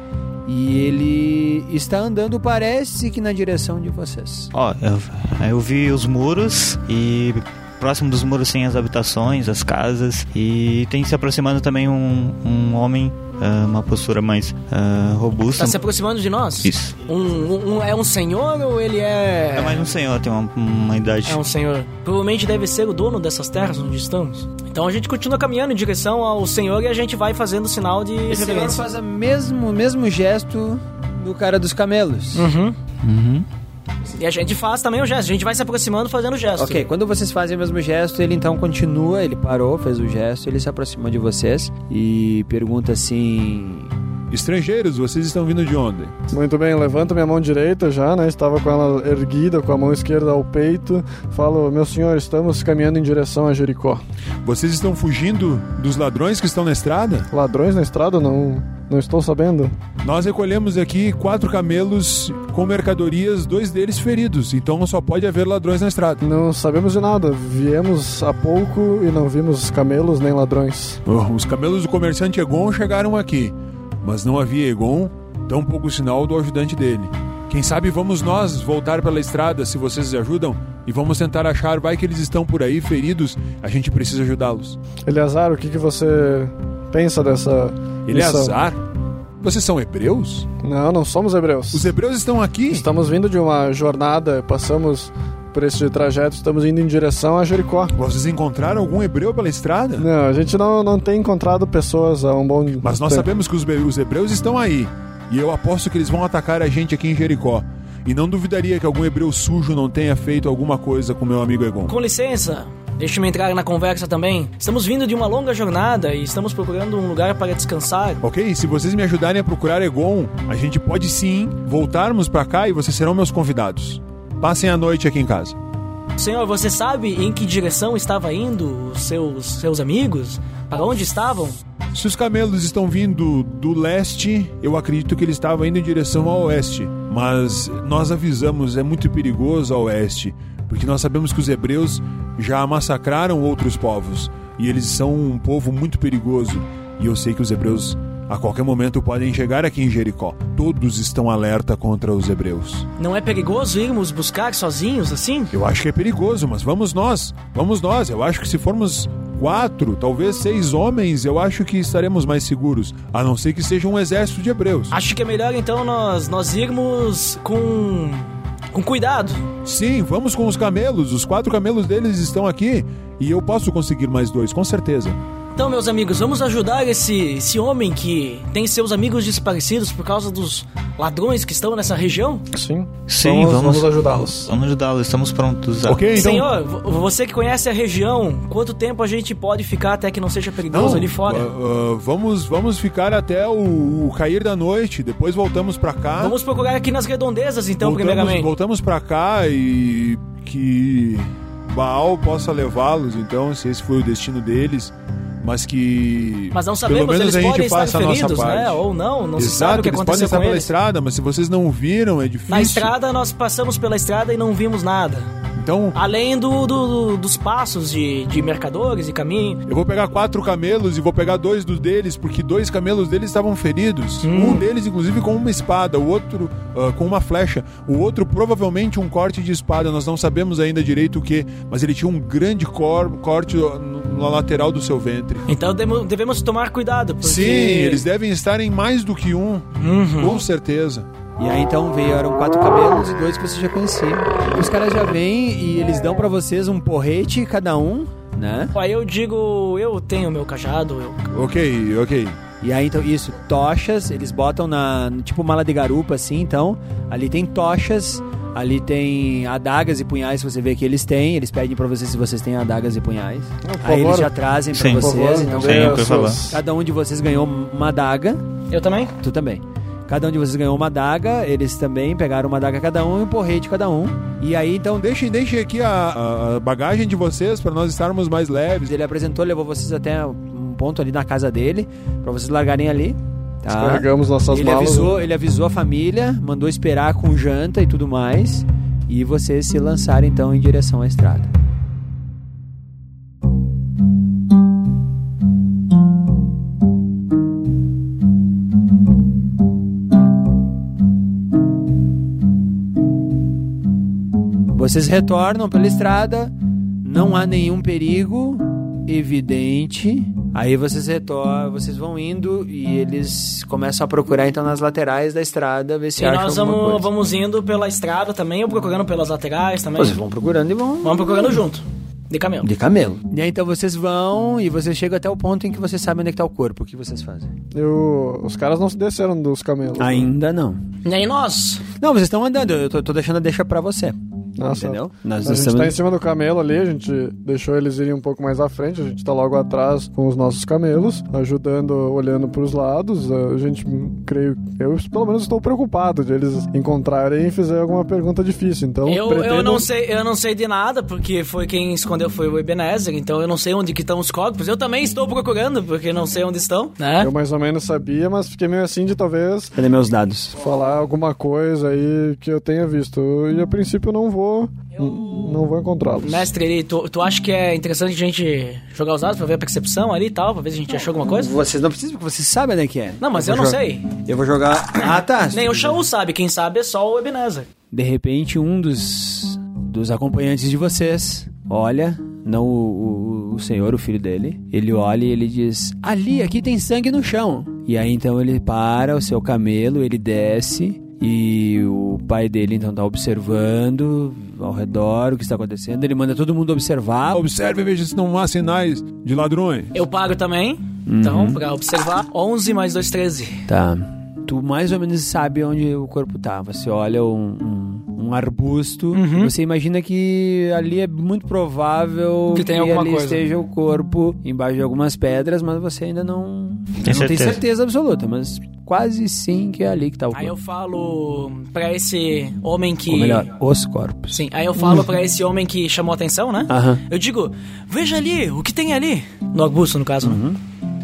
S4: E ele está andando, parece que na direção de vocês.
S3: Ó, eu, eu vi os muros e próximo dos muros tem as habitações, as casas e tem se aproximando também um, um homem, ah, uma postura mais ah, robusta.
S1: Tá se aproximando de nós?
S3: Isso.
S1: Um, um- um- é um senhor ou ele é.
S3: É mais um senhor, tem uma, uma idade.
S1: É um senhor. Provavelmente deve ser o dono dessas terras onde estamos. Então a gente continua caminhando em direção ao senhor e a gente vai fazendo sinal de
S4: Esse senhor
S1: reverência.
S4: faz o mesmo, mesmo gesto do cara dos camelos.
S1: Uhum.
S3: Uhum.
S1: E a gente faz também o gesto. A gente vai se aproximando fazendo o gesto.
S4: Ok, quando vocês fazem o mesmo gesto, ele então continua, ele parou, fez o gesto, ele se aproximou de vocês e pergunta assim:
S2: Estrangeiros, vocês estão vindo de onde?
S7: Muito bem, levanto minha mão direita já, né? Estava com ela erguida, com a mão esquerda ao peito. Falo, meu senhor, estamos caminhando em direção a Jericó.
S2: Vocês estão fugindo dos ladrões que estão na estrada?
S7: Ladrões na estrada? Não, não estou sabendo.
S2: Nós recolhemos aqui quatro camelos com mercadorias, dois deles feridos, então só pode haver ladrões na estrada.
S7: Não sabemos de nada. Viemos há pouco e não vimos camelos nem ladrões.
S2: Oh, Os camelos do comerciante Egon chegaram aqui, mas não havia Egon, tão pouco sinal do ajudante dele. Quem sabe vamos nós voltar pela estrada se vocês ajudam e vamos tentar achar, vai que eles estão por aí feridos, a gente precisa ajudá-los.
S7: Eleazar, o que, que você pensa dessa
S2: Ele é
S7: missão?
S2: Vocês são hebreus?
S7: Não, não somos hebreus.
S2: Os hebreus estão aqui?
S7: Estamos vindo de uma jornada, passamos por esse trajeto, estamos indo em direção a Jericó.
S2: Vocês encontraram algum hebreu pela estrada?
S7: Não, a gente não, não tem encontrado pessoas há um bom
S2: Mas nós
S7: tempo.
S2: sabemos que os, os hebreus estão aí. E eu aposto que eles vão atacar a gente aqui em Jericó. E não duvidaria que algum hebreu sujo não tenha feito alguma coisa com meu amigo Egon.
S1: Com licença, deixe-me entrar na conversa também. Estamos vindo de uma longa jornada e estamos procurando um lugar para descansar.
S2: Ok? Se vocês me ajudarem a procurar Egon, a gente pode sim voltarmos pra cá e vocês serão meus convidados. Passem a noite aqui em casa.
S1: Senhor, você sabe em que direção estava indo os seus, seus amigos? Para onde estavam?
S2: Se os camelos estão vindo do leste, eu acredito que eles estavam indo em direção ao oeste. Mas nós avisamos, é muito perigoso ao oeste, porque nós sabemos que os hebreus já massacraram outros povos e eles são um povo muito perigoso. E eu sei que os hebreus a qualquer momento podem chegar aqui em Jericó. Todos estão alerta contra os hebreus.
S1: Não é perigoso irmos buscar sozinhos assim?
S2: Eu acho que é perigoso, mas vamos nós. Vamos nós. Eu acho que se formos quatro, talvez seis homens, eu acho que estaremos mais seguros. A não ser que seja um exército de hebreus.
S1: Acho que é melhor então nós, nós irmos com. com cuidado.
S2: Sim, vamos com os camelos. Os quatro camelos deles estão aqui. E eu posso conseguir mais dois, com certeza.
S1: Então, meus amigos, vamos ajudar esse, esse homem que tem seus amigos desaparecidos por causa dos ladrões que estão nessa região?
S7: Sim.
S3: Sim,
S7: vamos,
S3: vamos-
S7: vamos ajudá-los.
S3: Vamos ajudá-lo, estamos prontos. a-
S2: Ok, então.
S1: Senhor, vo- você que conhece a região, quanto tempo a gente pode ficar até que não seja perigoso ali fora?
S2: ah, ah, vamos, vamos ficar até o, o cair da noite. Depois voltamos pra cá.
S1: Vamos procurar aqui nas redondezas, então,
S2: voltamos,
S1: primeiramente.
S2: voltamos pra cá e que Baal possa levá-los, então, se esse foi o destino deles, mas que
S1: Mas não
S2: pelo
S1: sabemos,
S2: menos
S1: eles
S2: a gente
S1: podem estar
S2: faça a nossa
S1: feridos,
S2: parte.
S1: né? Ou não, não se
S2: Exato,
S1: sabe o que
S2: eles podem
S1: aconteceu
S2: estar
S1: com
S2: pela
S1: eles.
S2: estrada, mas se vocês não viram, é difícil.
S1: Na estrada nós passamos pela estrada e não vimos nada.
S2: Então,
S1: Além do, do- dos passos de, de mercadores e caminho.
S2: eu vou pegar quatro camelos e vou pegar dois dos deles, porque dois camelos deles estavam feridos. Um deles, inclusive, com uma espada, o outro ah, com uma flecha, o outro provavelmente um corte de espada. Nós não sabemos ainda direito o que, mas ele tinha um grande cor- corte na lateral do seu ventre.
S1: Então devemos tomar cuidado, porque...
S2: Sim, eles devem estar em mais do que um, com certeza.
S4: E aí então vieram quatro camelos e dois que você já conhecia. Os caras já vêm e eles dão pra vocês um porrete cada um, né?
S1: Aí eu digo, eu tenho meu cajado, eu...
S2: Ok, ok.
S4: E aí então isso, tochas, eles botam na tipo mala de garupa assim, então ali tem tochas, ali tem adagas e punhais, você vê que eles têm, eles pedem pra vocês se vocês têm adagas e punhais. aí eles já trazem.
S7: Por
S4: vocês,
S7: favor,
S4: então
S3: Sim,
S4: cada um de vocês ganhou uma adaga,
S1: Eu também?
S4: tu também. Cada um de vocês ganhou uma adaga, eles também pegaram uma adaga cada um e um porrete cada um. E aí então
S2: Deixem, deixem aqui a, a- bagagem de vocês para nós estarmos mais leves.
S4: ele apresentou, levou vocês até um ponto ali na casa dele, pra vocês largarem ali. Tá?
S7: Descarregamos nossas
S4: ele
S7: malas.
S4: avisou, ele avisou a família, mandou esperar com janta e tudo mais, e vocês se lançaram então em direção à estrada. Vocês retornam pela estrada, não há nenhum perigo evidente. Aí vocês retornam, vocês vão indo e eles começam a procurar então nas laterais da estrada, ver se
S1: E
S4: acham
S1: nós vamos,
S4: coisa.
S1: vamos indo pela estrada também, ou procurando pelas laterais também.
S4: Vocês vão procurando e vão
S1: Vamos procurando junto, de camelo.
S4: de camelo. E aí então vocês vão e vocês chegam até o ponto em que vocês sabem onde é que tá o corpo. O que vocês fazem?
S7: Eu- Os caras não se desceram dos camelos.
S4: Ainda não.
S1: E aí nós?
S4: Não, vocês estão andando. Eu tô, tô deixando a deixa pra você.
S7: Nossa,
S4: entendeu? Nós
S7: A gente
S4: estamos-
S7: tá em cima do camelo ali, a gente deixou eles irem um pouco mais à frente, a gente tá logo atrás com os nossos camelos, ajudando, olhando pros lados. A gente, creio, eu pelo menos estou preocupado de eles encontrarem e fizerem alguma pergunta difícil. Então,
S1: Eu, eu
S7: pretendo-
S1: não sei, eu não sei de nada, porque foi quem escondeu foi o Ebenezer, então eu não sei onde que estão os corpos. Eu também estou procurando, porque não sei onde estão, né?
S7: Eu mais ou menos sabia, mas fiquei meio assim de talvez
S4: Cadê meus dados?
S7: falar alguma coisa aí que eu tenha visto. E a princípio não vou. N- Não vou encontrá-los.
S1: Mestre, ele, tu, tu acha que é interessante a gente jogar os dados pra ver a percepção ali e tal, pra ver se a gente achou alguma coisa?
S4: Vocês não precisam, porque vocês sabem onde é que é.
S1: Não, mas
S4: vou
S1: eu não sei.
S4: Eu vou jogar. Ah, tá.
S1: Nem o Shaul sabe, quem sabe é só o Ebenezer.
S4: De repente, um dos, dos acompanhantes de vocês olha, não o, o, o senhor, o filho dele, ele olha e ele diz: Ali, aqui tem sangue no chão. E aí então ele para o seu camelo, ele desce. E o pai dele então tá observando ao redor o que está acontecendo. Ele manda todo mundo observar.
S2: Observe e veja se não há sinais de ladrões.
S1: Eu pago também, então, pra observar. 11 mais 2, 13.
S4: Tá. Tu mais ou menos sabe onde o corpo tá. Você olha um, um, um arbusto.
S1: Uhum.
S4: Você imagina que ali é muito provável
S1: Que tem alguma
S4: ali
S1: coisa.
S4: esteja o corpo embaixo de algumas pedras, mas você ainda não, não tem
S3: certeza.
S4: certeza absoluta. Mas quase sim que é ali que tá o
S1: Aí eu
S4: corpo.
S1: falo pra esse homem que.
S4: Ou melhor, os corpos.
S1: Sim, aí eu falo pra esse homem que chamou a atenção, né?
S4: Aham.
S1: Eu digo, veja ali, o que tem ali? No arbusto, no caso, né?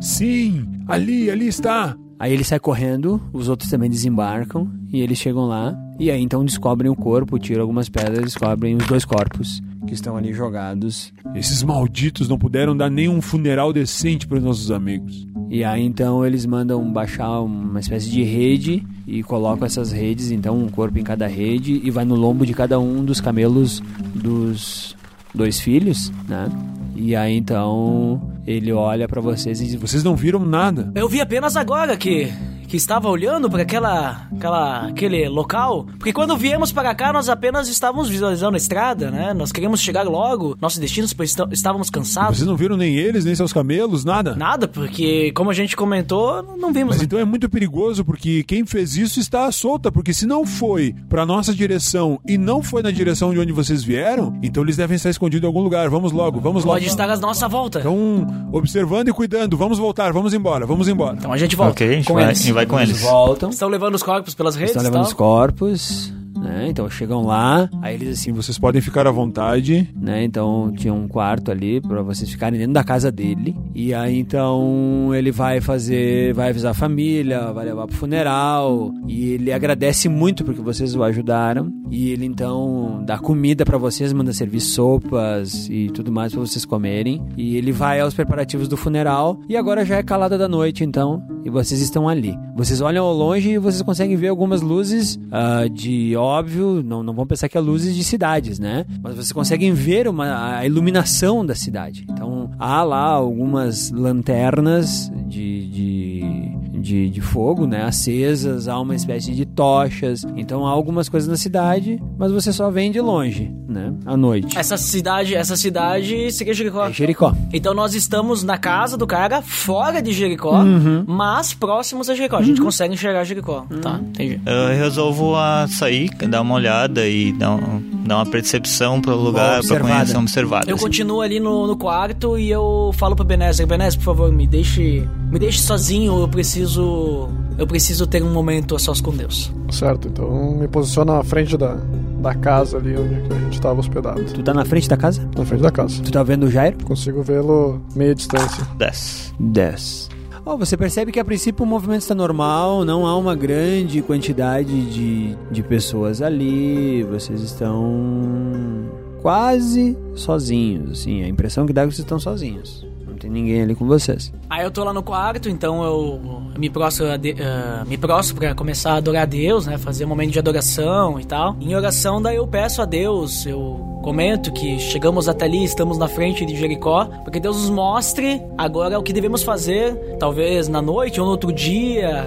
S2: Sim, ali, ali está.
S4: Aí ele sai correndo, os outros também desembarcam e eles chegam lá. E aí então descobrem o corpo, tiram algumas pedras, descobrem os dois corpos que estão ali jogados.
S2: Esses malditos não puderam dar nenhum funeral decente para os nossos amigos.
S4: E aí então eles mandam baixar uma espécie de rede e colocam essas redes, então um corpo em cada rede e vai no lombo de cada um dos camelos dos dois filhos, né? E aí então ele olha pra vocês e diz:
S2: Vocês não viram nada.
S1: Eu vi apenas agora que que estava olhando para aquela, aquela aquele local, porque quando viemos para cá nós apenas estávamos visualizando a estrada, né? Nós queríamos chegar logo, nossos destinos pois está- estávamos cansados.
S2: Vocês não viram nem eles, nem seus camelos, nada.
S1: Nada, porque como a gente comentou, não vimos.
S2: Mas então é muito perigoso porque quem fez isso está à solta, porque se não foi para nossa direção e não foi na direção de onde vocês vieram, então eles devem estar escondidos em algum lugar. Vamos logo, vamos logo.
S1: Pode estar à nossa volta.
S2: Então, observando e cuidando, vamos voltar, vamos embora, vamos embora.
S1: Então a gente volta
S3: Ok, a gente
S1: com
S3: vai,
S1: eles.
S3: e vai com eles.
S4: voltam.
S1: Estão levando os corpos pelas redes
S4: Estão levando
S1: tal.
S4: os corpos, né? Então chegam lá, aí eles assim,
S2: vocês podem ficar à vontade.
S4: né? Então tinha um quarto ali pra vocês ficarem dentro da casa dele. E aí então ele vai fazer, vai avisar a família, vai levar pro funeral e ele agradece muito porque vocês o ajudaram. E ele então dá comida pra vocês, manda servir sopas e tudo mais pra vocês comerem. E ele vai aos preparativos do funeral e agora já é calada da noite então, e vocês estão ali. Vocês olham ao longe e vocês conseguem ver algumas luzes ah, de óbvio, não, não vão pensar que é luzes de cidades, né? Mas vocês conseguem ver uma, a iluminação da cidade. Então há lá algumas lanternas de, de, de, de fogo, né? Acesas, há uma espécie de tochas. Então há algumas coisas na cidade, mas você só vem de longe, né? À noite.
S1: Essa cidade, essa cidade seria Jericó.
S4: É Jericó.
S1: Então nós estamos na casa do cara, fora de Jericó,
S4: Uhum.
S1: mas próximos a Jericó. A gente consegue enxergar Jericó. Tá, entendi.
S3: Eu resolvo a sair, dar uma olhada e dar, um- dar uma percepção pro lugar pra
S4: observada.
S3: conhecer, uma observada.
S1: Eu
S3: assim.
S1: continuo ali no, no quarto e eu falo pro Benézer, Benézer, por favor, me deixe, me deixe sozinho, eu preciso, eu preciso ter um momento a sós com Deus.
S7: Certo, então me posiciono na frente da, da casa ali onde a gente estava hospedado.
S4: Tu tá na frente da casa?
S7: Na frente da casa.
S4: Tu tá vendo o Jairo?
S7: Consigo vê-lo meia distância.
S3: 10.
S4: 10. Oh, você percebe que a princípio o movimento está normal, não há uma grande quantidade de, de pessoas ali, vocês estão quase sozinhos, assim, a impressão que dá é que vocês estão sozinhos. Tem ninguém ali com vocês.
S1: Aí eu tô lá no quarto, então eu me prostro, a de- ah, me prostro pra começar a adorar a Deus, né? Fazer um momento de adoração e tal. Em oração, daí eu peço a Deus, eu comento que chegamos até ali, estamos na frente de Jericó, porque Deus nos mostre agora o que devemos fazer, talvez na noite ou no outro dia,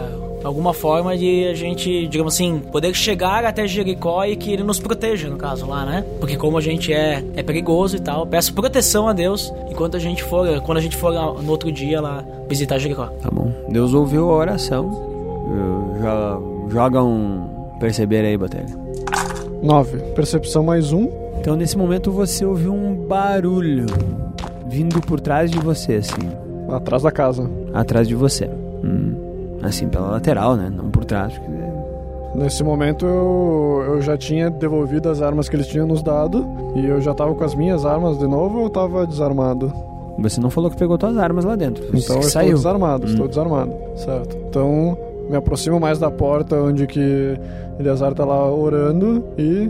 S1: alguma forma de a gente, digamos assim, poder chegar até Jericó e que ele nos proteja, no caso lá, né? Porque como a gente é, é perigoso e tal, peço proteção a Deus enquanto a gente for, quando a gente for no outro dia lá visitar Jericó.
S4: Tá bom. Deus ouviu a oração. Jo- joga um perceber aí, Botelha.
S7: 9. Percepção mais um.
S4: Então nesse momento você ouviu um barulho vindo por trás de você, assim.
S7: Atrás da casa.
S4: Atrás de você. Assim, pela lateral, né? Não por trás. porque-
S7: Nesse momento eu, eu já tinha devolvido as armas que eles tinham nos dado. E eu já tava com as minhas armas de novo ou eu tava desarmado?
S4: Você não falou que pegou suas armas lá dentro.
S7: Então eu
S4: que
S7: estou
S4: saiu.
S7: desarmado,
S4: Hum.
S7: estou desarmado. Certo. Então me aproximo mais da porta onde que Eleazar tá lá orando e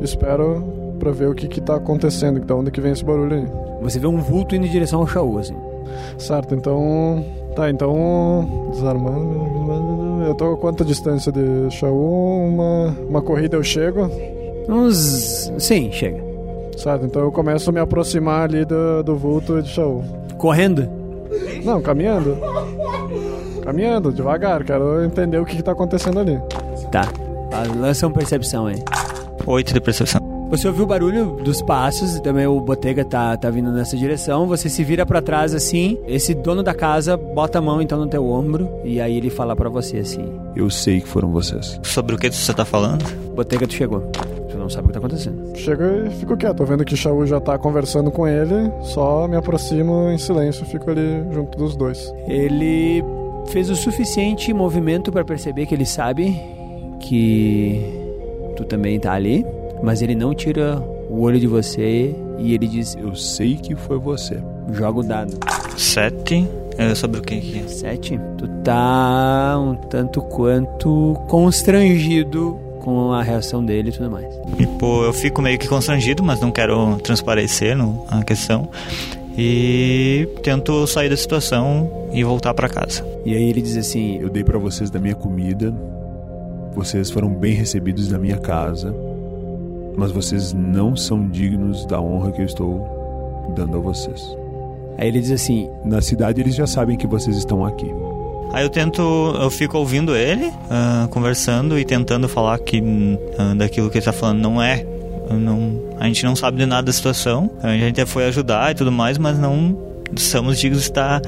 S7: espero pra ver o que que tá acontecendo, da onde que vem esse barulho aí.
S4: Você vê um vulto indo em direção ao Shaú, assim.
S7: Certo, então. Tá, então. Desarmando. Eu tô a quanta distância de Shaul? Uma, uma corrida eu chego.
S4: Uns. Sim, chega.
S7: Certo, então eu começo a me aproximar ali do, do vulto de Shaul.
S4: Correndo.
S7: Não, caminhando. Caminhando, devagar, quero entender o que, que tá acontecendo ali.
S4: Tá. Ah, Lança uma percepção aí.
S3: 8 de percepção.
S4: Você ouviu o barulho dos passos, e também o Botega tá, tá vindo nessa direção. Você se vira pra trás assim. Esse dono da casa bota a mão então no teu ombro. E aí ele fala pra você assim:
S2: Eu sei que foram vocês.
S3: Sobre o que você tá falando?
S4: Botega, tu chegou. Tu não sabe o que tá acontecendo.
S7: Chego e fico quieto, tô vendo que Shaul já tá conversando com ele, só me aproximo em silêncio, fico ali junto dos dois.
S4: Ele fez o suficiente movimento pra perceber que ele sabe que tu também tá ali, mas ele não tira o olho de você e ele diz:
S2: Eu sei que foi você.
S4: joga o dado.
S3: 7. É sobre o que que é?
S4: Sete. Tu tá um tanto quanto constrangido com a reação dele e tudo mais.
S3: Tipo, eu fico meio que constrangido, mas não quero transparecer no, a questão. E tento sair da situação e voltar pra casa.
S4: E aí ele diz assim:
S2: Eu dei pra vocês da minha comida. Vocês foram bem recebidos na minha casa. Mas vocês não são dignos da honra que eu estou dando a vocês.
S4: Aí ele diz assim:
S2: Na cidade eles já sabem que vocês estão aqui.
S3: Aí eu tento, eu fico ouvindo ele, ah, conversando e tentando falar que ah, daquilo que ele tá falando não é. Não, a gente não sabe de nada da situação. A gente até foi ajudar e tudo mais, mas não somos dignos de estar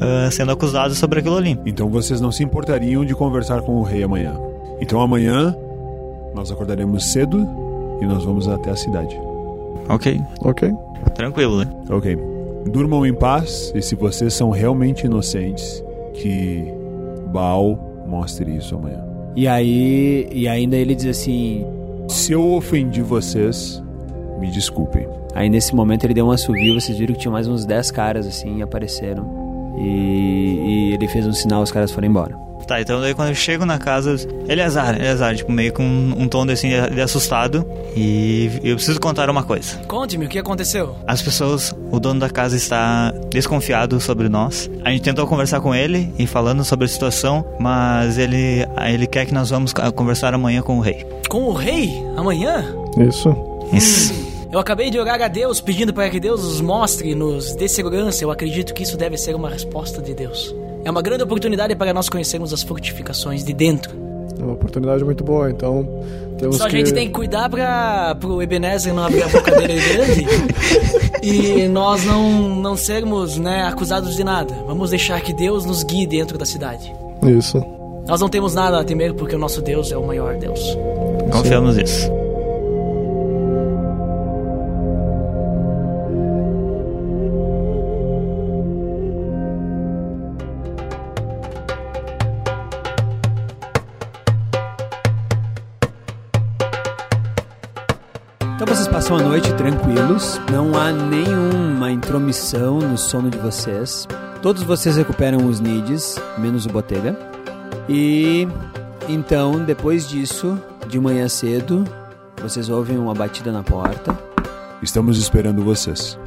S3: ah, sendo acusados sobre aquilo ali.
S2: Então vocês não se importariam de conversar com o rei amanhã. Então amanhã nós acordaremos cedo e nós vamos até a cidade.
S3: Ok,
S7: Ok?
S3: tranquilo, né?
S2: Ok. Durmam em paz e se vocês são realmente inocentes, que Baal mostre isso amanhã.
S4: E aí, e ainda ele diz assim:
S2: Se eu ofendi vocês, me desculpem.
S4: Aí nesse momento ele deu um assovio, vocês viram que tinha mais uns 10 caras assim, apareceram. E, e ele fez um sinal, os caras foram embora.
S3: Tá, então daí quando eu chego na casa, Eleazar, Eleazar, tipo, meio com um, um tom assim de assustado. E eu preciso contar uma coisa.
S1: Conte-me, o que aconteceu?
S3: As pessoas, o dono da casa está desconfiado sobre nós. A gente tentou conversar com ele e falando sobre a situação, mas ele, ele quer que nós vamos conversar amanhã com o rei.
S1: Com o rei? Amanhã?
S7: Isso.
S3: Isso.
S1: Eu acabei de orar a Deus pedindo para que Deus nos mostre, nos dê segurança. Eu acredito que isso deve ser uma resposta de Deus. É uma grande oportunidade para nós conhecermos as fortificações de dentro.
S7: É uma oportunidade muito boa, então temos
S1: Só a
S7: que...
S1: gente tem que cuidar para pro Ebenezer não abrir a boca dele grande e nós não, não sermos né, acusados de nada. Vamos deixar que Deus nos guie dentro da cidade.
S7: Isso.
S1: Nós não temos nada a temer porque o nosso Deus é o maior Deus.
S3: Confiamos nisso.
S4: Passam a noite tranquilos, não há nenhuma intromissão no sono de vocês. Todos vocês recuperam os nids, menos o Botega. E então, depois disso, de manhã cedo, vocês ouvem uma batida na porta.
S2: Estamos esperando vocês.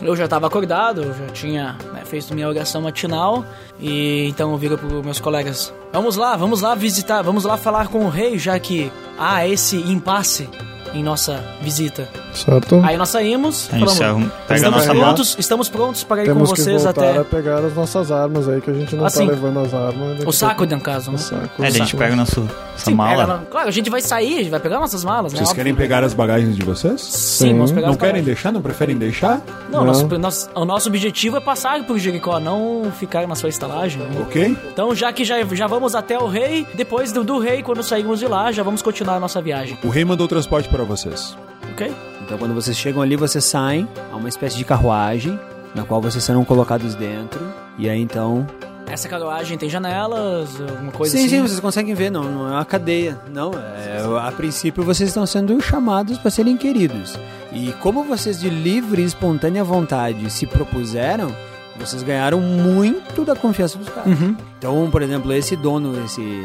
S1: Eu já estava acordado, eu já tinha né, feito minha oração matinal e então eu viro para meus colegas: Vamos lá, vamos lá visitar, vamos lá falar com o rei, já que há esse impasse em nossa visita.
S7: Certo?
S1: Aí nós saímos,
S3: A gente se
S1: falamos:
S3: a
S1: estamos
S3: nossa
S1: prontos, estamos prontos para ir
S7: Temos
S1: com vocês até
S7: a pegar as nossas armas aí, que a gente não
S1: Assim,
S7: tá levando as armas.
S1: o saco,
S7: pouco-
S1: no caso,
S7: O
S1: né?
S7: saco.
S3: É, a gente pega a nossa,
S1: Sim,
S3: mala.
S1: pega- claro, a gente vai sair, a gente vai pegar nossas malas, né?
S2: Vocês
S1: Óbvio.
S2: querem pegar as bagagens de vocês?
S1: Sim, vamos pegar
S2: Não
S1: as
S2: querem deixar? Não preferem deixar?
S1: Não,
S7: Não.
S1: Nosso, nosso- o nosso objetivo é passar por Jericó, não ficar na sua estalagem. né?
S2: Ok?
S1: Então, já que já, já vamos até o rei, depois do, do rei, quando sairmos de lá, já vamos continuar a nossa viagem,
S2: O rei mandou transporte para vocês.
S1: ok?
S4: Então, quando vocês chegam ali, vocês saem a uma espécie de carruagem, na qual vocês serão colocados dentro. E aí então.
S1: Essa carruagem tem janelas, alguma coisa
S4: sim,
S1: assim?
S4: sim, vocês conseguem ver, não, não é uma cadeia. Não, é, a princípio vocês estão sendo chamados para serem queridos. E como vocês de livre e espontânea vontade se propuseram, vocês ganharam muito da confiança dos caras.
S1: Uhum.
S4: Então, por exemplo, esse dono, esse,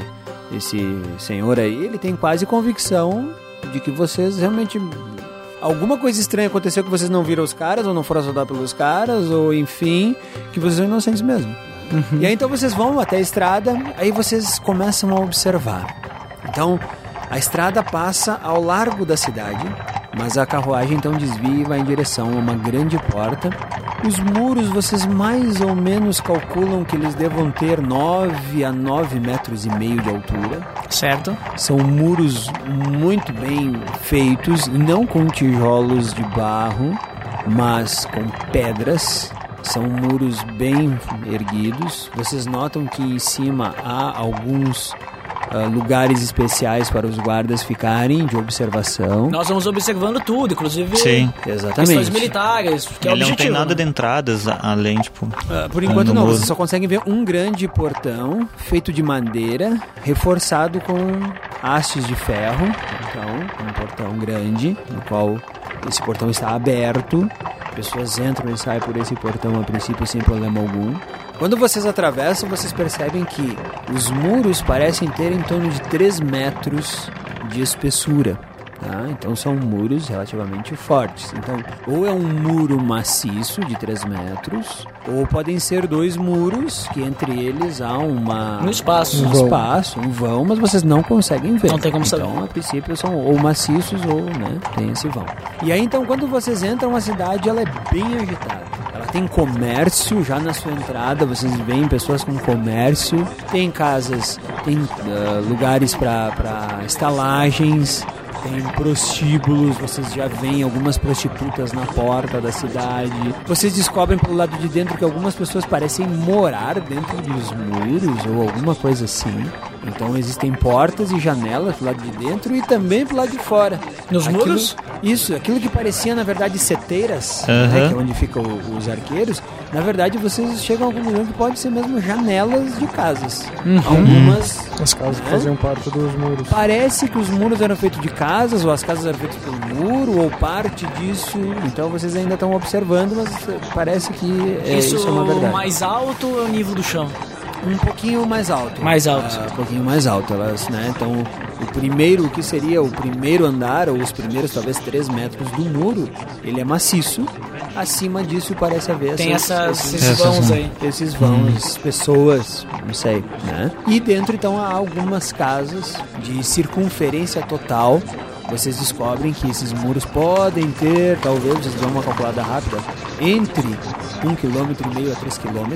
S4: esse senhor aí, ele tem quase convicção de que vocês realmente. Alguma coisa estranha aconteceu que vocês não viram os caras, ou não foram assaltados pelos caras, ou enfim, que vocês são inocentes mesmo. E aí então vocês vão até a estrada, aí vocês começam a observar. Então, a estrada passa ao largo da cidade, mas a carruagem então desvia e vai em direção a uma grande porta. Os muros vocês mais ou menos calculam que eles devam ter 9 a 9 metros e meio de altura.
S1: Certo.
S4: São muros muito bem feitos, não com tijolos de barro, mas com pedras. São muros bem erguidos. Vocês notam que em cima há alguns ah, lugares especiais para os guardas ficarem de observação.
S1: Nós vamos observando tudo, inclusive
S3: Sim.
S1: questões
S4: Exatamente.
S1: militares, que é o
S3: Ele não
S1: objetivo.
S3: tem nada
S1: né?
S3: de entradas além, tipo.
S4: Ah, por enquanto não,
S3: muro.
S4: você só consegue ver um grande portão feito de madeira, reforçado com hastes de ferro. Então, um portão grande, no qual esse portão está aberto. Pessoas entram e saem por esse portão a princípio sem problema algum. Quando vocês atravessam, vocês percebem que os muros parecem ter em torno de 3 metros de espessura. Tá? Então são muros relativamente fortes. Então, ou é um muro maciço de 3 metros, ou podem ser dois muros que entre eles há uma
S1: Um espaço.
S4: um
S7: Um vão.
S4: espaço, um vão, mas vocês não conseguem ver.
S1: Não tem como
S4: então,
S1: saber.
S4: a princípio são ou maciços ou, né, tem esse vão. E aí então quando vocês entram a cidade, ela é bem agitada. Tem comércio já na sua entrada, vocês veem pessoas com comércio, tem casas, tem ah, lugares para estalagens, tem prostíbulos, vocês já veem algumas prostitutas na porta da cidade. Vocês descobrem pelo lado de dentro que algumas pessoas parecem morar dentro dos muros ou alguma coisa assim. Então existem portas e janelas do lado de dentro e também do lado de fora.
S1: Nos
S4: Aquilo-
S1: muros?
S4: Isso, aquilo que parecia na verdade seteiras,
S3: Aham.
S4: né, que é onde ficam os arqueiros, Na verdade, vocês chegam a algum momento que pode ser mesmo janelas de casas.
S1: Uhum.
S4: Algumas
S7: As casas que
S4: É?
S7: faziam parte dos muros.
S4: Parece que os muros eram feitos de casas, ou as casas eram feitas pelo muro, ou parte disso. Então vocês ainda estão observando, mas parece que é, isso,
S1: isso
S4: é uma verdade.
S1: mais alto ou é o nível do chão?
S4: Um pouquinho mais alto.
S1: Mais alto.
S4: Ah, um pouquinho mais alto. Elas, né? Então, o primeiro, o que seria o primeiro andar, ou os primeiros talvez 3 metros do muro, ele é maciço. Acima disso parece haver
S1: Tem
S4: essas,
S1: essas,
S4: esses,
S1: esses vãos aí.
S4: esses vãos, pessoas, não sei, né? E dentro então há algumas casas de circunferência total. Vocês descobrem que esses muros podem ter, talvez, vocês dão uma calculada rápida, entre 1,5 km e meio a 3 km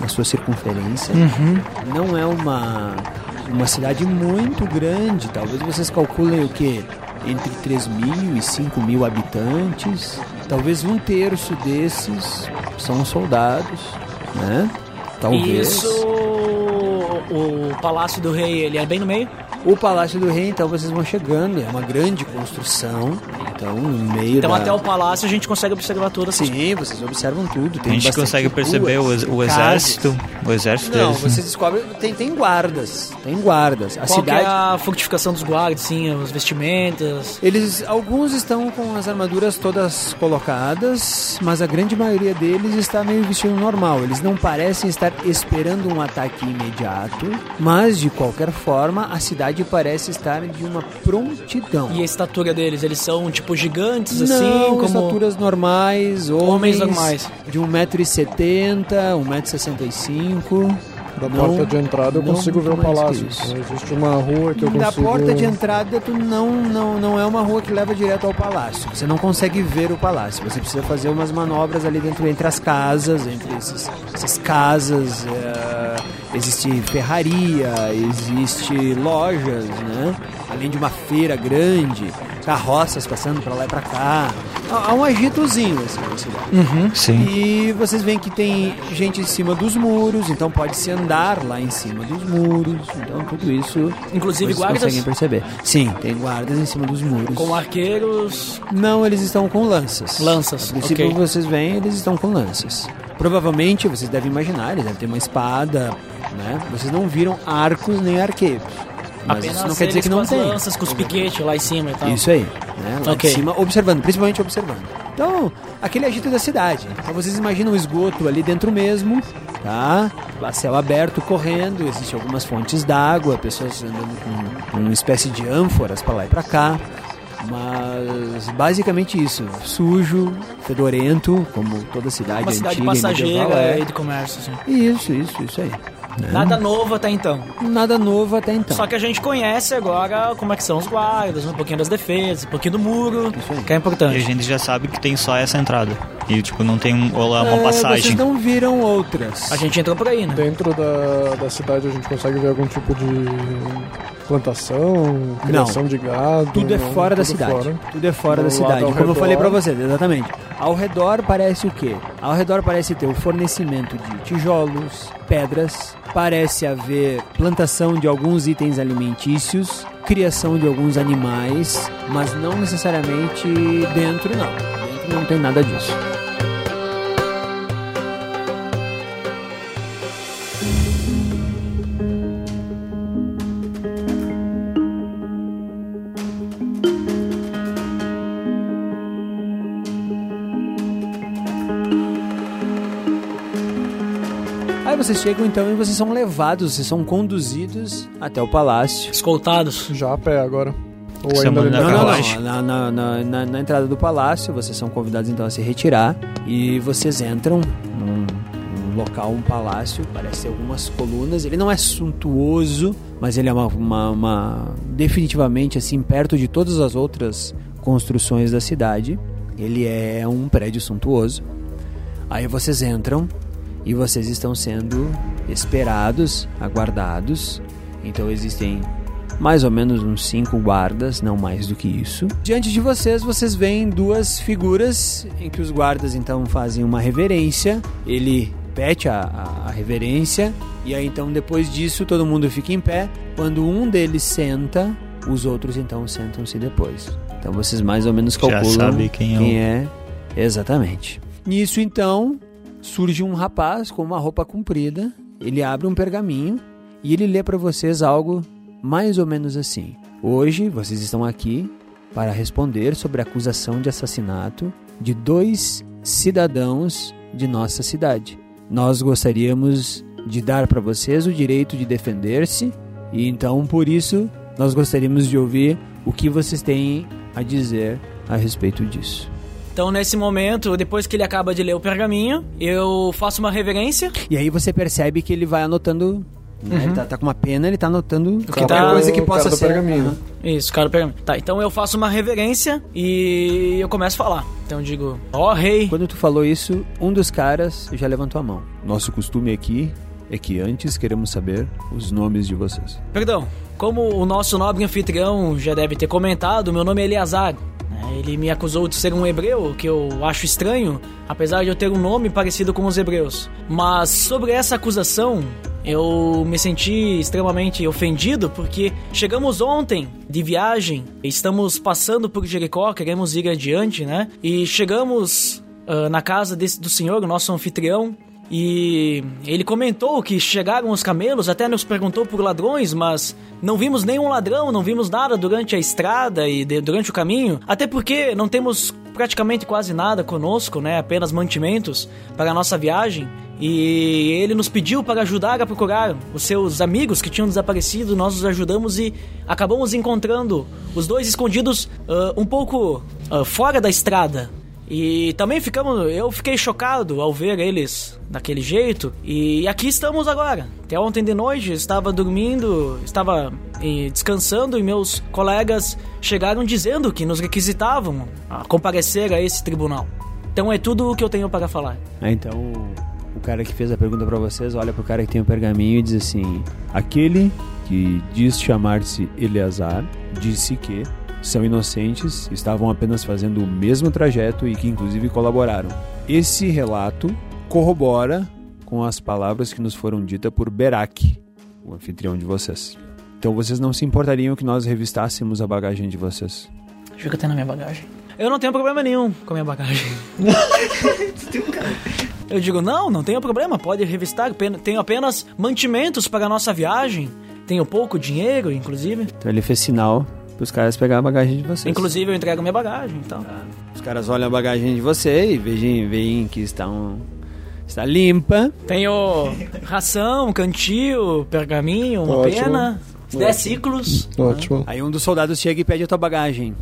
S4: na sua circunferência. Não é uma, uma cidade muito grande, talvez vocês calculem o quê? Entre 3 mil e 5 mil habitantes. Talvez um terço desses são soldados, né? Talvez.
S1: Isso, o Palácio do Rei, ele é bem no meio?
S4: O Palácio do Rei, então vocês vão chegando, é uma grande construção, então no meio
S1: Então
S4: da...
S1: até o palácio a gente consegue observar todas essas
S4: Sim, vocês observam tudo.
S3: A gente consegue perceber o,
S4: ruas,
S3: o
S4: casas.
S3: exército, o exército
S4: Não,
S3: deles. né?
S4: vocês descobrem, tem, tem guardas, tem guardas. A
S1: Qual que
S4: cidade...
S1: é a fortificação dos guardas, sim, as vestimentas?
S4: Eles, alguns estão com as armaduras todas colocadas, mas a grande maioria deles está meio vestido normal. Eles não parecem estar esperando um ataque imediato, mas de qualquer forma a cidade parece estar de uma prontidão.
S1: E a estatura deles, eles são tipo gigantes, assim,
S4: Não,
S1: como...
S4: estaturas normais, homens,
S1: Homens normais.
S4: de 1,70m, 1,65m.
S7: Da
S4: Não,
S7: porta de entrada eu consigo ver o palácio. Existe uma rua que eu
S4: Da
S7: consigo...
S4: porta de entrada, tu não, não, não é uma rua que leva direto ao palácio. Você não consegue ver o palácio. Você precisa fazer umas manobras ali dentro, entre as casas, entre esses, essas casas. é, existe ferraria, existe lojas, né? Além de uma feira grande, carroças passando pra lá e pra cá. Há um agitozinho assim na cidade.
S3: Sim.
S4: E vocês veem que tem gente em cima dos muros, então pode-se andar lá em cima dos muros. Então tudo isso
S1: Inclusive
S4: vocês
S1: guardas
S4: conseguem perceber. Sim, tem guardas em cima dos muros.
S1: com arqueiros...
S4: Não, eles estão com lanças.
S1: Lanças,
S4: A princípio
S1: ok.
S4: vocês veem, eles estão com lanças. Provavelmente, vocês devem imaginar, eles devem ter uma espada, né? Vocês não viram arcos nem arqueiros. Mas
S1: Apenas
S4: isso não quer dizer que não tem.
S1: lanças, com os piquetes lá em cima e tal.
S4: Isso aí, né? Lá
S1: Ok.
S4: de cima, observando, principalmente observando. Então, aquele agito da cidade. Então vocês imaginam o esgoto ali dentro mesmo, tá? Lá céu aberto, correndo, existem algumas fontes d'água, pessoas andando com, uma espécie de ânforas pra lá e pra cá. Mas basicamente isso, sujo, fedorento, como toda cidade
S1: Uma cidade
S4: antiga e
S1: passageira
S4: medieval é.
S1: e de comércio, assim.
S4: Isso, isso, isso aí. Né?
S1: Nada novo até então.
S4: Nada novo até então.
S1: Só que a gente conhece agora como é que são os guardas, um pouquinho das defesas, um pouquinho do muro, que é
S3: E a
S1: importante.
S3: gente já sabe que tem só essa entrada. E, tipo, não tem um, lá uma
S4: É,
S3: passagem.
S4: Vocês não viram outras.
S1: A gente entrou por aí, né?
S7: Dentro da, da cidade a gente consegue ver algum tipo de plantação, criação de gado.
S4: Tudo é
S7: não,
S4: fora da
S7: tudo
S4: cidade.
S7: fora.
S4: Tudo é fora
S7: Do
S4: da cidade. Como eu
S7: redor.
S4: falei pra vocês, exatamente. Ao redor parece o quê? Ao redor parece ter o fornecimento de tijolos, pedras, parece haver plantação de alguns itens alimentícios, criação de alguns animais, mas não necessariamente dentro não. Dentro não tem nada disso. Vocês chegam então e vocês são levados, vocês são conduzidos até o palácio.
S1: Escoltados.
S7: Já a pé agora. Ou ainda
S3: na
S7: na
S4: Não, não,
S3: carruagem.
S4: não. Na, na, na, na- na entrada do palácio, vocês são convidados então a se retirar. E vocês entram num, num local, um palácio, parece algumas colunas. Ele não é suntuoso, mas ele é uma, uma, uma- definitivamente assim, perto de todas as outras construções da cidade. Ele é um prédio suntuoso. Aí vocês entram e vocês estão sendo esperados, aguardados. Então existem mais ou menos uns cinco guardas, não mais do que isso. Diante de vocês, vocês veem duas figuras em que os guardas então fazem uma reverência. Ele repete a, a- a reverência e aí então depois disso todo mundo fica em pé. Quando um deles senta, os outros então sentam-se depois. Então vocês mais ou menos
S3: Já
S4: calculam
S3: sabe quem é o-
S4: é exatamente. Nisso então surge um rapaz com uma roupa comprida. Ele abre um pergaminho e ele lê para vocês algo mais ou menos assim: Hoje vocês estão aqui para responder sobre a acusação de assassinato de dois cidadãos de nossa cidade. Nós gostaríamos de dar para vocês o direito de defender-se e então por isso nós gostaríamos de ouvir o que vocês têm a dizer a respeito disso.
S1: Então, nesse momento, depois que ele acaba de ler o pergaminho, eu faço uma reverência.
S4: E aí você percebe que ele vai anotando. né? Ele tá, tá com uma pena, ele tá anotando
S1: que
S4: qualquer
S1: tá-
S4: coisa que
S7: o
S4: possa
S7: do
S4: ser.
S7: pergaminho.
S1: Isso, cara, o pergaminho. Tá, então eu faço uma reverência e eu começo a falar. Então eu digo: Ó rei.
S4: Quando tu falou isso, um dos caras já levantou a mão. Nosso costume aqui é que antes queremos saber os nomes de vocês.
S1: Perdão, como o nosso nobre anfitrião já deve ter comentado, meu nome é Eleazar. Né? Ele me acusou de ser um hebreu, que eu acho estranho, apesar de eu ter um nome parecido com os hebreus. Mas sobre essa acusação, eu me senti extremamente ofendido porque chegamos ontem de viagem, estamos passando por Jericó, queremos ir adiante, né? E chegamos ah, na casa desse, do senhor, o nosso anfitrião, e ele comentou que chegaram os camelos, até nos perguntou por ladrões, mas não vimos nenhum ladrão, não vimos nada durante a estrada e de- durante o caminho, até porque não temos praticamente quase nada conosco, né? Apenas mantimentos para a nossa viagem. E ele nos pediu para ajudar a procurar os seus amigos que tinham desaparecido. Nós os ajudamos e acabamos encontrando os dois escondidos ah, um pouco ah, fora da estrada. E também ficamos, eu fiquei chocado ao ver eles daquele jeito. E aqui estamos agora. Até ontem de noite estava dormindo, estava eh, descansando e meus colegas chegaram dizendo que nos requisitavam a comparecer a esse tribunal. Então é tudo o que eu tenho para falar.
S4: Aí, então, o cara que fez a pergunta pra vocês olha pro cara que tem o pergaminho e diz assim: Aquele que diz chamar-se Eleazar disse que são inocentes, estavam apenas fazendo o mesmo trajeto e que inclusive colaboraram. Esse relato corrobora com as palavras que nos foram ditas por Berak, o anfitrião de vocês. Então vocês não se importariam que nós revistássemos a bagagem de vocês?
S1: Deixa eu até na minha bagagem. Eu não tenho problema nenhum com a minha bagagem. Eu digo, não, não tenho problema, pode revistar. Tenho apenas mantimentos para a nossa viagem. Tenho pouco dinheiro, inclusive.
S4: Então ele fez sinal pros caras pegar a bagagem de vocês.
S1: Inclusive, eu entrego minha bagagem, então.
S4: Os caras olham a bagagem de você e veem, veem que está, um, está limpa.
S1: Tenho ração, cantil, pergaminho, uma
S7: Ótimo.
S1: pena, 10 ciclos.
S7: Ótimo.
S4: Aí um dos soldados chega e pede a tua bagagem.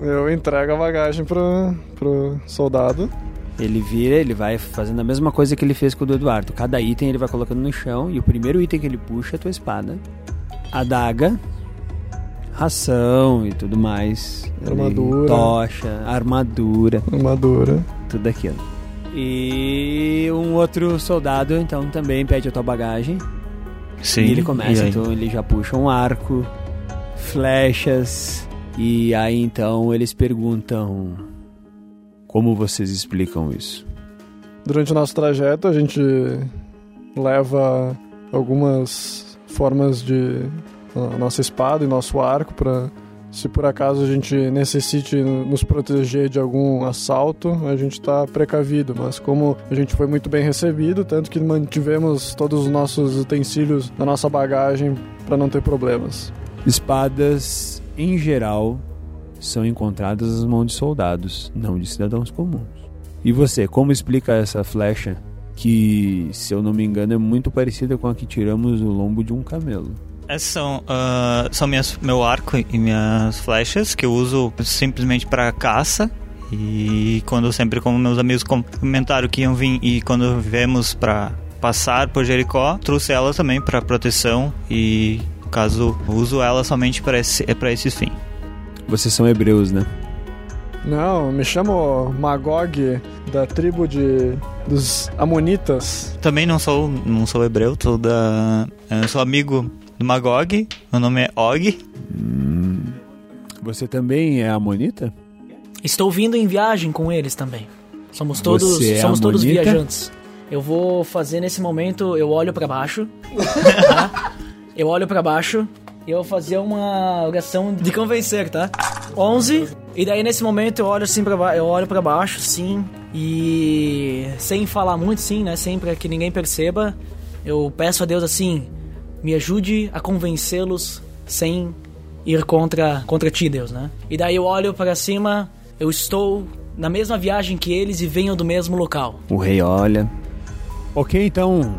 S7: Eu entrego a bagagem pro, pro soldado.
S4: Ele vira, ele vai fazendo a mesma coisa que ele fez com o do Eduardo. Cada item ele vai colocando no chão e o primeiro item que ele puxa é a tua espada, adaga, ração e tudo mais.
S7: Armadura.
S4: Tocha, armadura,
S7: Armadura.
S4: tudo aquilo. E um outro soldado então também pede a tua bagagem.
S3: Sim.
S4: E ele começa,
S3: e
S4: então ele já puxa um arco, flechas, e aí então eles perguntam como vocês explicam isso.
S7: Durante o nosso trajeto, a gente leva algumas formas de a nossa espada e nosso arco para se por acaso a gente necessite nos proteger de algum assalto, a gente está precavido. Mas como a gente foi muito bem recebido, tanto que mantivemos todos os nossos utensílios na nossa bagagem para não ter problemas.
S4: Espadas, em geral, são encontradas nas mãos de soldados, não de cidadãos comuns. E você, como explica essa flecha que, se eu não me engano, é muito parecida com a que tiramos do lombo de um camelo?
S3: Essas são, ah, são minhas, meu arco e minhas flechas que eu uso simplesmente para caça. E quando sempre como meus amigos comentaram que iam vir e quando viemos para passar por Jericó, trouxe elas também para proteção e no caso uso elas somente para esse para esse fim.
S4: Vocês são hebreus, né?
S7: Não, me chamo Magog, da tribo de dos Amonitas.
S3: Também não sou não sou hebreu, sou da eu sou amigo do Magog. Meu nome é Og.
S4: Você também é amonita?
S1: Estou vindo em viagem com eles também. Somos todos,
S4: Você é
S1: somos todos viajantes. Eu vou fazer nesse momento, eu olho pra baixo, tá? Eu olho pra baixo e eu vou fazer uma oração de convencer, tá? 11. E daí nesse momento eu olho assim para eu olho para baixo, sim. E sem falar muito, sim, né? Sem pra que ninguém perceba, eu peço a Deus assim: me ajude a convencê-los sem ir contra, contra ti, Deus, né? E daí eu olho para cima, eu estou na mesma viagem que eles e venho do mesmo local.
S4: O rei olha.
S8: Ok, então,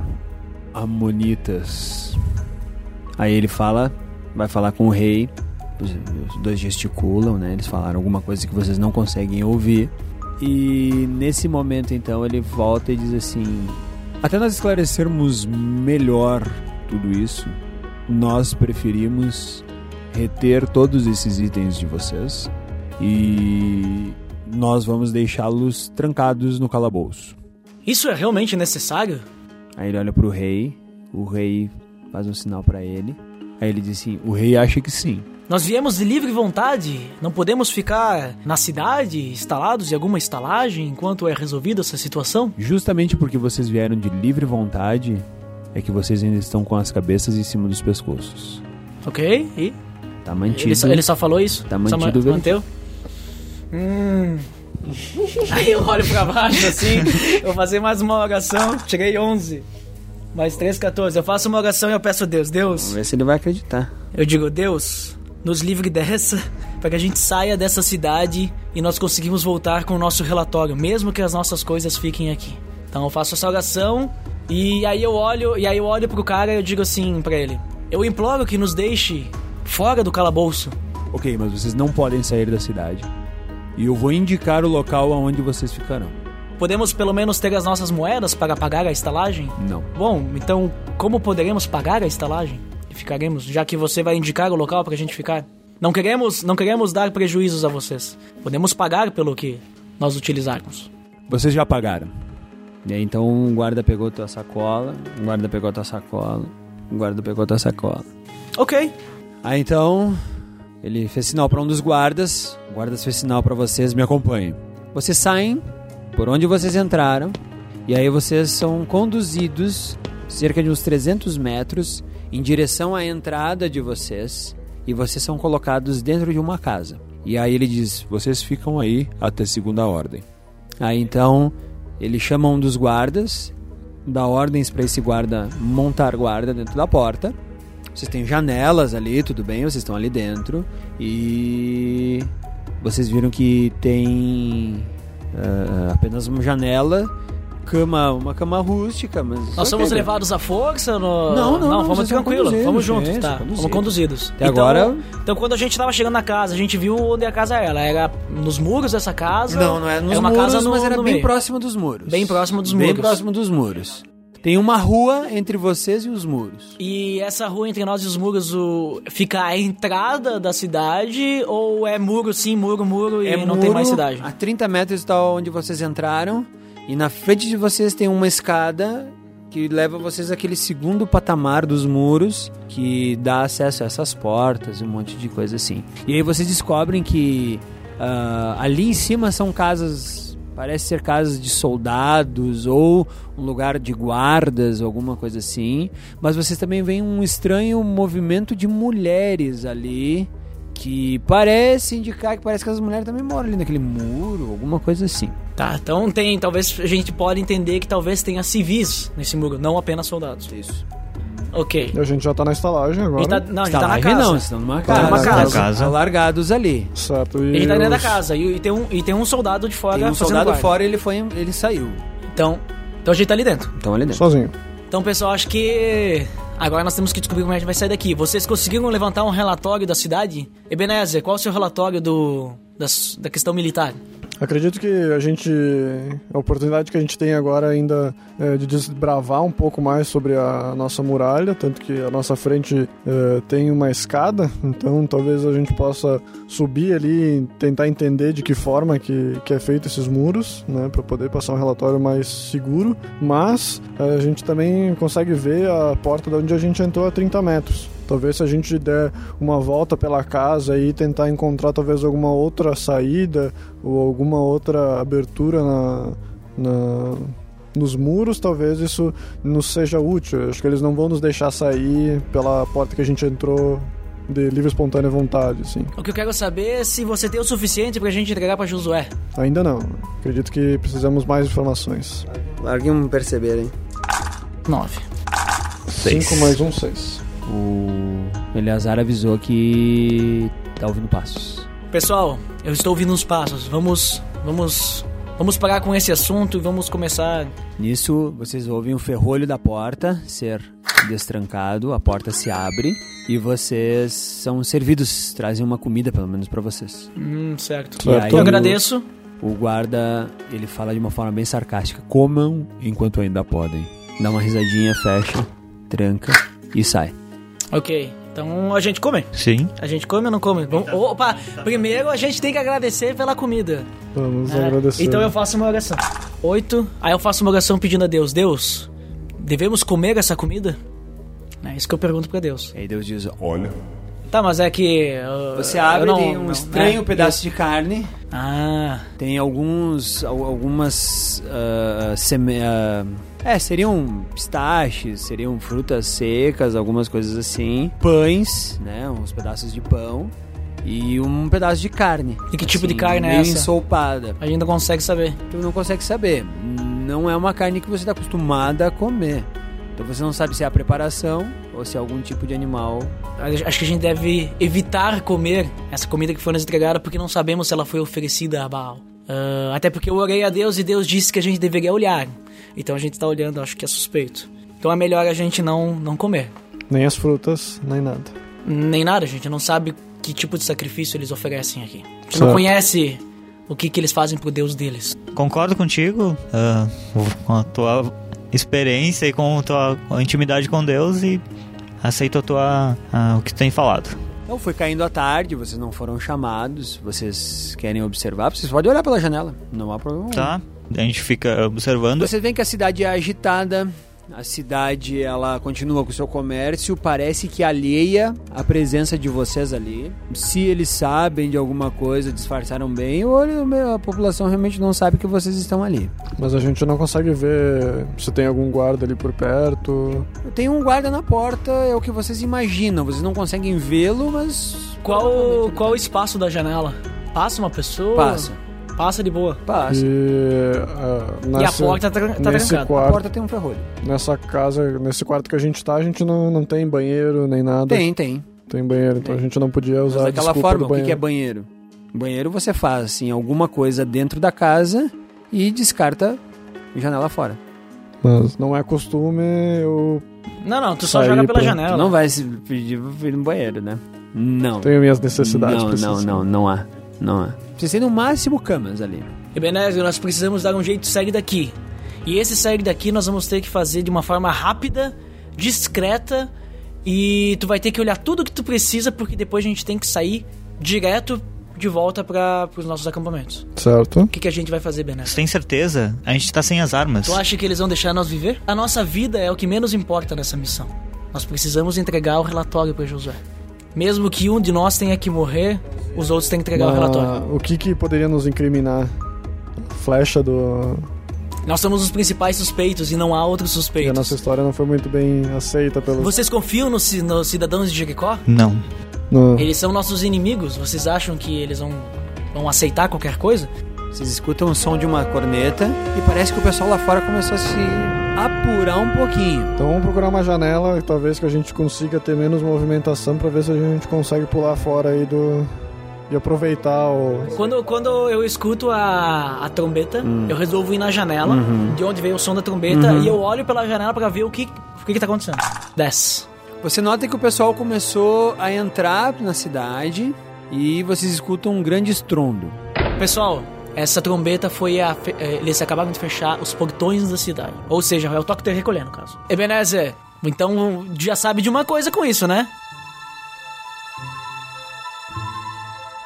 S8: Amonitas.
S4: Aí ele fala, vai falar com o rei. Os, os dois gesticulam, né? Eles falaram alguma coisa que vocês não conseguem ouvir. E nesse momento, então, ele volta e diz assim:
S8: Até nós esclarecermos melhor tudo isso, nós preferimos reter todos esses itens de vocês e nós vamos deixá-los trancados no calabouço.
S1: Isso é realmente necessário?
S4: Aí ele olha pro rei, o rei faz um sinal para ele. Aí ele diz assim:
S8: O rei acha que sim.
S1: Nós viemos de livre vontade, não podemos ficar na cidade, instalados em alguma estalagem, enquanto é resolvida essa situação?
S8: Justamente porque vocês vieram de livre vontade, é que vocês ainda estão com as cabeças em cima dos pescoços.
S1: Ok, e?
S4: Tá mantido.
S1: Ele só, ele só falou isso?
S4: Tá
S1: Só
S4: mantido o
S1: ma- manteu? Hum. Aí eu olho pra baixo assim, eu vou fazer mais uma oração. Cheguei 11. Mais 3, 14. Eu faço uma oração e eu peço a Deus, Deus,
S4: Vamos ver se ele vai acreditar.
S1: eu digo, Deus, nos livre dessa, para que a gente saia dessa cidade e nós conseguimos voltar com o nosso relatório, mesmo que as nossas coisas fiquem aqui. Então eu faço essa oração e aí eu olho, e aí eu olho pro cara e eu digo assim pra ele: Eu imploro que nos deixe fora do calabouço.
S8: Ok, mas vocês não podem sair da cidade. E eu vou indicar o local aonde vocês ficarão.
S1: Podemos pelo menos ter as nossas moedas para pagar a estalagem?
S8: Não.
S1: Bom, então como poderemos pagar a estalagem? E ficaremos, já que você vai indicar o local pra gente ficar. Não queremos, não queremos dar prejuízos a vocês. Podemos pagar pelo que nós utilizarmos.
S8: Vocês já pagaram.
S4: E aí então o guarda pegou tua sacola, o guarda pegou tua sacola, o guarda pegou tua sacola.
S1: Ok.
S4: Aí então ele fez sinal para um dos guardas, o guarda fez sinal para vocês,
S8: Me acompanhem.
S4: Vocês saem por onde vocês entraram e aí vocês são conduzidos cerca de uns 300 metros em direção à entrada de vocês e vocês são colocados dentro de uma casa.
S8: E aí ele diz: vocês ficam aí até segunda ordem.
S4: Aí então ele chama um dos guardas, dá ordens para esse guarda montar guarda dentro da porta. Vocês têm janelas ali, tudo bem, vocês estão ali dentro e vocês viram que tem ah, apenas uma janela, cama, uma cama rústica, mas
S1: Nós
S4: ok,
S1: somos levados à força? No...
S4: Não, não, não,
S1: vamos
S4: vocês são
S1: tranquilo, vamos juntos,
S4: gente,
S1: tá?
S4: conduzidos.
S1: Fomos conduzidos.
S4: Até
S1: então,
S4: agora-
S1: então quando a gente tava chegando na casa, a gente viu onde a casa era. Era nos muros dessa casa?
S4: Não, não é nos
S1: era uma
S4: muros,
S1: casa no,
S4: mas era bem
S1: meio.
S4: próximo dos muros.
S1: Bem próximo dos
S4: Bem
S1: muros.
S4: próximo dos muros. Tem uma rua entre vocês e os muros.
S1: E essa rua entre nós e os muros o... fica a entrada da cidade ou é muro sim, muro, muro e não tem mais cidade?
S4: A 30 metros está onde vocês entraram. E na frente de vocês tem uma escada que leva vocês àquele segundo patamar dos muros que dá acesso a essas portas e um monte de coisa assim. E aí vocês descobrem que ah, ali em cima são casas. Parece ser casas de soldados ou um lugar de guardas, alguma coisa assim. Mas vocês também veem um estranho movimento de mulheres ali que parece indicar que parece que as mulheres também moram ali naquele muro, alguma coisa assim.
S1: Tá, então tem, talvez a gente pode entender que talvez tenha civis nesse muro, não apenas soldados.
S4: Isso.
S1: Ok.
S7: E a gente já tá na estalagem
S1: A
S7: agora.
S1: gente tá, não, a gente tá na
S4: Estalagem
S1: casa.
S4: não, estão numa
S1: Tá
S4: casa.
S1: numa casa.
S3: Casa.
S4: Largados ali.
S7: Certo. E
S1: A gente tá dentro da
S7: os-
S1: casa e, e tem um, e tem um soldado de fora
S4: Tem um soldado
S1: guarda.
S4: fora ele foi, ele saiu.
S1: Então, então a gente tá ali dentro.
S4: Então ali dentro.
S7: Sozinho.
S1: Então, pessoal, acho que agora nós temos que descobrir como a gente vai sair daqui. Vocês conseguiram levantar um relatório da cidade? Ebenezer, qual é o seu relatório do, das- da questão militar?
S7: Acredito que a gente. A oportunidade que a gente tem agora ainda é de desbravar um pouco mais sobre a nossa muralha, tanto que a nossa frente é, tem uma escada, então talvez a gente possa subir ali e tentar entender de que forma que, que é feito esses muros, né, para poder passar um relatório mais seguro. Mas a gente também consegue ver a porta de onde a gente entrou a 30 metros. Talvez se a gente der uma volta pela casa e tentar encontrar talvez alguma outra saída ou alguma outra abertura na, na- nos muros, talvez isso nos seja útil. Acho que eles não vão nos deixar sair pela porta que a gente entrou de livre e espontânea vontade, assim.
S1: O que eu quero saber é se você tem o suficiente pra gente entregar pra Josué.
S7: Ainda não. Acredito que precisamos mais informações.
S4: Larguem um perceber, hein?
S1: Nove.
S7: 5 mais um, 6.
S4: O Eleazar avisou que tá ouvindo passos.
S1: Pessoal, eu estou ouvindo uns passos. Vamos. Vamos. Vamos parar com esse assunto e vamos começar.
S4: Nisso, vocês ouvem o ferrolho da porta ser destrancado, a porta se abre e vocês são servidos, trazem uma comida pelo menos pra vocês.
S1: Hum, certo.
S4: E aí
S1: Eu
S4: o-
S1: agradeço.
S4: O guarda, ele fala de uma forma bem sarcástica.
S8: Comam enquanto ainda podem.
S4: Dá uma risadinha, fecha, tranca e sai.
S1: Ok. Então a gente come.
S3: Sim.
S1: A gente come ou não come? Vamos- Opa! Primeiro a gente tem que agradecer pela comida.
S7: Vamos
S1: É,
S7: agradecer.
S1: Então eu faço uma oração. Oito. Aí eu faço uma oração pedindo a Deus: Deus, devemos comer essa comida? É isso que eu pergunto pra Deus.
S4: Aí Deus diz:
S2: Olha,
S1: Tá, mas é que. uh,
S4: Você abre,
S1: não-
S4: tem um
S1: não-
S4: estranho
S1: é,
S4: pedaço de carne.
S1: Ah,
S4: Tem alguns. al- algumas. ah, seme- ah, é, seriam pistaches, seriam frutas secas, algumas coisas assim. Pães, né? Uns pedaços de pão. E um pedaço de carne.
S1: E que tipo de
S4: Assim,
S1: carne é essa?
S4: ensopada.
S1: a gente não consegue saber.
S4: Tu não consegue saber. Não é uma carne que você está acostumada a comer. Então você não sabe se é a preparação ou se é algum tipo de animal.
S1: Acho que a gente deve evitar comer essa comida que foi nos entregada porque não sabemos se ela foi oferecida a Baal. Ah, até porque eu orei a Deus e Deus disse que a gente deveria olhar. Então a gente tá olhando, acho que é suspeito. Então é melhor a gente não, não comer.
S7: Nem as frutas, nem nada.
S1: Nem nada, a gente não sabe que tipo de sacrifício eles oferecem aqui. A gente
S7: Certo.
S1: não conhece o que, que eles fazem pro Deus deles.
S3: Concordo contigo ah, com a tua experiência e com a tua intimidade com Deus e aceito a tua, ah, o que tu tem falado.
S4: Então foi caindo a tarde, vocês não foram chamados, vocês querem observar, vocês podem olhar pela janela, não há problema. nenhum.
S3: A gente fica observando.
S4: Vocês veem que a cidade é agitada, a cidade ela continua com o seu comércio, parece que alheia a presença de vocês ali. Se eles sabem de alguma coisa, disfarçaram bem, ou a população realmente não sabe que vocês estão ali.
S7: Mas a gente não consegue ver se tem algum guarda ali por perto.
S4: Tem um guarda na porta, é o que vocês imaginam, vocês não conseguem vê-lo, mas
S1: Qual, qual o espaço da janela? Passa uma pessoa?
S4: passa,
S1: Passa de boa.
S4: passa.
S7: E, ah,
S1: e a
S7: nessa-
S1: porta tá, tá
S7: nesse
S1: trancada.
S4: A
S7: quarto,
S4: porta tem um ferrolho.
S7: nessa casa, nesse quarto que a gente tá, a gente não, não tem banheiro nem nada.
S4: Tem, tem.
S7: Tem banheiro, então
S4: Tem.
S7: a gente não podia
S4: Mas
S7: usar a
S4: daquela
S7: desculpa
S4: forma,
S7: do
S4: o que é
S7: banheiro.
S4: banheiro? Você faz assim, alguma coisa dentro da casa e descarta janela fora.
S7: Mas não é costume eu
S1: Não, não, tu só joga pela
S7: pra-
S1: janela.
S4: Tu não vai se pedir pra ir no banheiro, né? Não.
S7: tenho minhas necessidades.
S4: Não, não, não, não há. Não há. Vocês têm no máximo camas ali.
S1: Ebenezer, nós precisamos dar um jeito de sair daqui. E esse sair daqui nós vamos ter que fazer de uma forma rápida, discreta e tu vai ter que olhar tudo que tu precisa porque depois a gente tem que sair direto de volta para os nossos acampamentos.
S7: Certo.
S1: O que, que a gente vai fazer, Benezer?
S3: Você tem certeza? A gente tá sem as armas.
S1: Tu acha que eles vão deixar nós viver? A nossa vida é o que menos importa nessa missão. Nós precisamos entregar o relatório para Josué. Mesmo que um de nós tenha que morrer, os outros têm que entregar o
S7: Mas
S1: relatório.
S7: o que que poderia nos incriminar? Flecha do...
S1: Nós somos os principais suspeitos e não há outros
S7: E a
S1: suspeitos.
S7: nossa história não foi muito bem aceita pelos...
S1: Vocês confiam nos, nos cidadãos de Jericó?
S3: Não.
S7: No...
S1: Eles são nossos inimigos. Vocês acham que eles vão, vão aceitar qualquer coisa?
S4: Vocês escutam o som de uma corneta e parece que o pessoal lá fora começou a se apurar um pouquinho.
S7: Então vamos procurar uma janela, talvez que a gente consiga ter menos movimentação pra ver se a gente consegue pular fora aí do... E aproveitar o...
S1: Quando, quando eu escuto a, a trombeta, eu resolvo ir na janela, de onde veio o som da trombeta, e eu olho pela janela pra ver o que, o que, que tá acontecendo. 10.
S4: Você nota que o pessoal começou a entrar na cidade e vocês escutam um grande estrondo.
S1: Pessoal, essa trombeta foi a. eh, Eles acabaram de fechar os portões da cidade. Ou seja, é o toque de recolher, no caso. Ebenezer, então já sabe de uma coisa com isso, né?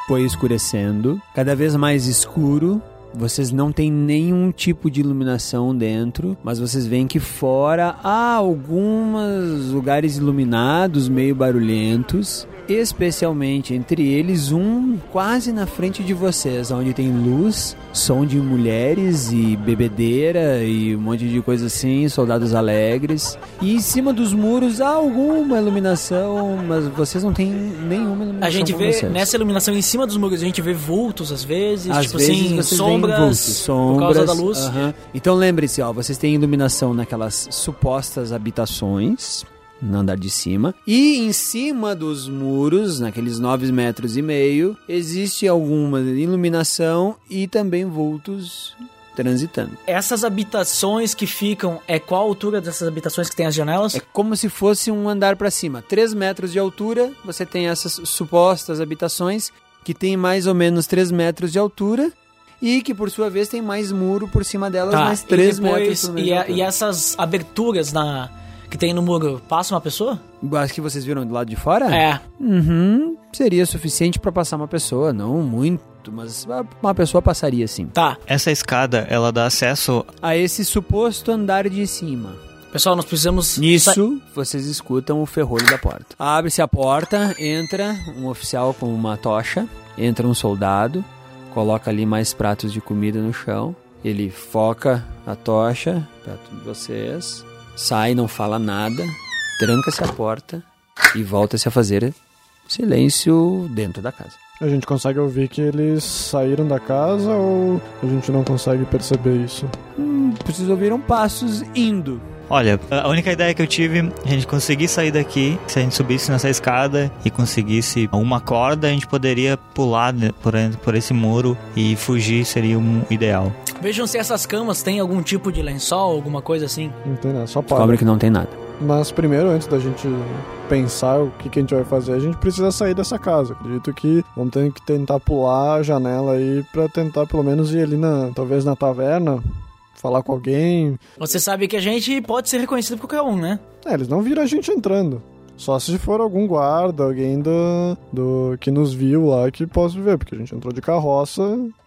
S4: Foi escurecendo, cada vez mais escuro. Vocês não têm nenhum tipo de iluminação dentro, mas vocês veem que fora há alguns lugares iluminados, meio barulhentos, especialmente entre eles um quase na frente de vocês, onde tem luz, som de mulheres e bebedeira e um monte de coisa assim, soldados alegres. E em cima dos muros há alguma iluminação, mas vocês não têm nenhuma iluminação.
S1: A gente vê
S4: vocês.
S1: nessa iluminação em cima dos muros, a gente vê vultos às vezes,
S4: Às
S1: tipo
S4: vezes
S1: assim,
S4: vocês veem
S1: sombras,
S4: vultos,
S1: por
S4: sombras,
S1: causa da luz.
S4: aham. Então lembre-se, ó, vocês têm iluminação naquelas supostas habitações no andar de cima e em cima dos muros, naqueles 9 metros e meio, existe alguma iluminação e também vultos transitando.
S1: Essas habitações que ficam, é qual a altura dessas habitações que tem as janelas?
S4: É como se fosse um andar para cima. 3 metros de altura, você tem essas supostas habitações que tem mais ou menos 3 metros de altura e que por sua vez tem mais muro por cima delas, mais 3
S1: Tá, e
S4: metros
S1: depois,
S4: por
S1: e, a- e essas aberturas na que tem no muro, passa uma pessoa?
S4: Acho que vocês viram do lado de fora?
S1: É.
S4: Uhum, seria suficiente para passar uma pessoa, não muito, mas uma pessoa passaria sim.
S1: Tá.
S3: Essa escada, ela dá acesso
S4: A esse suposto andar de cima.
S1: Pessoal, nós precisamos sa-
S4: Nisso, vocês escutam o ferrolho da porta. Abre-se a porta, entra um oficial com uma tocha, entra um soldado, coloca ali mais pratos de comida no chão. Ele foca a tocha perto de vocês, sai, não fala nada, tranca-se a porta e volta-se a fazer silêncio dentro da casa.
S7: A gente consegue ouvir que eles saíram da casa ou a gente não consegue perceber isso?
S4: Hum, vocês ouviram passos indo.
S3: Olha, a única ideia que eu tive, a gente conseguir sair daqui, se a gente subisse nessa escada e conseguisse uma corda, a gente poderia pular né, por, por esse muro e fugir seria um ideal.
S1: Vejam se essas camas têm algum tipo de lençol, alguma coisa assim.
S7: Não tem nada, só para.
S4: Descobre que não tem nada.
S7: Mas primeiro, antes da gente pensar o que, que a gente vai fazer, a gente precisa sair dessa casa. Acredito que vamos ter que tentar pular a janela aí pra tentar pelo menos ir ali na, talvez na taverna, falar com alguém.
S1: Você sabe que a gente pode ser reconhecido por qualquer um, né?
S7: É, eles não viram a gente entrando. Só se for algum guarda, alguém do, do que nos viu lá que possa ver, porque a gente entrou de carroça,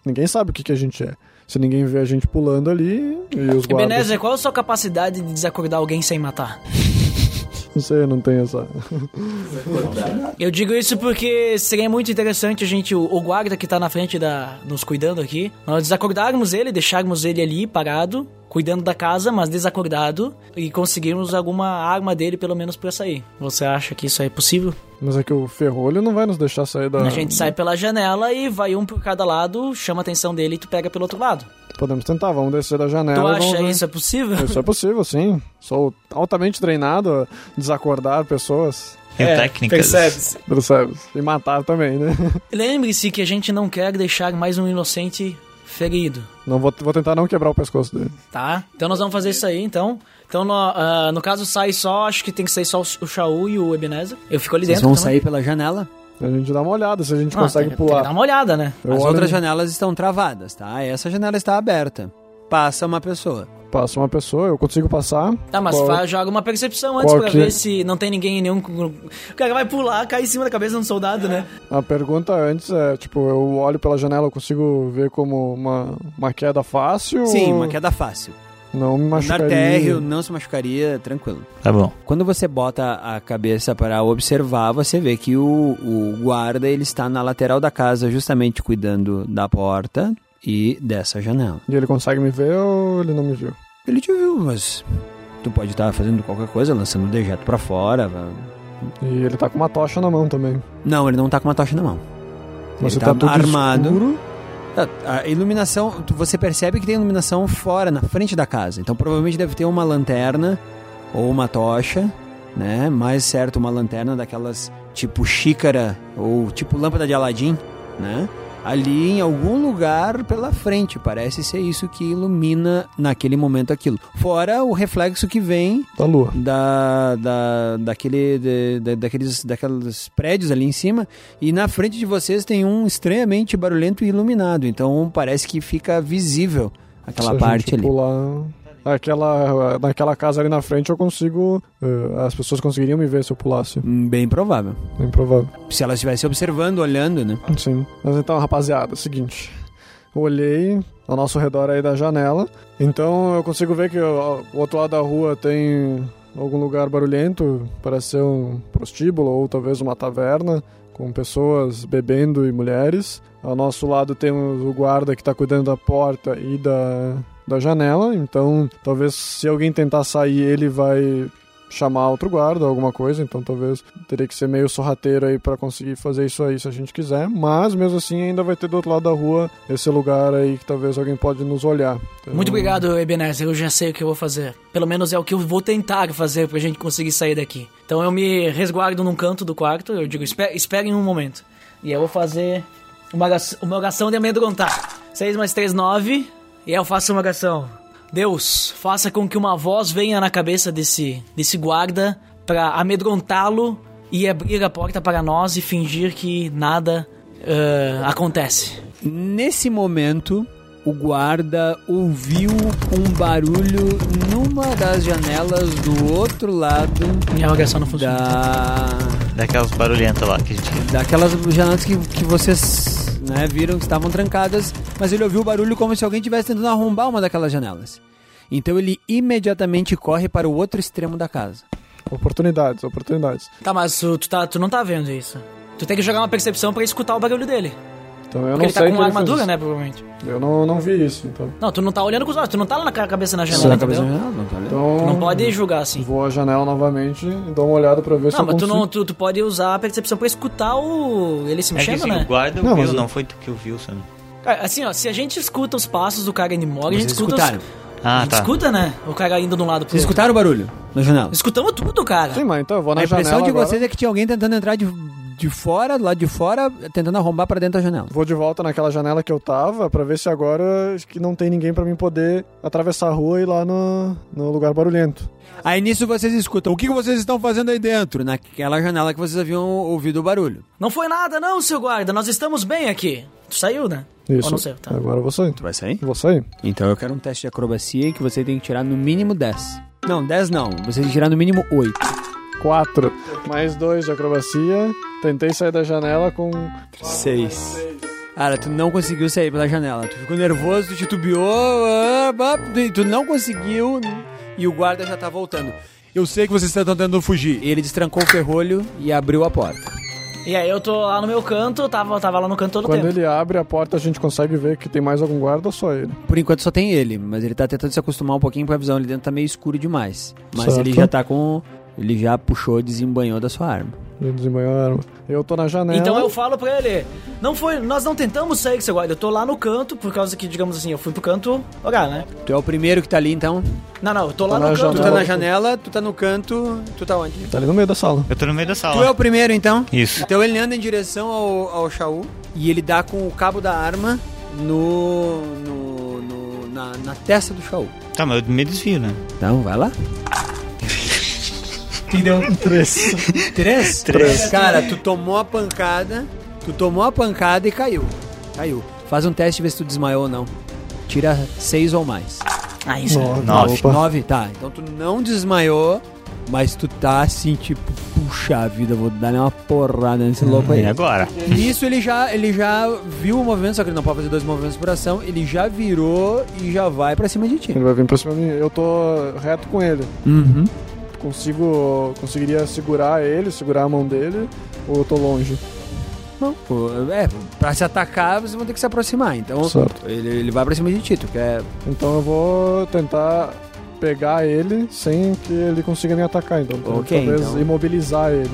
S7: ninguém sabe o que, que a gente é. Se ninguém vê a gente pulando ali e os guardas.
S1: Ebenezer, qual a sua capacidade de desacordar alguém sem matar?
S7: Não sei, eu não tenho essa.
S1: Eu digo isso porque seria muito interessante a gente, o, o guarda que tá na frente da. nos cuidando aqui, nós desacordarmos ele, deixarmos ele ali parado, cuidando da casa, mas desacordado, e conseguirmos alguma arma dele pelo menos pra sair. Você acha que isso é possível?
S7: Mas é que o ferrolho não vai nos deixar sair da.
S1: A gente sai pela janela e vai um por cada lado, chama a atenção dele e tu pega pelo outro lado.
S7: Podemos tentar, vamos descer da janela.
S1: tu acha isso é possível?
S7: Isso é possível, sim. Sou altamente treinado a desacordar pessoas.
S3: Tem
S1: É,
S3: técnicas.
S1: percebe-se.
S7: Percebe? E matar também, né?
S1: Lembre-se que a gente não quer deixar mais um inocente ferido.
S7: Não vou, vou tentar não quebrar o pescoço dele.
S1: Tá? Então nós vamos fazer isso aí, então. Então, no, ah, no caso, sai só, acho que tem que sair só o Shaul e o Ebenezer. Eu fico ali
S4: Vocês
S1: dentro
S4: vão
S1: também.
S4: sair pela janela.
S7: A gente dá uma olhada se a gente
S1: Ah,
S7: consegue
S1: tem- Tem
S7: pular.
S1: que dar uma olhada, né?
S7: Eu
S4: As
S7: olho-
S4: outras janelas estão travadas, tá? Essa janela está aberta. Passa uma pessoa.
S7: Passa uma pessoa, eu consigo passar.
S1: Tá, mas
S7: Qual-
S1: faz, joga uma percepção antes
S7: qual
S1: pra
S7: que-
S1: ver se não tem ninguém em nenhum. O cara vai pular, cai em cima da cabeça de um soldado, né?
S7: A pergunta antes é, tipo, eu olho pela janela, eu consigo ver como uma, uma queda fácil?
S4: Sim,
S7: ou
S4: uma queda fácil.
S7: Não me machucaria.
S4: térreo não se machucaria, tranquilo.
S3: Tá bom.
S4: Quando você bota a cabeça para observar, você vê que o, o guarda ele está na lateral da casa, justamente cuidando da porta e dessa janela.
S7: E ele consegue me ver ou ele não me viu?
S4: Ele te viu, mas tu pode estar fazendo qualquer coisa, lançando um dejeto pra fora.
S7: E ele tá com uma tocha na mão também.
S4: Não, ele não tá com uma tocha na mão.
S7: Mas
S4: ele
S7: você tá, tudo
S4: armado.
S7: escuro.
S4: A, a iluminação, você percebe que tem iluminação fora, na frente da casa. Então provavelmente deve ter uma lanterna ou uma tocha, né? Mais certo, uma lanterna daquelas tipo xícara ou tipo lâmpada de Aladim, né? Ali em algum lugar pela frente, parece ser isso que ilumina naquele momento aquilo. Fora o reflexo que vem
S7: Da lua.
S4: da, da, daquele, de- de- daqueles, daqueles prédios ali em cima e na frente de vocês tem um estranhamente barulhento e iluminado, então parece que fica visível aquela
S7: Se
S4: parte ali.
S7: pular... Aquela, naquela casa ali na frente eu consigo... eh, as pessoas conseguiriam me ver se eu pulasse.
S4: Hum, Bem provável.
S7: É improvável.
S4: Se elas estivessem observando, olhando, né?
S7: Sim. Mas então, rapaziada, é seguinte. Olhei ao nosso redor aí da janela. Então eu consigo ver que o outro lado da rua tem algum lugar barulhento, parece ser um prostíbulo ou talvez uma taverna com pessoas bebendo e mulheres. Ao nosso lado temos o guarda que está cuidando da porta e da, da janela, então talvez se alguém tentar sair ele vai chamar outro guarda, alguma coisa, então talvez teria que ser meio sorrateiro aí para conseguir fazer isso aí se a gente quiser, mas mesmo assim ainda vai ter do outro lado da rua esse lugar aí que talvez alguém pode nos olhar. Então,
S1: Muito obrigado, Ebenezer. Eu já sei o que eu vou fazer. Pelo menos é o que eu vou tentar fazer pra gente conseguir sair daqui. Então eu me resguardo num canto do quarto. Eu digo, "Espe- esperem um momento. E eu vou fazer uma, uma oração de amedrontar. 6 mais 3, 9. E eu faço uma oração. Deus, faça com que uma voz venha na cabeça desse, desse guarda pra amedrontá-lo e abrir a porta para nós e fingir que nada ah, acontece.
S4: Nesse momento, o guarda ouviu um barulho numa das janelas do outro lado
S1: Minha oração não funciona.
S4: da
S3: Daquelas barulhentas lá que a gente.
S4: daquelas janelas que, que vocês né, viram que estavam trancadas, mas ele ouviu o barulho como se alguém estivesse tentando arrombar uma daquelas janelas. Então ele imediatamente corre para o outro extremo da casa.
S7: Oportunidades, oportunidades.
S1: Tá, mas tu, tu tá, tu não tá vendo isso. Tu tem que jogar uma percepção pra escutar o barulho dele.
S7: Então eu
S1: Porque
S7: não
S1: ele tá
S7: sei
S1: com
S7: que
S1: uma armadura, né, provavelmente.
S7: Eu não, não vi isso, então.
S1: Não, tu não tá olhando com os olhos, tu não tá lá na ca- cabeça na janela,
S4: a
S1: entendeu?
S4: janela não tá olhando?
S7: Então
S1: Tu não pode julgar assim.
S7: vou à janela novamente e dou uma olhada pra ver se
S1: Não,
S7: eu
S1: mas tu,
S7: consigo.
S1: não, tu, tu pode usar a percepção pra escutar o... ele se
S3: É que
S1: mexendo,
S3: assim,
S1: né?
S3: o guarda
S7: Não,
S3: viu,
S7: mas-
S3: não foi tu que ouviu, sabe?
S1: Cara, Assim, ó, se a gente escuta os passos do cara indo embora, a gente escuta
S4: escutaram?
S1: os... a
S3: Ah,
S1: gente
S3: tá.
S1: escuta, né? O cara indo de um lado pro
S4: Vocês
S1: outro.
S4: escutaram o barulho na janela?
S1: Escutamos tudo, cara.
S7: Sim, mas então eu vou na
S4: A impressão
S7: janela
S4: de
S7: agora.
S4: vocês é que tinha alguém tentando entrar de, de fora, do lado de fora, tentando arrombar para dentro da janela.
S7: Vou de volta naquela janela que eu tava pra ver se agora que não tem ninguém pra mim poder atravessar a rua e ir lá no, no lugar barulhento.
S4: Aí nisso vocês escutam, o que que vocês estão fazendo aí dentro? Naquela janela que vocês haviam ouvido o barulho.
S1: Não foi nada não, seu guarda. Nós estamos bem aqui. Tu saiu, né?
S7: Isso.
S1: Ou não saiu, tá.
S7: Agora eu vou sair.
S4: Tu vai sair?
S7: Vou sair.
S4: Então eu quero um teste de acrobacia que você tem que tirar no mínimo 10. Não, 10 não. Você tem que tirar no mínimo 8.
S7: Quatro. Mais dois de acrobacia. Tentei sair da janela com.
S4: 6. Cara, tu não conseguiu sair pela janela. Tu ficou nervoso, tu titubeou, ah, tu- não conseguiu e o guarda já tá voltando. Eu sei que vocês estão tentando fugir. Ele destrancou o ferrolho e abriu a porta.
S1: E aí eu tô lá no meu canto, tava, tava lá no canto todo
S7: Quando
S1: tempo.
S7: ele abre a porta, a gente consegue ver que tem mais algum guarda ou só ele?
S4: Por enquanto só tem ele, mas ele tá tentando se acostumar um pouquinho com a visão. Ali dentro tá meio escuro demais. Mas
S7: Certo.
S4: ele já tá com. Ele já puxou e desembanhou da sua arma.
S7: Ele desembanhou a arma. Eu tô na janela.
S1: Então eu falo pra ele, não foi, nós não tentamos sair com seu guarda, eu tô lá no canto, por causa que, digamos assim, eu fui pro canto orar, né?
S4: Tu é o primeiro que tá ali então?
S1: Não, não, eu tô lá
S7: Tá
S1: no
S7: na
S1: canto.
S4: Tu tá na janela, tu tá no canto, tu tá onde?
S7: Tá ali no meio da sala.
S3: Eu tô no meio da sala.
S4: Tu é o primeiro então?
S3: Isso.
S4: Então ele anda em direção ao, ao Shaul e ele dá com o cabo da arma no. no, no- na, na testa do Shaul.
S3: Tá, mas eu me desvio, né?
S4: Então, vai lá.
S7: Três.
S4: Três? Três. Cara, tu tomou a pancada, tu tomou a pancada e caiu. Caiu. Faz um teste e vê se tu desmaiou ou não. Tira seis ou mais.
S1: Ah, isso.
S7: Nove.
S3: Nove.
S7: Opa.
S4: Nove? Tá. Então tu não desmaiou, mas tu tá assim, tipo, puxa vida, vou dar uma porrada nesse louco aí.
S3: E agora?
S4: Nisso ele já, ele já viu o movimento, só que ele não pode fazer dois movimentos por ação. Ele já virou e já vai pra cima de ti.
S7: Ele vai vir pra cima de mim. Eu tô reto com ele.
S4: Uhum.
S7: Consigo. Conseguiria segurar ele, segurar a mão dele, ou eu tô longe?
S4: Não, pô, é, pra se atacar, vocês vão ter que se aproximar. Então,
S7: Certo.
S4: ele, ele vai pra cima de ti, tu quer...
S7: Então eu vou tentar pegar ele sem que ele consiga me atacar. Então,
S4: Ok,
S7: talvez
S4: então.
S7: imobilizar ele.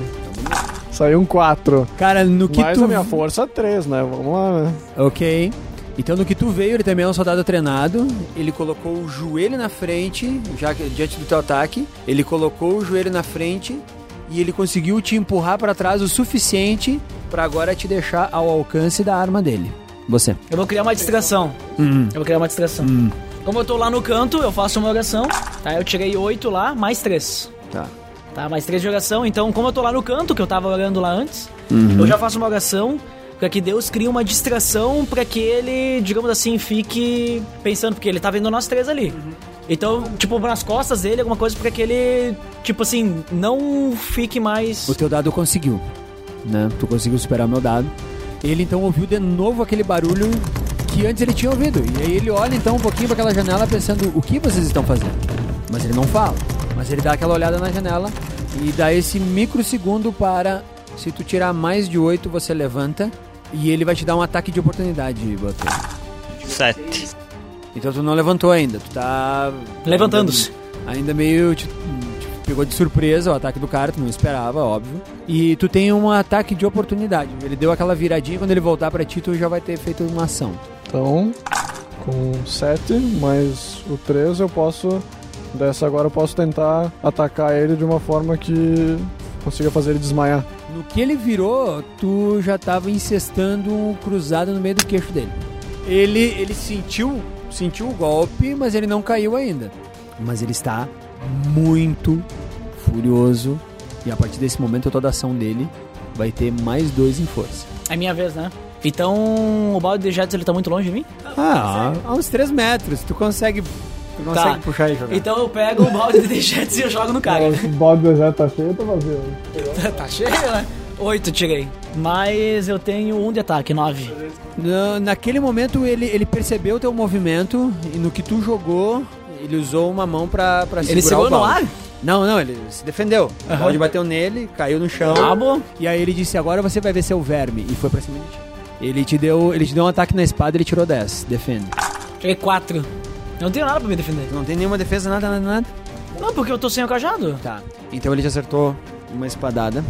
S7: Saiu um 4.
S4: Cara, no que
S7: Mais
S4: tu...
S7: a minha força 3, né? Vamos lá, né?
S4: Ok. Então, no que tu veio, ele também é um soldado treinado. Ele colocou o joelho na frente, já diante do teu ataque. Ele colocou o joelho na frente e ele conseguiu te empurrar pra trás o suficiente pra agora te deixar ao alcance da arma dele. Você.
S1: Eu vou criar uma distração.
S4: Hum.
S1: Eu vou criar uma distração.
S4: Hum.
S1: Como eu tô lá no canto, eu faço uma oração. Tá, eu tirei oito lá, mais três.
S4: Tá.
S1: Tá, mais três de oração. Então, como eu tô lá no canto, que eu tava orando lá antes,
S4: Uhum.
S1: eu já faço uma oração pra que Deus crie uma distração pra que ele, digamos assim, fique pensando, porque ele tá vendo nós três ali. Então, tipo, nas costas dele, alguma coisa pra que ele, tipo assim, não fique mais.
S4: O teu dado conseguiu, né? Tu conseguiu superar o meu dado. Ele então ouviu de novo aquele barulho que antes ele tinha ouvido. E aí ele olha então um pouquinho pra aquela janela pensando o que vocês estão fazendo. Mas ele não fala. Mas ele dá aquela olhada na janela e dá esse microsegundo para. Se tu tirar mais de 8, você levanta. E ele vai te dar um ataque de oportunidade, Butter.
S3: Sete.
S4: Então tu não levantou ainda, tu tá.
S1: Levantando-se.
S4: Ainda meio. Te, te pegou de surpresa o ataque do cara, tu não esperava, óbvio. E tu tem um ataque de oportunidade. Ele deu aquela viradinha, quando ele voltar pra ti, tu já vai ter feito uma ação.
S7: Então, com 7 mais o 3, eu posso. Dessa agora eu posso tentar atacar ele de uma forma que consiga fazer ele desmaiar.
S4: No que ele virou, tu já tava incestando um cruzado no meio do queixo dele. Ele, ele sentiu, sentiu o golpe, mas ele não caiu ainda. Mas ele está muito furioso. E a partir desse momento, toda a ação dele vai ter mais dois em força.
S1: É minha vez, né? Então, o balde de jets ele tá muito longe de mim?
S4: Ah, a uns 3 metros. Tu consegue, tu consegue
S1: Tá.
S4: puxar e jogar.
S1: Então eu pego o balde de jets e eu jogo no cara.
S7: O balde já tá cheio ou tá vazio?
S1: tá cheio, né? Oito tirei. Mas eu tenho um de ataque, nove.
S4: Na- naquele momento, ele, ele percebeu o teu movimento e no que tu jogou, ele usou uma mão pra, pra segurar
S1: Ele segurou
S4: o
S1: no
S4: balde.
S1: ar?
S4: Não, não, ele se defendeu. O
S1: Aham.
S4: balde bateu nele, caiu no chão.
S1: Ah, bom.
S4: E aí ele disse, agora você vai ver seu verme. E foi pra cima de ti. Ele te deu, ele te deu um ataque na espada e ele tirou 10. Defende.
S1: Tirei quatro. Eu não tenho nada pra me defender.
S4: Não tem nenhuma defesa, nada, nada, nada.
S1: Não, porque eu tô sem o cajado.
S4: Tá. Então ele te acertou uma espadada.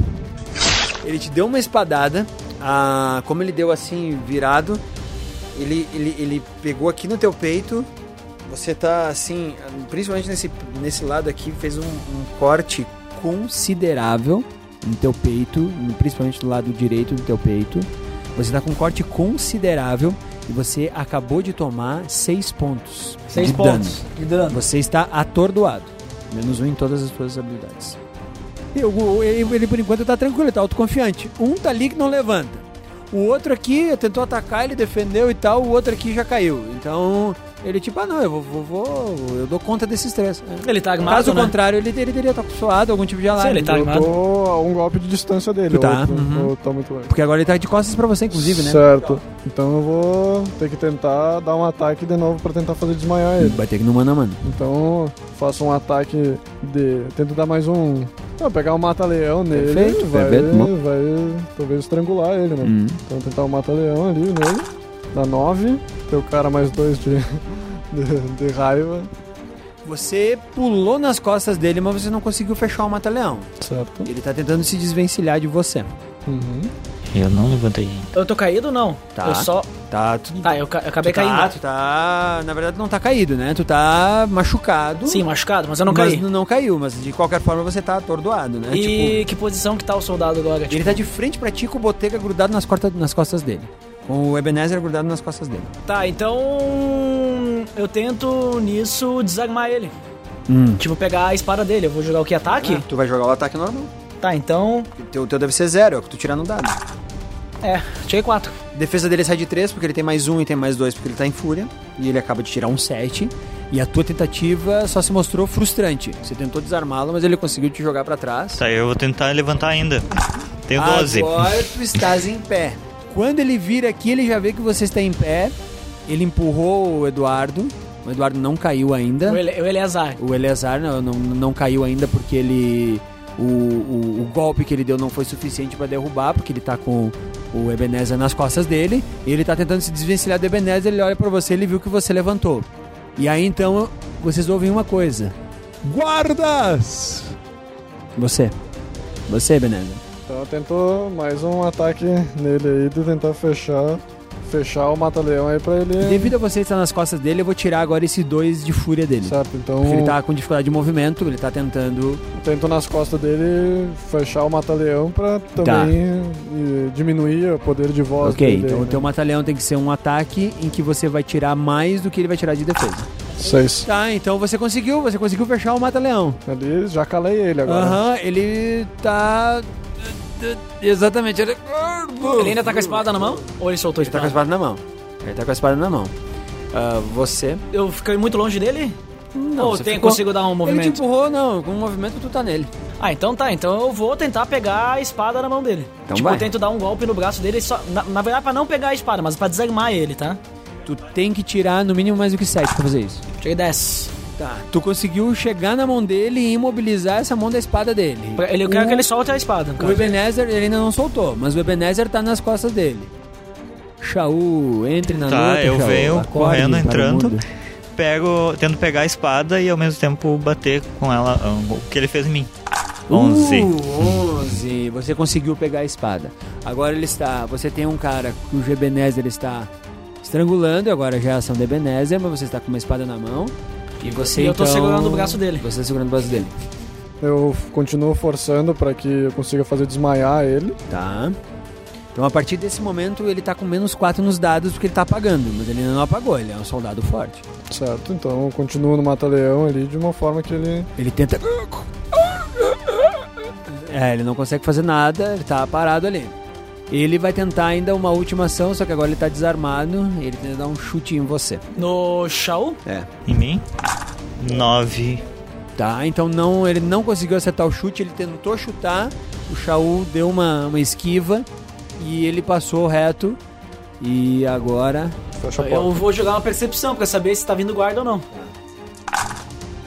S4: Ele te deu uma espadada. Ah, como ele deu assim, virado, ele, ele, ele pegou aqui no teu peito. Você tá assim, principalmente nesse, nesse lado aqui, fez um, um corte considerável no teu peito, principalmente do lado direito do teu peito. Você tá com um corte considerável e você acabou de tomar 6 pontos.
S1: Seis
S4: de
S1: pontos
S4: Dano.
S1: de dano.
S4: Você está atordoado. Menos um em todas as suas habilidades. Ele, ele, por enquanto tá tranquilo, ele tá autoconfiante. Um tá ali que não levanta. O outro aqui tentou atacar, ele defendeu e tal, o outro aqui já caiu. Então, ele tipo, ah não, eu vou, vou, vou- eu dou conta desses três.
S1: Ele tá armado,
S4: Caso
S1: né?
S4: contrário, ele, ele teria suado algum tipo de alarme.
S1: ele tá
S7: Eu tô a um golpe de distância dele.
S4: Tu tá,
S7: tô-
S4: uhum.
S7: ou tô muito longe.
S4: Porque agora ele tá de costas pra você, inclusive, né?
S7: Certo. Então eu vou ter que tentar dar um ataque de novo pra tentar fazer desmaiar ele.
S4: Vai ter que no mano a mano.
S7: Então faço um ataque de. Tento dar mais um. Não, pegar um mata-leão nele.
S4: Perfeito,
S7: vai,
S4: perfeito, bom.
S7: vai talvez estrangular ele, né?
S4: Hum.
S7: Então tentar um mata-leão ali nele. Dá 9. Teu cara mais dois de, de, de raiva.
S4: Você pulou nas costas dele, mas você não conseguiu fechar o mata-leão.
S7: Certo.
S4: Ele tá tentando se desvencilhar de você.
S7: Uhum.
S3: Eu não levantei.
S1: Eu tô caído ou não?
S4: Tá.
S1: Eu só.
S4: Tá, tu,
S1: Tá, eu, ca- eu acabei
S4: tu tá,
S1: caindo.
S4: tu tá. Na verdade, não tá caído, né? Tu tá machucado.
S1: Sim, machucado, mas eu não
S4: mas
S1: caí.
S4: não caiu, mas de qualquer forma você tá atordoado, né?
S1: E
S4: Tipo,
S1: que posição que tá o soldado agora?
S4: ele tá de frente pra ti com o Botega grudado nas, corta- nas costas dele. Com o Ebenezer grudado nas costas dele.
S1: Tá, então. Eu tento nisso desarmar ele.
S4: Hum.
S1: Tipo, pegar a espada dele. Eu vou jogar o que? Ataque?
S4: Tu vai jogar o ataque normal.
S1: Tá, então.
S4: O teu, teu deve ser zero, é o que tu tirar no dado.
S1: É, tirei quatro.
S4: Defesa dele sai de 3, porque ele tem mais um e tem mais dois, porque ele tá em fúria. E ele acaba de tirar um 7. E a tua tentativa só se mostrou frustrante. Você tentou desarmá-lo, mas ele conseguiu te jogar pra trás.
S3: Tá, eu vou tentar levantar ainda. Tenho 12.
S4: Agora tu estás em pé. Quando ele vira aqui, ele já vê que você está em pé. Ele empurrou o Eduardo. O Eduardo não caiu ainda.
S1: O, Ele, o Eleazar.
S4: O Eleazar não, não, não caiu ainda porque ele. O, o, o golpe que ele deu não foi suficiente pra derrubar, porque ele tá com o Ebenezer nas costas dele. E ele tá tentando se desvencilhar do Ebenezer. Ele olha pra você ele viu que você levantou. E aí então vocês ouvem uma coisa:
S2: Guardas!
S4: Você. Você, Ebenezer.
S7: Então eu tento mais um ataque nele aí de tentar fechar. Fechar o mata-leão aí pra ele.
S4: Devido a você estar nas costas dele, eu vou tirar agora esses dois de fúria dele.
S7: Certo, então
S4: Porque ele tá com dificuldade de movimento, ele tá tentando.
S7: eu tento nas costas dele fechar o mata-leão pra também eh, diminuir o poder de voz
S4: Ok,
S7: dele.
S4: então
S7: aí,
S4: o teu mata-leão tem que ser um ataque em que você vai tirar mais do que ele vai tirar de defesa.
S7: Seis.
S4: Tá, então você conseguiu, você conseguiu fechar o mata-leão.
S7: Ali já calei ele agora.
S4: Aham, ele tá. Exatamente, ele.
S1: Ele ainda tá com a espada na mão? Ou ele soltou a
S4: Ele tá com a espada na mão. Ele tá com a espada na mão. Ah, você.
S1: Eu fiquei muito longe dele? Ou
S4: você
S1: tem,
S4: ficou-
S1: consigo dar um
S4: Ele te
S1: movimento?
S4: empurrou, não. Com o movimento tu tá nele.
S1: Ah, então tá. Então eu vou tentar pegar a espada na mão dele.
S4: Então
S1: tipo,
S4: vai.
S1: eu tento dar um golpe no braço dele, só, na, na verdade pra não pegar a espada, mas pra desarmar ele, tá?
S4: Tu tem que tirar no mínimo mais do que 7 pra fazer isso.
S1: Tirei 10.
S4: Tá. Tu conseguiu chegar na mão dele e imobilizar essa mão da espada dele.
S1: Ele, eu quero
S4: O-
S1: que ele solte a espada.
S4: O. Ebenezer, ele ainda não soltou, mas o Ebenezer tá nas costas dele. Shaul, entre na
S3: Tá,
S4: luta,
S3: eu
S4: Shaul.
S3: venho correndo, entrando. Pego, tento pegar a espada e ao mesmo tempo bater com ela ah, o que ele fez em mim. 11.
S4: Uh, 11. Você conseguiu pegar a espada. Agora ele está. Você tem um cara cujo Ebenezer está estrangulando, agora já é ação do Ebenezer, mas você está com uma espada na mão. E você
S1: E eu tô
S4: então-
S1: segurando o braço dele.
S4: Você está segurando o braço dele.
S7: Eu continuo forçando pra que eu consiga fazer desmaiar ele.
S4: Tá. Então a partir desse momento ele tá com menos 4 nos dados porque ele tá apagando, mas ele ainda não apagou, ele é um soldado forte.
S7: Certo, então eu continuo no mata-leão ali de uma forma que ele.
S4: Ele tenta. É, ele não consegue fazer nada, ele tá parado ali. Ele vai tentar ainda uma última ação, só que agora ele tá desarmado ele tenta dar um chute em você.
S1: No Shaul?
S4: É.
S3: Em mim? 9.
S4: Tá, então não, ele não conseguiu acertar o chute, ele tentou chutar, o Shaul deu uma, uma esquiva e ele passou reto. E agora.
S7: Fecha a
S1: Eu vou jogar uma percepção pra saber se tá vindo guarda ou não.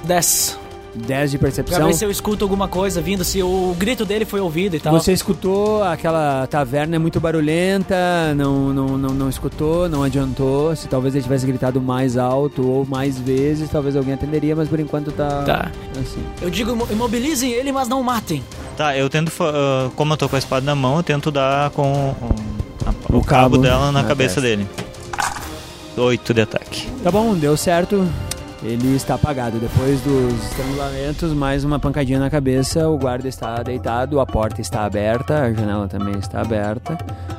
S1: 10.
S4: 10 de
S1: Pra
S4: percepção.
S1: ver se eu escuto alguma coisa vindo, se o grito dele foi ouvido e tal.
S4: Você escutou aquela taverna é muito barulhenta, não, não, não, não escutou, não adiantou. Se talvez ele tivesse gritado mais alto ou mais vezes, talvez alguém atenderia, mas por enquanto tá,
S1: Tá.
S4: assim.
S1: Eu digo, imo- imobilizem ele, mas não matem.
S3: Tá, eu tento. ah, como eu tô com a espada na mão, eu tento dar com um, a-
S4: O
S3: o, cabo,
S4: cabo
S3: dela na,
S4: na
S3: cabeça
S4: testa.
S3: dele. 8 de ataque.
S4: Tá bom, deu certo. Ele está apagado. Depois dos estrangulamentos, mais uma pancadinha na cabeça. O guarda está deitado, a porta está aberta, a janela também está aberta.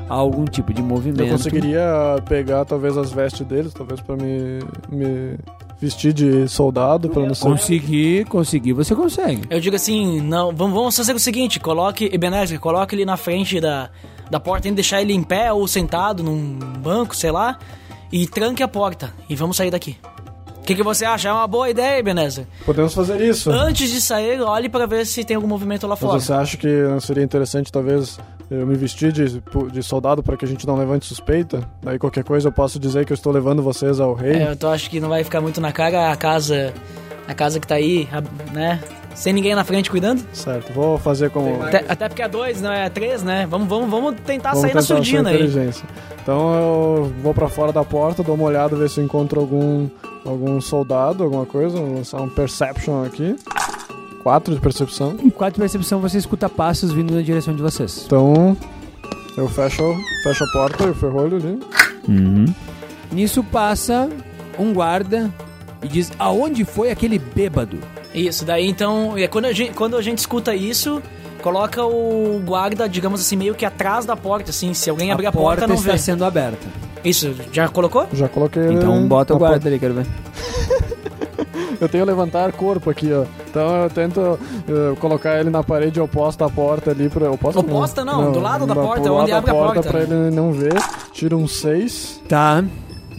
S4: Há algum tipo de movimento.
S7: Eu conseguiria pegar talvez as vestes deles, talvez pra me, me vestir de soldado, pra não ser.
S4: Conseguir, conseguir, você consegue.
S1: Eu digo assim, não, vamos, vamos fazer o seguinte, coloque, Ebenezer, coloque ele na frente da, da porta, tente deixar ele em pé ou sentado num banco, sei lá, e tranque a porta, e vamos sair daqui. O que, que você acha? É uma boa ideia, Ebenezer?
S7: Podemos fazer isso.
S1: Antes de sair, olhe pra ver se tem algum movimento lá fora.
S7: Mas você acha que não seria interessante, talvez, eu me vestir de, de soldado para que a gente não levante suspeita? Daí qualquer coisa eu posso dizer que eu estou levando vocês ao rei?
S1: É, eu tô, acho que não vai ficar muito na cara a casa, a casa que tá aí, a- né? Sem ninguém na frente cuidando.
S7: Certo, vou fazer como.
S1: Até, até porque é dois, não é três, né? Vamos, vamos, vamos tentar
S7: Vamos
S1: sair na
S7: tentar
S1: surdina
S7: sua
S1: aí.
S7: inteligência. Então eu vou pra fora da porta, dou uma olhada, ver se eu encontro algum, algum soldado, alguma coisa. Vou lançar um perception aqui. Quatro de percepção.
S4: Em quatro percepção, você escuta passos vindo na direção de vocês.
S7: Então eu fecho, fecho a porta e o ferrolho ali.
S4: Nisso passa um guarda e diz: Aonde foi aquele bêbado?
S1: Isso, daí então, é quando a gente, quando a gente escuta isso, coloca o guarda, digamos assim, meio que atrás da porta, assim, se alguém abrir a, porta, não
S4: está
S1: vê.
S4: sendo aberta.
S1: Isso, já colocou?
S7: Já coloquei ele
S4: Então bota o guarda ali, quero ver.
S7: Eu tenho levantar corpo aqui, ó. Então eu tento eh, colocar ele na parede oposta à porta ali pra. Oposta,
S1: Oposta não, do lado da porta, onde abre a
S7: da
S1: porta.
S7: pra ele não ver. Tiro um 6.
S4: Tá.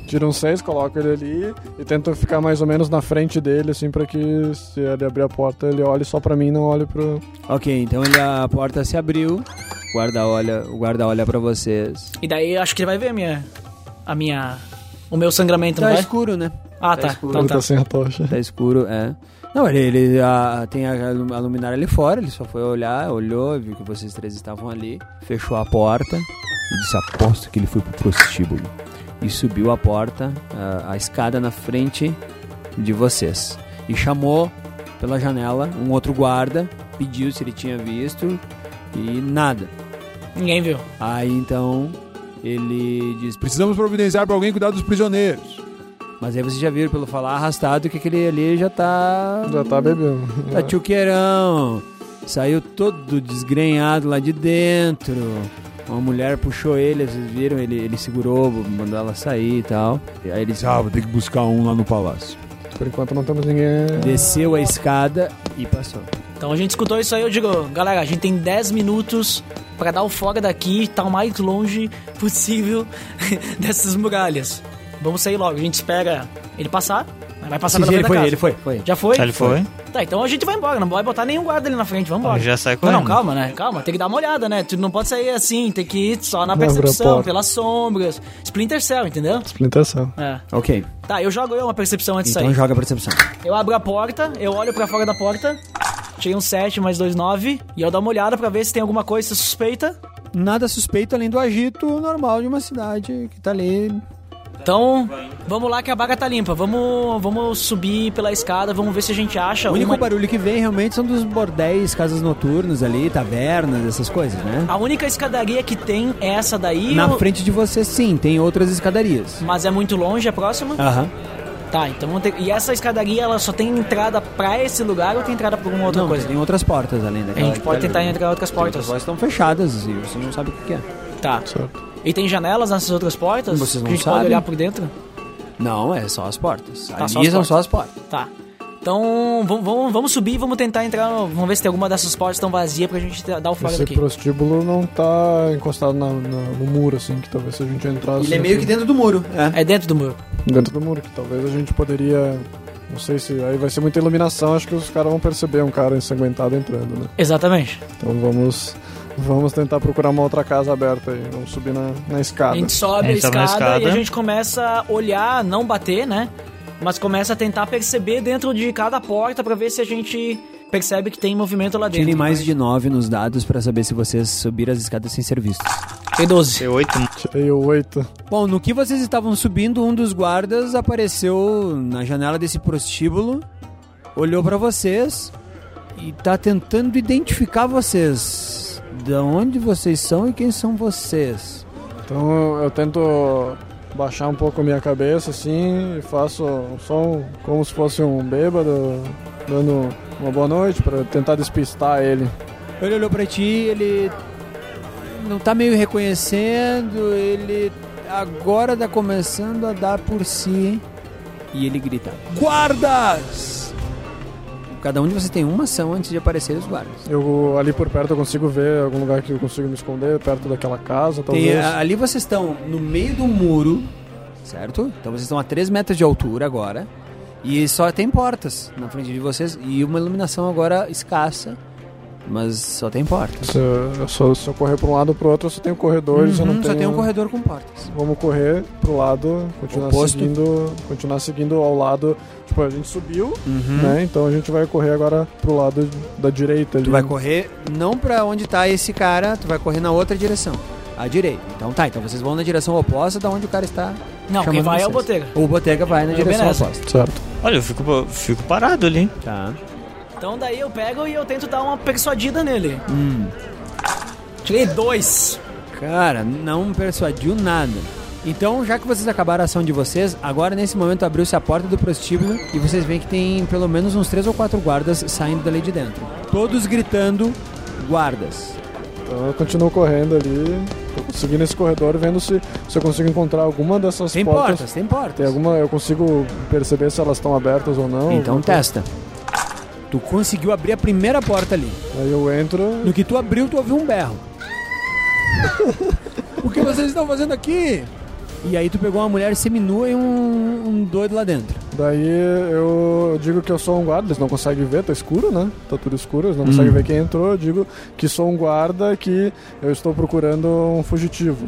S7: Tiro um 6, coloco ele ali e tento ficar mais ou menos na frente dele, assim, pra que se ele abrir a porta, ele olhe só pra mim e não olhe pro.
S4: Ok, então ele, a porta se abriu. O guarda olha, o guarda olha pra vocês.
S1: E daí acho que ele vai ver a minha. A minha. O meu sangramento,
S4: Tá
S1: não vai?
S4: escuro, né?
S1: Ah,
S4: tá
S1: tá.
S4: escuro.
S1: Então
S7: ele
S1: tá.
S7: tá sem a tocha.
S4: Tá escuro, é. Não, ele, ele ah, tem a, a luminária ali fora, ele só foi olhar, olhou, viu que vocês três estavam ali, fechou a porta e disse: Aposto que ele foi pro prostíbulo. E subiu a porta, a, a escada na frente de vocês. E chamou pela janela um outro guarda, pediu se ele tinha visto e nada.
S1: Ninguém viu.
S4: Aí então ele diz:
S2: Precisamos providenciar para alguém cuidar dos prisioneiros.
S4: Mas aí vocês já viram pelo falar arrastado que aquele ali já tá.
S7: Já tá bebendo.
S4: Tá tchuqueirão. Saiu todo desgrenhado lá de dentro. Uma mulher puxou ele, vocês viram? Ele, ele segurou, mandou ela sair e tal. E aí ele
S2: Ah, vou ter que buscar um lá no palácio.
S7: Por enquanto não temos ninguém.
S4: desceu a escada e passou.
S1: Então a gente escutou isso aí, eu digo, galera, a gente tem 10 minutos pra dar o fora daqui, tá o mais longe possível dessas muralhas. Vamos sair logo, a gente espera ele passar, Vai passar
S4: Sim,
S1: pela
S4: ele
S1: da
S4: foi,
S1: casa.
S4: ele foi, foi.
S1: Já foi?
S3: Ele foi?
S1: Tá, então a gente vai embora. Não vai botar nenhum guarda ali na frente. Vamos embora.
S3: Já sai
S1: Não, não, calma, né? Calma, tem que dar uma olhada, né? Tu não pode sair assim, tem que ir só na percepção, pelas sombras. Splinter Cell, entendeu?
S7: Splinter Cell.
S1: É.
S4: Ok.
S1: Tá, eu jogo eu uma percepção antes de
S4: Então
S1: sair.
S4: joga a percepção.
S1: Eu abro a porta, eu olho pra fora da porta. Tirei um 7 mais 2, 9. E eu dou uma olhada pra ver se tem alguma coisa suspeita.
S4: Nada suspeito além do agito normal de uma cidade que tá ali.
S1: Então, vamos lá que a baga tá limpa. Vamos, vamos subir pela escada, vamos ver se a gente acha
S4: O único
S1: uma...
S4: barulho que vem realmente são dos bordéis, casas noturnas ali, tavernas, essas coisas, né?
S1: A única escadaria que tem é essa daí.
S4: Na frente de você, sim, tem outras escadarias.
S1: Mas é muito longe, a próxima?
S4: Aham.
S1: Tá, então vamos ter... E essa escadaria, ela só tem entrada pra esse lugar ou tem entrada pra alguma outra
S4: Não,
S1: coisa?
S4: tem outras portas além
S1: A
S4: daquela.
S1: gente pode tentar
S4: ali.
S1: entrar em outras
S4: Tem outras
S1: portas.
S4: portas estão fechadas e você não sabe o que que é.
S1: Tá.
S7: Certo.
S1: E tem janelas nessas outras portas?
S4: Vocês não
S1: que a gente
S4: sabem.
S1: pode olhar por dentro?
S4: Não, é só as portas.
S1: Tá,
S4: ali
S1: só as
S4: são
S1: portas.
S4: só as portas.
S1: Tá. Então, vamos, vamos, vamos subir e vamos tentar entrar. no- Vamos ver se tem alguma dessas portas tão vazias pra gente dar o fora
S7: Esse
S1: daqui.
S7: prostíbulo não tá encostado na- na- no muro, assim, que talvez se a gente entrasse...
S4: Ele é meio que dentro do muro. É.
S1: É dentro do muro.
S7: Dentro do muro, que talvez a gente poderia... Não sei se aí vai ser muita iluminação, acho que os caras vão perceber um cara ensanguentado entrando, né?
S1: Exatamente.
S7: Então vamos... Vamos tentar procurar uma outra casa aberta aí. Vamos subir na, na
S1: A
S7: escada.
S1: gente sobe
S3: A
S1: a
S3: gente na
S1: escada,
S3: escada.
S1: e a gente começa a olhar, não bater, né? Mas começa a tentar perceber dentro de cada porta pra ver se a gente percebe que tem movimento lá dentro.
S4: Tirem mais de 9 nos dados pra saber se vocês subiram as escadas sem ser vistos.
S1: Tem 12.
S3: C8.
S7: Tirei o 8.
S4: Bom, no que vocês estavam subindo, um dos guardas apareceu na janela desse prostíbulo, olhou pra vocês e tá tentando identificar vocês. De onde vocês são e quem são vocês?
S7: Então eu tento baixar um pouco a minha cabeça assim e faço um som como se fosse um bêbado dando uma boa noite para tentar despistar ele.
S4: Ele olhou pra ti, ele não tá meio reconhecendo, ele agora tá começando a dar por si e ele grita: Guardas! Cada um de vocês tem uma ação antes de aparecer os guardas.
S7: Eu ali por perto eu consigo ver algum lugar que eu consigo me esconder perto daquela casa, talvez.
S4: Tem, ali vocês estão no meio do muro, certo? Então vocês estão a 3 metros de altura agora. E só tem portas na frente de vocês e uma iluminação agora escassa, mas só tem portas.
S7: Se eu, se eu- se eu correr para um lado ou pro outro, eu só tenho corredores, eu não
S4: Uhum,
S7: tenho...
S4: Só tem um corredor com portas.
S7: Vamos correr pro lado, continuar
S4: Oposto.
S7: seguindo, continuar seguindo ao lado. Tipo, a gente subiu,
S4: Uhum.
S7: né? Então a gente vai correr agora pro lado da direita ali.
S4: Tu vai correr não pra onde tá esse cara, tu vai correr na outra direção. À direita. Então tá, então vocês vão na direção oposta da onde o cara está.
S1: Não, quem vai é o
S4: vocês.
S1: Botega.
S4: O Botega vai na
S1: Eu
S4: direção oposta.
S7: Certo.
S3: Olha, eu fico, fico parado ali.
S4: Tá.
S1: Então daí eu pego e eu tento dar uma persuadida nele.
S4: Hum.
S1: Tirei dois.
S4: Cara, não persuadiu nada. Então, já que vocês acabaram a ação de vocês, agora nesse momento abriu-se a porta do prostíbulo e vocês veem que tem pelo menos uns três ou quatro guardas saindo dali de dentro. Todos gritando, guardas.
S7: Então eu continuo correndo ali, tô seguindo esse corredor, vendo se, se eu consigo encontrar alguma dessas
S4: Tem
S7: portas.
S4: portas, tem portas.
S7: Tem alguma, eu consigo perceber se elas estão abertas ou não.
S4: Então
S7: alguma coisa.
S4: Tu conseguiu abrir a primeira porta ali.
S7: Aí eu entro,
S4: No que tu abriu, tu ouviu um berro. o que vocês estão fazendo aqui? E aí tu pegou uma mulher seminua e um, um doido lá dentro.
S7: daí eu digo que eu sou um guarda, eles não conseguem ver, tá escuro, né? Tá tudo escuro, eles não conseguem ver quem entrou. Eu digo que sou um guarda, que eu estou procurando um fugitivo.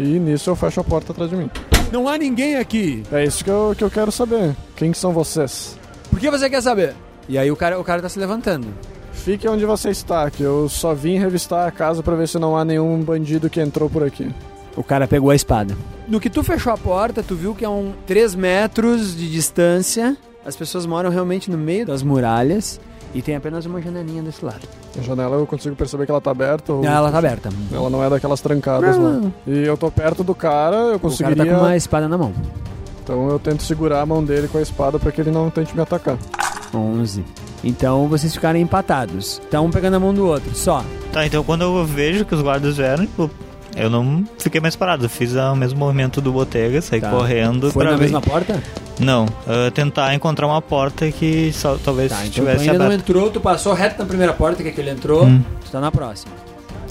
S7: E nisso eu fecho a porta atrás de mim.
S4: Não há ninguém aqui.
S7: É isso que eu, que eu quero saber. Quem que são vocês?
S4: Por que você quer saber? E aí o cara, o cara tá se levantando.
S7: Fique onde você está, que eu só vim revistar a casa pra ver se não há nenhum bandido que entrou por aqui.
S4: O cara pegou a espada. No que tu fechou a porta, tu viu que é um 3 metros de distância. As pessoas moram realmente no meio das muralhas e tem apenas uma janelinha desse lado.
S7: A janela eu consigo perceber que ela tá aberta. Ou...
S4: Ela tá aberta.
S7: Ela não é daquelas trancadas lá.
S4: Não.
S7: E eu tô perto do cara, eu
S4: O cara tá com uma espada na mão.
S7: Então eu tento segurar a mão dele com a espada pra que ele não tente me atacar.
S4: 11. Então vocês ficaram empatados. Tá um pegando a mão do outro, só.
S3: Tá, então quando eu vejo que os guardas vieram, tipo, eu não fiquei mais parado. Eu fiz o mesmo movimento do Botega, saí
S4: Tá.
S3: correndo
S4: Foi na
S3: ver.
S4: mesma porta?
S3: Não, uh, tentar encontrar uma porta que só, talvez
S4: Tá, então tu
S3: estivesse
S4: ainda não entrou, tu passou reto na primeira porta que é que ele entrou,
S3: Hum.
S4: tu tá na próxima.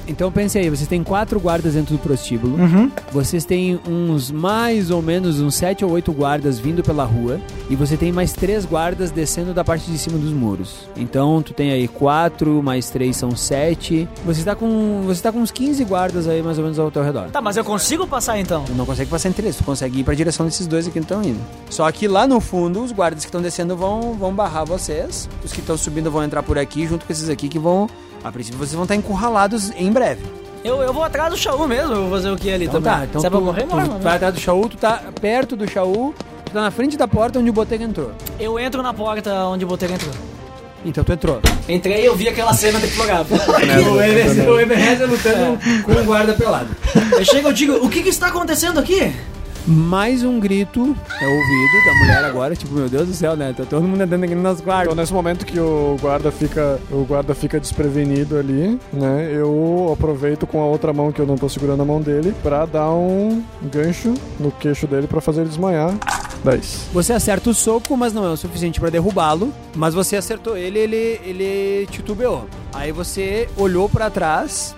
S4: Então pense aí, vocês têm quatro guardas dentro do prostíbulo.
S1: Uhum.
S4: Vocês têm uns mais ou menos uns sete ou oito guardas vindo pela rua. E você tem mais três guardas descendo da parte de cima dos muros. Então tu tem aí quatro, mais três são sete. Você tá com. Você tá com uns 15 guardas aí mais ou menos ao teu redor.
S1: Tá, mas eu consigo passar então?
S4: Tu não consegue passar entre eles, tu consegue ir pra direção desses dois aqui que estão indo. Só que lá no fundo, os guardas que estão descendo vão, vão barrar vocês. Os que estão subindo vão entrar por aqui, junto com esses aqui que vão. A princípio vocês vão estar encurralados em breve.
S1: Eu, eu vou atrás do Shaul mesmo, eu vou fazer o que ali
S4: Então
S1: também.
S4: tá, então
S1: é
S4: tu,
S1: pra morrer,
S4: tu
S1: morre,
S4: vai atrás do Shaul, tu tá perto do Shaul, tu tá na frente da porta onde o Botega entrou.
S1: Eu entro na porta onde o Boteiro entrou.
S4: Então tu entrou.
S1: Entrei e eu vi aquela cena deplorável.
S4: o Ebenezer o Ebenezer lutando com um guarda pelado.
S1: eu chego e digo, o que que está acontecendo aqui?
S4: Mais um grito é ouvido da mulher agora, tipo, meu Deus do céu, né? Tá todo mundo andando aqui nas
S7: Então
S4: guardas.
S7: nesse momento que o guarda fica, o guarda fica desprevenido ali, né? Eu aproveito com a outra mão que eu não tô segurando a mão dele pra dar um gancho no queixo dele pra fazer ele desmaiar. 10.
S4: Você acerta o soco, mas não é o suficiente pra derrubá-lo. Mas você acertou ele, ele, ele titubeou. Aí você olhou pra trás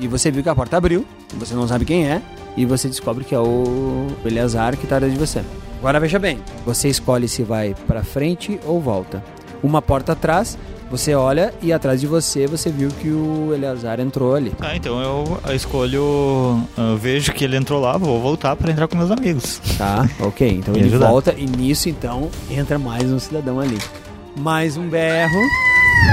S4: e você viu que a porta abriu. Você não sabe quem é. E você descobre que é o Eleazar que tá atrás de você. Agora veja bem, você escolhe se vai pra frente ou volta. Uma porta atrás, você olha e atrás de você você viu que o Eleazar entrou ali.
S3: Tá, então eu escolho. eu vejo que ele entrou lá, vou voltar pra entrar com meus amigos.
S4: Tá, ok. Então ele
S3: ajudar.
S4: volta e nisso então entra mais um cidadão ali. Mais um berro.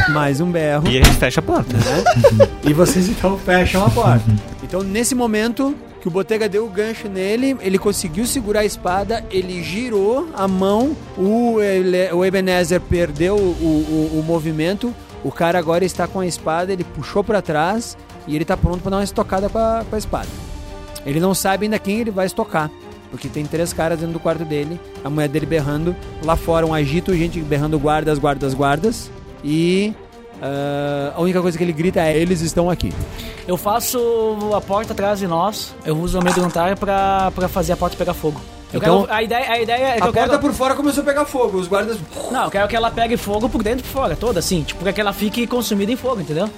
S4: Mais um berro.
S3: E a gente fecha a porta.
S4: né? e vocês então fecham a porta. Então nesse momento que o Botega deu o gancho nele, ele conseguiu segurar a espada, ele girou a mão, o, Ele- o Ebenezer perdeu o, o- o movimento, o cara agora está com a espada, ele puxou pra trás e ele tá pronto pra dar uma estocada com a, com a espada. Ele não sabe ainda quem ele vai estocar. Porque tem três caras dentro do quarto dele, a mulher dele berrando, lá fora um agito, gente berrando guardas, guardas, guardas. E ah, a única coisa que ele grita é: eles estão aqui.
S1: Eu faço a porta atrás de nós, eu uso a amedrontar pra, pra fazer a porta pegar fogo. Eu
S4: Então-
S1: quero- a, ideia, a ideia é que
S4: A
S1: eu
S4: porta
S1: quero...
S4: por fora começou a pegar fogo, os guardas.
S1: Não, eu quero que ela pegue fogo por dentro e por fora, toda assim. Tipo, pra que ela fique consumida em fogo, entendeu?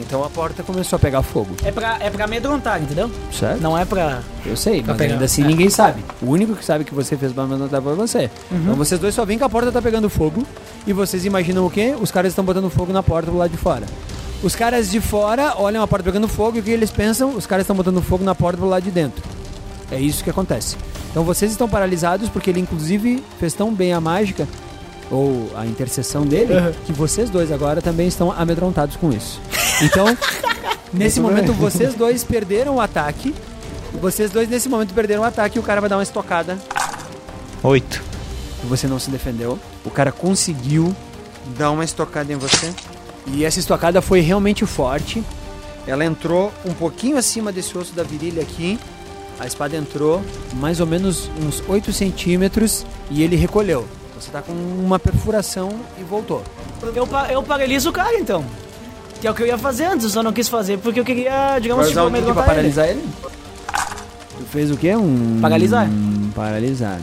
S4: Então a porta começou a pegar fogo.
S1: É pra, é pra amedrontar, entendeu?
S4: Certo?
S1: Não é pra...
S4: Eu sei,
S1: Pra
S4: mas
S1: pegar.
S4: ainda assim ninguém sabe. O único que sabe que você fez pra mandar foi você. Então vocês dois só veem que a porta tá pegando fogo e vocês imaginam o quê? Os caras estão botando fogo na porta do lado de fora. Os caras de fora olham a porta pegando fogo e o que eles pensam? Os caras estão botando fogo na porta do lado de dentro. É isso que acontece. Então vocês estão paralisados porque ele inclusive fez tão bem a mágica ou a intercessão dele que vocês dois agora também estão amedrontados com isso. Então, nesse momento vocês dois perderam o ataque. Vocês dois nesse momento perderam o ataque e o cara vai dar uma estocada.
S3: Oito.
S4: Você não se defendeu. O cara conseguiu dar uma estocada em você. E essa estocada foi realmente forte. Ela entrou um pouquinho acima desse osso da virilha aqui. A espada entrou mais ou menos uns 8 centímetros e ele recolheu. Você tá com uma perfuração e voltou.
S1: Eu, eu paraliso o cara, então. Que é o que eu ia fazer antes, eu só não quis fazer porque eu queria, digamos, tipo,
S4: usar o que pra
S1: amedrontar ele.
S4: paralisar ele? Tu fez o quê? Um...
S1: Paralisar.
S4: Paralisar.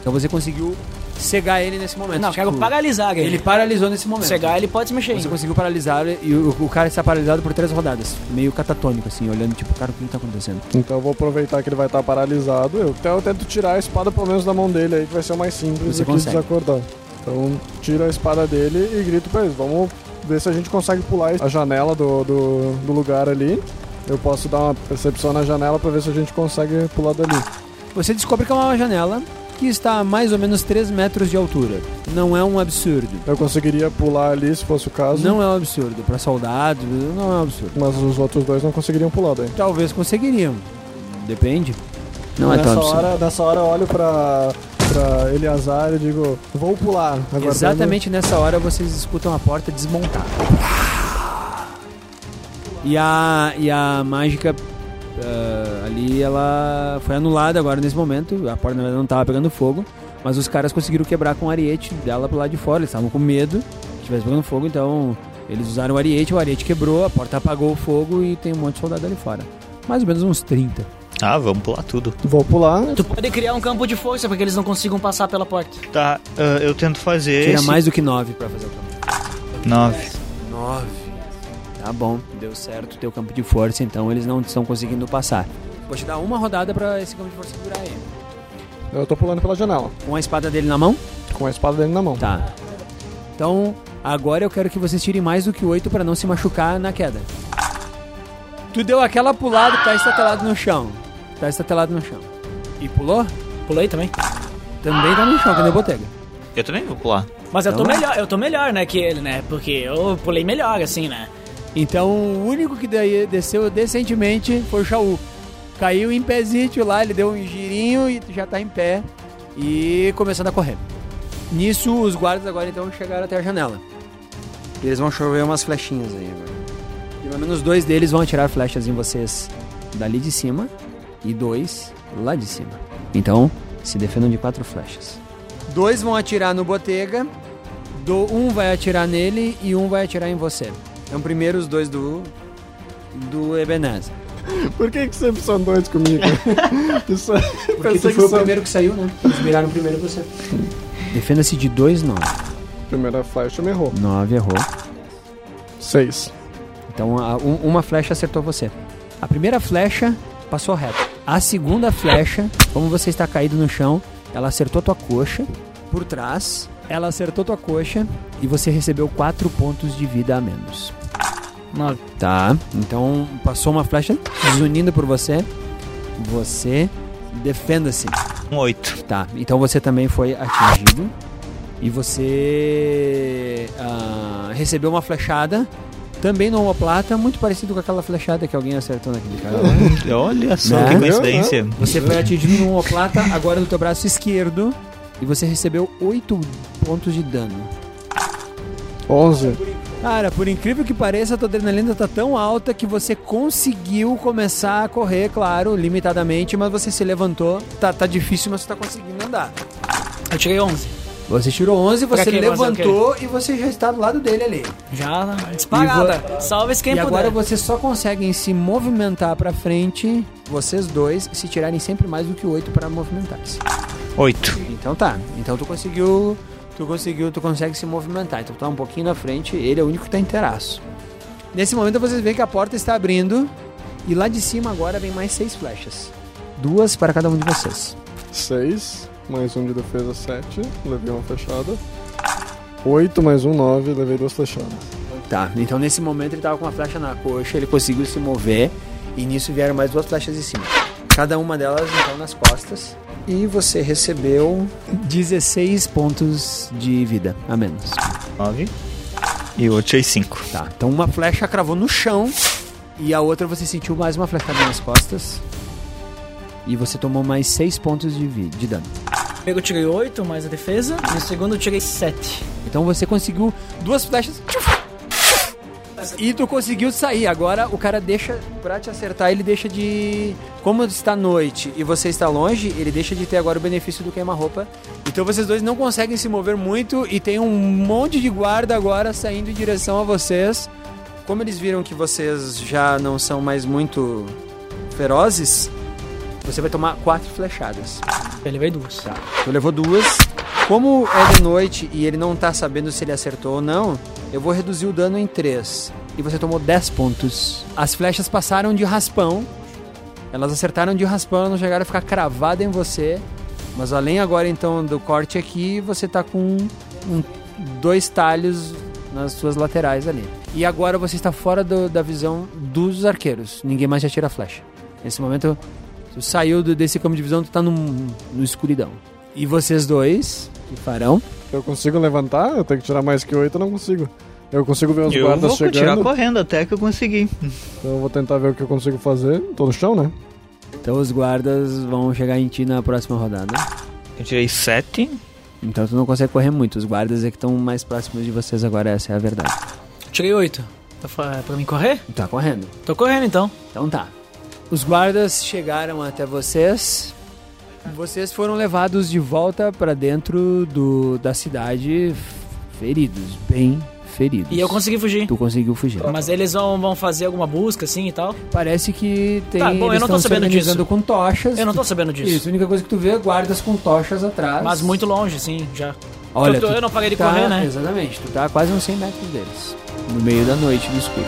S4: Então você conseguiu cegar ele nesse momento.
S1: Não, eu quero
S4: tipo,
S1: paralisar ele.
S4: Ele paralisou nesse momento.
S1: Cegar, ele pode se mexer.
S4: Você
S1: ainda.
S4: conseguiu paralisar e o, o cara está paralisado por três rodadas. Meio catatônico, assim, olhando, tipo, cara, o que está acontecendo?
S7: Então eu vou aproveitar que ele vai estar paralisado. Eu, então eu tento tirar a espada pelo menos da mão dele aí, que vai ser o mais simples
S4: Você
S7: do que
S4: consegue.
S7: desacordar. Então tiro a espada dele e grito pra eles. Vamos ver se a gente consegue pular a janela do, do, do lugar ali. Eu posso dar uma percepção na janela pra ver se a gente consegue pular dali.
S4: Você descobre que é uma janela que está a mais ou menos 3 metros de altura. Não é um absurdo.
S7: Eu conseguiria pular ali se fosse o caso.
S4: Não é um absurdo. Para soldados, não é um absurdo.
S7: Mas os outros dois não conseguiriam pular daí.
S4: Talvez conseguiriam. Depende. Não é
S7: nessa
S4: tão absurdo.
S7: hora, nessa hora eu olho pra, pra Eleazar e digo, vou pular.
S4: Exatamente nessa hora vocês escutam a porta desmontar. E a, e a mágica ah, ali, ela foi anulada agora nesse momento. A porta não estava pegando fogo. Mas os caras conseguiram quebrar com o ariete dela pro lado de fora. Eles estavam com medo que estivesse pegando fogo, então eles usaram o ariete, o ariete quebrou, a porta apagou o fogo e tem um monte de soldado ali fora. Mais ou menos uns 30.
S3: Ah, vamos pular tudo.
S7: Vou pular.
S1: Tu pode criar um campo de força pra que eles não consigam passar pela porta.
S3: Tá, ah, eu tento fazer.
S4: Tira
S3: esse-
S4: mais do que 9 pra fazer o campo.
S3: Nove.
S4: 9. Tá bom, deu certo teu campo de força, então eles não estão conseguindo passar. Vou te dar uma rodada pra esse campo de força durar aí.
S7: Eu tô pulando pela janela,
S4: Com a espada dele na mão?
S7: com a espada dele na mão.
S4: Tá. Então, agora eu quero que vocês tirem mais do que oito pra não se machucar na queda. Tu deu aquela pulada, tá estatelado no chão. Tá estatelado no chão. E pulou?
S1: Pulei também.
S4: Também tá no chão, cadê o botega?
S3: Eu também vou pular.
S1: Mas eu tô
S4: Então-
S1: melhor, eu tô melhor, né, que ele, né? Porque eu pulei melhor, assim, né?
S4: Então, o único que daí desceu decentemente foi o Shaul. Caiu em pezito lá, ele deu um girinho e já tá em pé e começando a correr. Nisso, os guardas agora então chegaram até a janela. E eles vão chover umas flechinhas aí agora. Pelo menos dois deles vão atirar flechas em vocês dali de cima e dois lá de cima. Então, se defendam de quatro flechas. Dois vão atirar no Botega, do, um vai atirar nele e um vai atirar em você. Então, primeiro os dois do, do Ebenezer.
S7: Por que, que sempre são dois comigo? Isso é...
S4: Porque tu
S7: que
S4: foi o
S7: só-
S4: primeiro que saiu, né? Eles viraram primeiro você. Defenda-se de 2, 9.
S7: Primeira flecha me errou.
S4: 9 errou.
S7: Seis.
S4: Então a- um- uma flecha acertou você. A primeira flecha passou reto. A segunda flecha, como você está caído no chão, ela acertou tua coxa por trás. Ela acertou tua coxa e você recebeu 4 pontos de vida a menos.
S1: Nove.
S4: Tá, então passou uma flecha desunindo por você. Você defenda-se.
S3: Um oito.
S4: Tá, então você também foi atingido. E você ah, recebeu uma flechada, também no omoplata, muito parecido com aquela flechada que alguém acertou naquele cara. lá.
S3: Olha só
S4: Né?
S3: que coincidência.
S4: Você foi atingido no omoplata, agora no teu braço esquerdo, e você recebeu 8 pontos de dano.
S7: Onze.
S4: Cara, por incrível que pareça, a tua adrenalina tá tão alta que você conseguiu começar a correr, claro, limitadamente, mas você se levantou. Tá, tá difícil, mas você tá conseguindo andar.
S1: Eu tirei 11.
S4: Você tirou 11,
S1: Pra
S4: você levantou e você já está do lado dele ali.
S1: Já disparada. Salve quem
S4: e
S1: puder.
S4: agora vocês só conseguem se movimentar pra frente, vocês dois, se tirarem sempre mais do que 8 para movimentar-se.
S3: Oito.
S4: Então tá. Então tu conseguiu. Tu conseguiu, tu consegue se movimentar. Então tu tá um pouquinho na frente, ele é o único que tá inteiraço. Nesse momento vocês veem que a porta está abrindo. E lá de cima agora vem mais seis flechas. Duas para cada um de vocês.
S7: Seis. Mais um de defesa, sete. Levei uma flechada. Oito mais um, nove. Levei duas flechadas.
S4: Tá, então nesse momento ele tava com uma flecha na coxa, ele conseguiu se mover. E nisso vieram mais duas flechas em cima. Cada uma delas então nas costas. E você recebeu 16 pontos de vida a menos.
S3: Nove. E o outro tirei cinco.
S4: Tá, então uma flecha cravou no chão e a outra você sentiu mais uma flechada nas costas. E você tomou mais 6 pontos de, de dano.
S1: Eu tirei 8, mais a defesa. No segundo eu tirei 7.
S4: Então você conseguiu duas flechas. E tu conseguiu sair. Agora o cara deixa, pra te acertar, ele deixa de. Como está noite e você está longe, ele deixa de ter agora o benefício do queima-roupa. Então vocês dois não conseguem se mover muito e tem um monte de guarda agora saindo em direção a vocês. Como eles viram que vocês já não são mais muito ferozes, você vai tomar quatro flechadas.
S1: Eu levei duas.
S4: Tá. Tu levou duas. Como é de noite e ele não tá sabendo se ele acertou ou não, eu vou reduzir o dano em 3. E você tomou 10 pontos. As flechas passaram de raspão. Elas acertaram de raspão, não chegaram a ficar cravadas em você. Mas além agora então do corte aqui, você tá com um- dois talhos nas suas laterais ali. E agora você está fora do- da visão dos arqueiros. Ninguém mais já tira a flecha. Nesse momento, tu saiu do- desse campo de visão, tu tá no, no escuridão. E vocês dois, que farão?
S7: Eu consigo levantar? Eu tenho que tirar mais que oito, eu não consigo. Eu consigo ver os
S3: Eu
S7: guardas
S3: vou continuar
S7: chegando.
S3: correndo até que eu conseguir.
S7: Então eu vou tentar ver o que eu consigo fazer. Tô no chão, né?
S4: Então os guardas vão chegar em ti na próxima rodada.
S3: Eu tirei sete.
S4: Então tu não consegue correr muito. Os guardas é que estão mais próximos de vocês agora, essa é a verdade.
S1: Tirei 8. Tá pra mim correr?
S4: Tá correndo.
S1: Tô correndo então.
S4: Então tá. Os guardas chegaram até vocês. Vocês foram levados de volta pra dentro do, da cidade feridos, bem feridos.
S1: E eu consegui fugir.
S4: Tu conseguiu fugir.
S1: Mas eles vão, vão fazer alguma busca assim e tal?
S4: Parece que tem.
S1: Tá, bom, eu não tô sabendo disso.
S4: com tochas.
S1: Eu não tô sabendo disso.
S4: Isso, a única coisa que tu vê é guardas com tochas atrás.
S1: Mas muito longe, sim, já.
S4: Olha, tu
S1: eu não parei de
S4: tá-
S1: correr, né?
S4: Exatamente, tu tá quase uns 100 metros deles. No meio da noite, no escuro.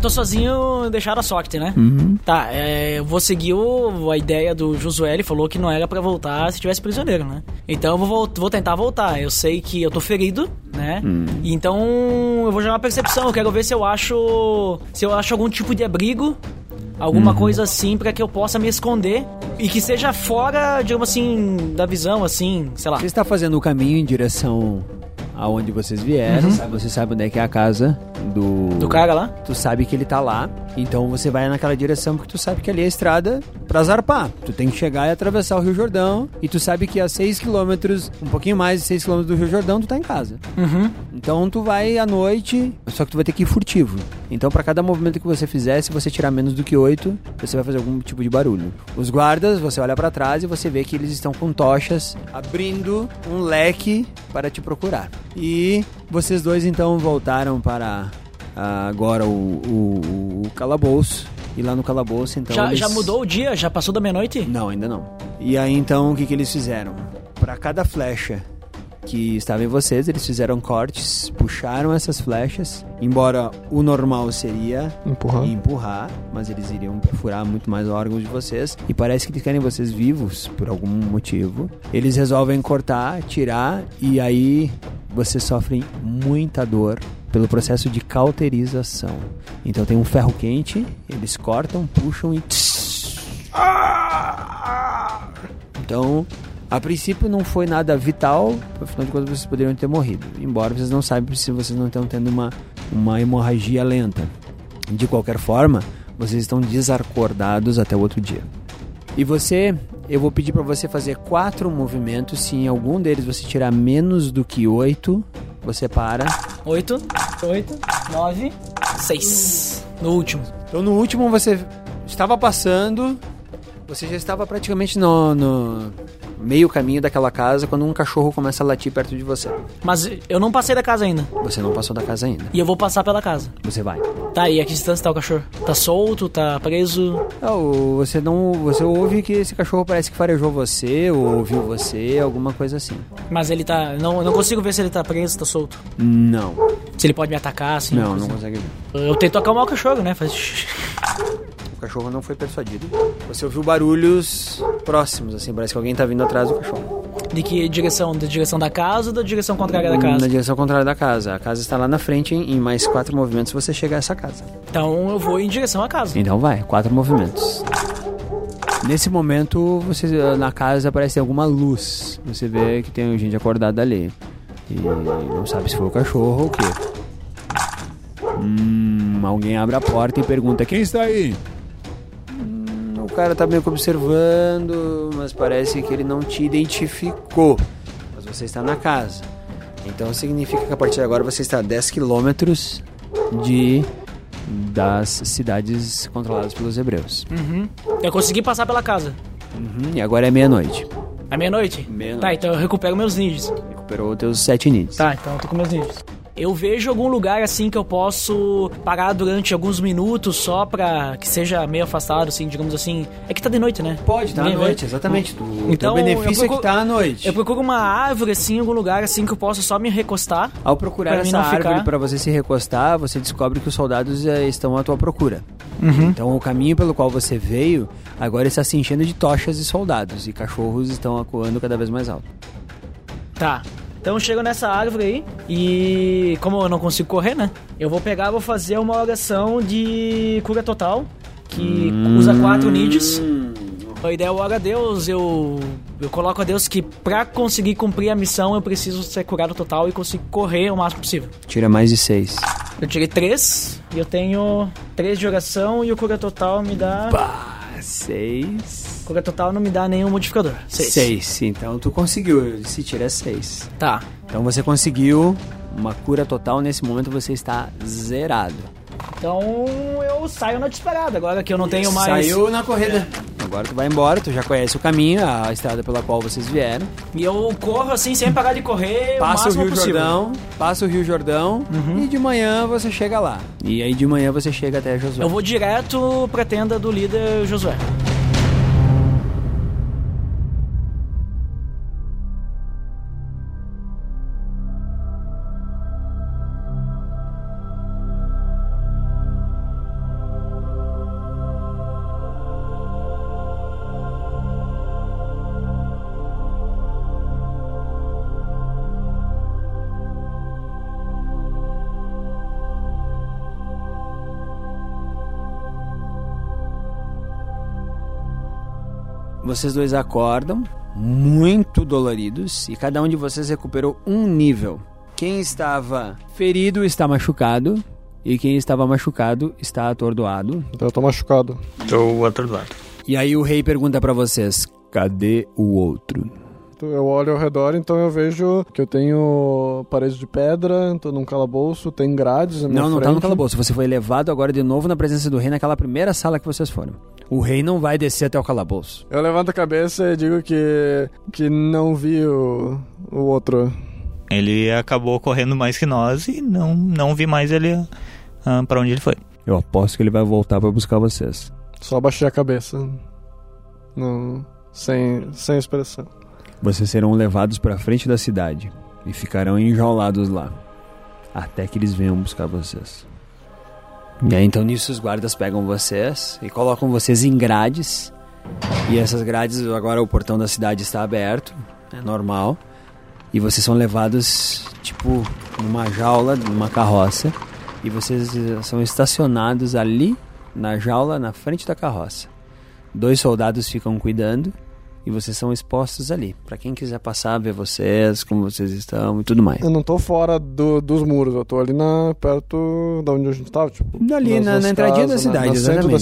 S1: Eu tô sozinho, deixaram a sorte, né?
S4: Uhum.
S1: Tá, é, eu vou seguir o- a ideia do Josué, ele falou que não era pra voltar se tivesse prisioneiro, né? Então eu vou, vou tentar voltar. Eu sei que eu tô ferido, né? E Então eu vou jogar uma percepção, eu quero ver se eu acho. Se eu acho algum tipo de abrigo. Alguma coisa assim pra que eu possa me esconder e que seja fora, digamos assim, da visão, assim, sei lá.
S4: Você está fazendo o caminho em direção aonde vocês vieram. Você sabe onde é que é a casa do...
S1: Do cara lá?
S4: Tu sabe que ele tá lá, então você vai naquela direção porque tu sabe que ali é a estrada pra zarpar. Tu tem que chegar e atravessar o Rio Jordão e tu sabe que a 6 quilômetros, um pouquinho mais de 6 quilômetros do Rio Jordão, tu tá em casa.
S1: Uhum.
S4: Então tu vai à noite, só que tu vai ter que ir furtivo. Então pra cada movimento que você fizer, se você tirar menos do que 8, você vai fazer algum tipo de barulho. Os guardas, você olha pra trás e você vê que eles estão com tochas abrindo um leque para te procurar. E vocês dois então voltaram para ah, agora o, o, o calabouço. E lá no calabouço, então.
S1: já,
S4: eles-
S1: já mudou o dia? Já passou da meia-noite?
S4: não, ainda não. E aí então o que, que eles fizeram? Para cada flecha que estava em vocês, eles fizeram cortes, puxaram essas flechas. Embora o normal seria
S7: Empurrar.
S4: empurrar, mas eles iriam perfurar muito mais órgãos de vocês. E parece que eles querem vocês vivos por algum motivo. Eles resolvem cortar, tirar, e aí vocês sofrem muita dor pelo processo de cauterização. Então tem um ferro quente, eles cortam, puxam e. Então, a princípio não foi nada vital, afinal de contas vocês poderiam ter morrido. Embora vocês não saibam se vocês não estão tendo uma, uma hemorragia lenta. De qualquer forma, vocês estão desacordados até o outro dia. E você, eu vou pedir para você fazer quatro movimentos. Se em algum deles você tirar menos do que oito, você para.
S1: Oito, oito, nove, seis. No último.
S4: Então no último você estava passando, você já estava praticamente no, no meio caminho daquela casa quando um cachorro começa a latir perto de você.
S1: Mas eu não passei da casa ainda.
S4: Você não passou da casa ainda.
S1: E eu vou passar pela casa.
S4: Você vai.
S1: Tá, e a que distância tá o cachorro? Tá solto? Tá preso?
S4: Não, você não, você ouve que esse cachorro parece que farejou você ou ouviu você, alguma coisa assim.
S1: Mas ele tá. Não, eu não consigo ver se ele tá preso, tá solto.
S4: Não,
S1: Se ele pode me atacar, assim.
S4: não, não
S1: assim.
S4: consegue ver.
S1: Eu tento acalmar o cachorro, né? Faz.
S4: O cachorro não foi persuadido. Você ouviu barulhos próximos, assim, parece que alguém tá vindo atrás do cachorro.
S1: De que direção? Da direção da casa ou da direção contrária da
S4: Na
S1: casa?
S4: direção contrária da casa. A casa está lá na frente, em mais quatro movimentos você chega a essa casa.
S1: Então eu vou em direção à casa.
S4: Então vai, quatro movimentos. Nesse momento, você na casa parece ter alguma luz. Você vê que tem gente acordada ali. E não sabe se foi o cachorro ou o quê. Hum, alguém abre a porta e pergunta Quem
S8: está aí?
S4: O cara tá meio que observando, mas parece que ele não te identificou. Mas você está na casa. Então significa que a partir de agora você está a 10 quilômetros de das cidades controladas pelos hebreus.
S1: Uhum. Eu consegui passar pela casa.
S4: Uhum, e agora é meia-noite.
S1: É meia-noite?
S4: Meia-noite.
S1: Tá, então eu recupero meus ninjas.
S4: Recuperou teus sete nits.
S1: Tá, então eu tô com meus ninjas. Eu vejo algum lugar assim que eu posso parar durante alguns minutos só pra que seja meio afastado, assim, digamos assim. É que tá de noite, né?
S4: Pode, tá à noite, exatamente.
S1: Então,
S4: o teu benefício
S1: eu
S4: é
S1: procuro-
S4: que tá à noite.
S1: Eu procuro uma árvore, assim, algum lugar assim que eu possa só me recostar.
S4: Ao procurar
S1: pra
S4: essa árvore
S1: ficar-
S4: para você se recostar, você descobre que os soldados eh, estão à tua procura.
S1: Uhum.
S4: Então o caminho pelo qual você veio agora está se enchendo de tochas e soldados e cachorros estão acuando cada vez mais alto.
S1: Tá. Então eu chego nessa árvore aí e como eu não consigo correr, né? Eu vou pegar, vou fazer uma oração de cura total que usa quatro nids. A ideia é orar a Deus, eu, eu coloco a Deus que pra conseguir cumprir a missão eu preciso ser curado total e conseguir correr o máximo possível.
S4: Tira mais de seis.
S1: Eu tirei três e eu tenho três de oração e o cura total me dá.
S4: Seis.
S1: Cura total não me dá nenhum modificador. Seis.
S4: Seis. Então tu conseguiu. Se tira seis.
S1: Tá.
S4: Então você conseguiu uma cura total. Nesse momento você está zerado.
S1: Então eu saio na disparada, agora que eu não tenho mais.
S4: Saiu na corrida. Agora tu vai embora. Tu já conhece o caminho, a estrada pela qual vocês vieram.
S1: E eu corro assim, sem parar de correr,
S4: Passa
S1: o
S4: o Rio
S1: possível.
S4: Jordão, passa o Rio Jordão e de manhã você chega lá. E aí de manhã você chega até Josué.
S1: Eu vou direto pra tenda do líder Josué.
S4: Vocês dois acordam muito doloridos e cada um de vocês recuperou um nível. Quem estava ferido está machucado e quem estava machucado está atordoado.
S7: Então eu tô machucado.
S3: Tô atordoado.
S4: E aí o rei pergunta pra vocês:
S8: Cadê o outro?
S7: Então, Eu olho ao redor, então eu vejo que eu tenho paredes de pedra, tô num calabouço, tem grades na minha
S4: Não, não
S7: frente.
S4: tá no calabouço. Você foi levado agora de novo na presença do rei naquela primeira sala que vocês foram. O rei não vai descer até o calabouço.
S7: Eu levanto a cabeça e digo que, que não vi o, o outro.
S3: Ele acabou correndo mais que nós e não, não vi mais ele ah, pra onde ele foi.
S8: Eu aposto que ele vai voltar pra buscar vocês.
S7: Só abaixei a cabeça. Não, sem, sem expressão.
S8: Vocês serão levados pra frente da cidade e ficarão enjaulados lá. Até que eles venham buscar vocês.
S4: E aí então nisso os guardas pegam vocês e colocam vocês em grades. E essas grades, agora o portão da cidade está aberto, é normal. E vocês são levados, tipo, numa jaula, numa carroça. E vocês eh, são estacionados ali, na jaula, na frente da carroça. Dois soldados ficam cuidando e vocês são expostos ali. Pra quem quiser passar, ver vocês, como vocês estão e tudo mais.
S7: Eu não tô fora do- dos muros, eu tô ali na, perto da onde a gente tava, tipo.
S4: Ali
S7: nas-
S4: na,
S7: nas
S4: na entradinha
S7: casas,
S4: da
S7: na-
S4: cidade,
S7: no
S4: exatamente.
S7: centro da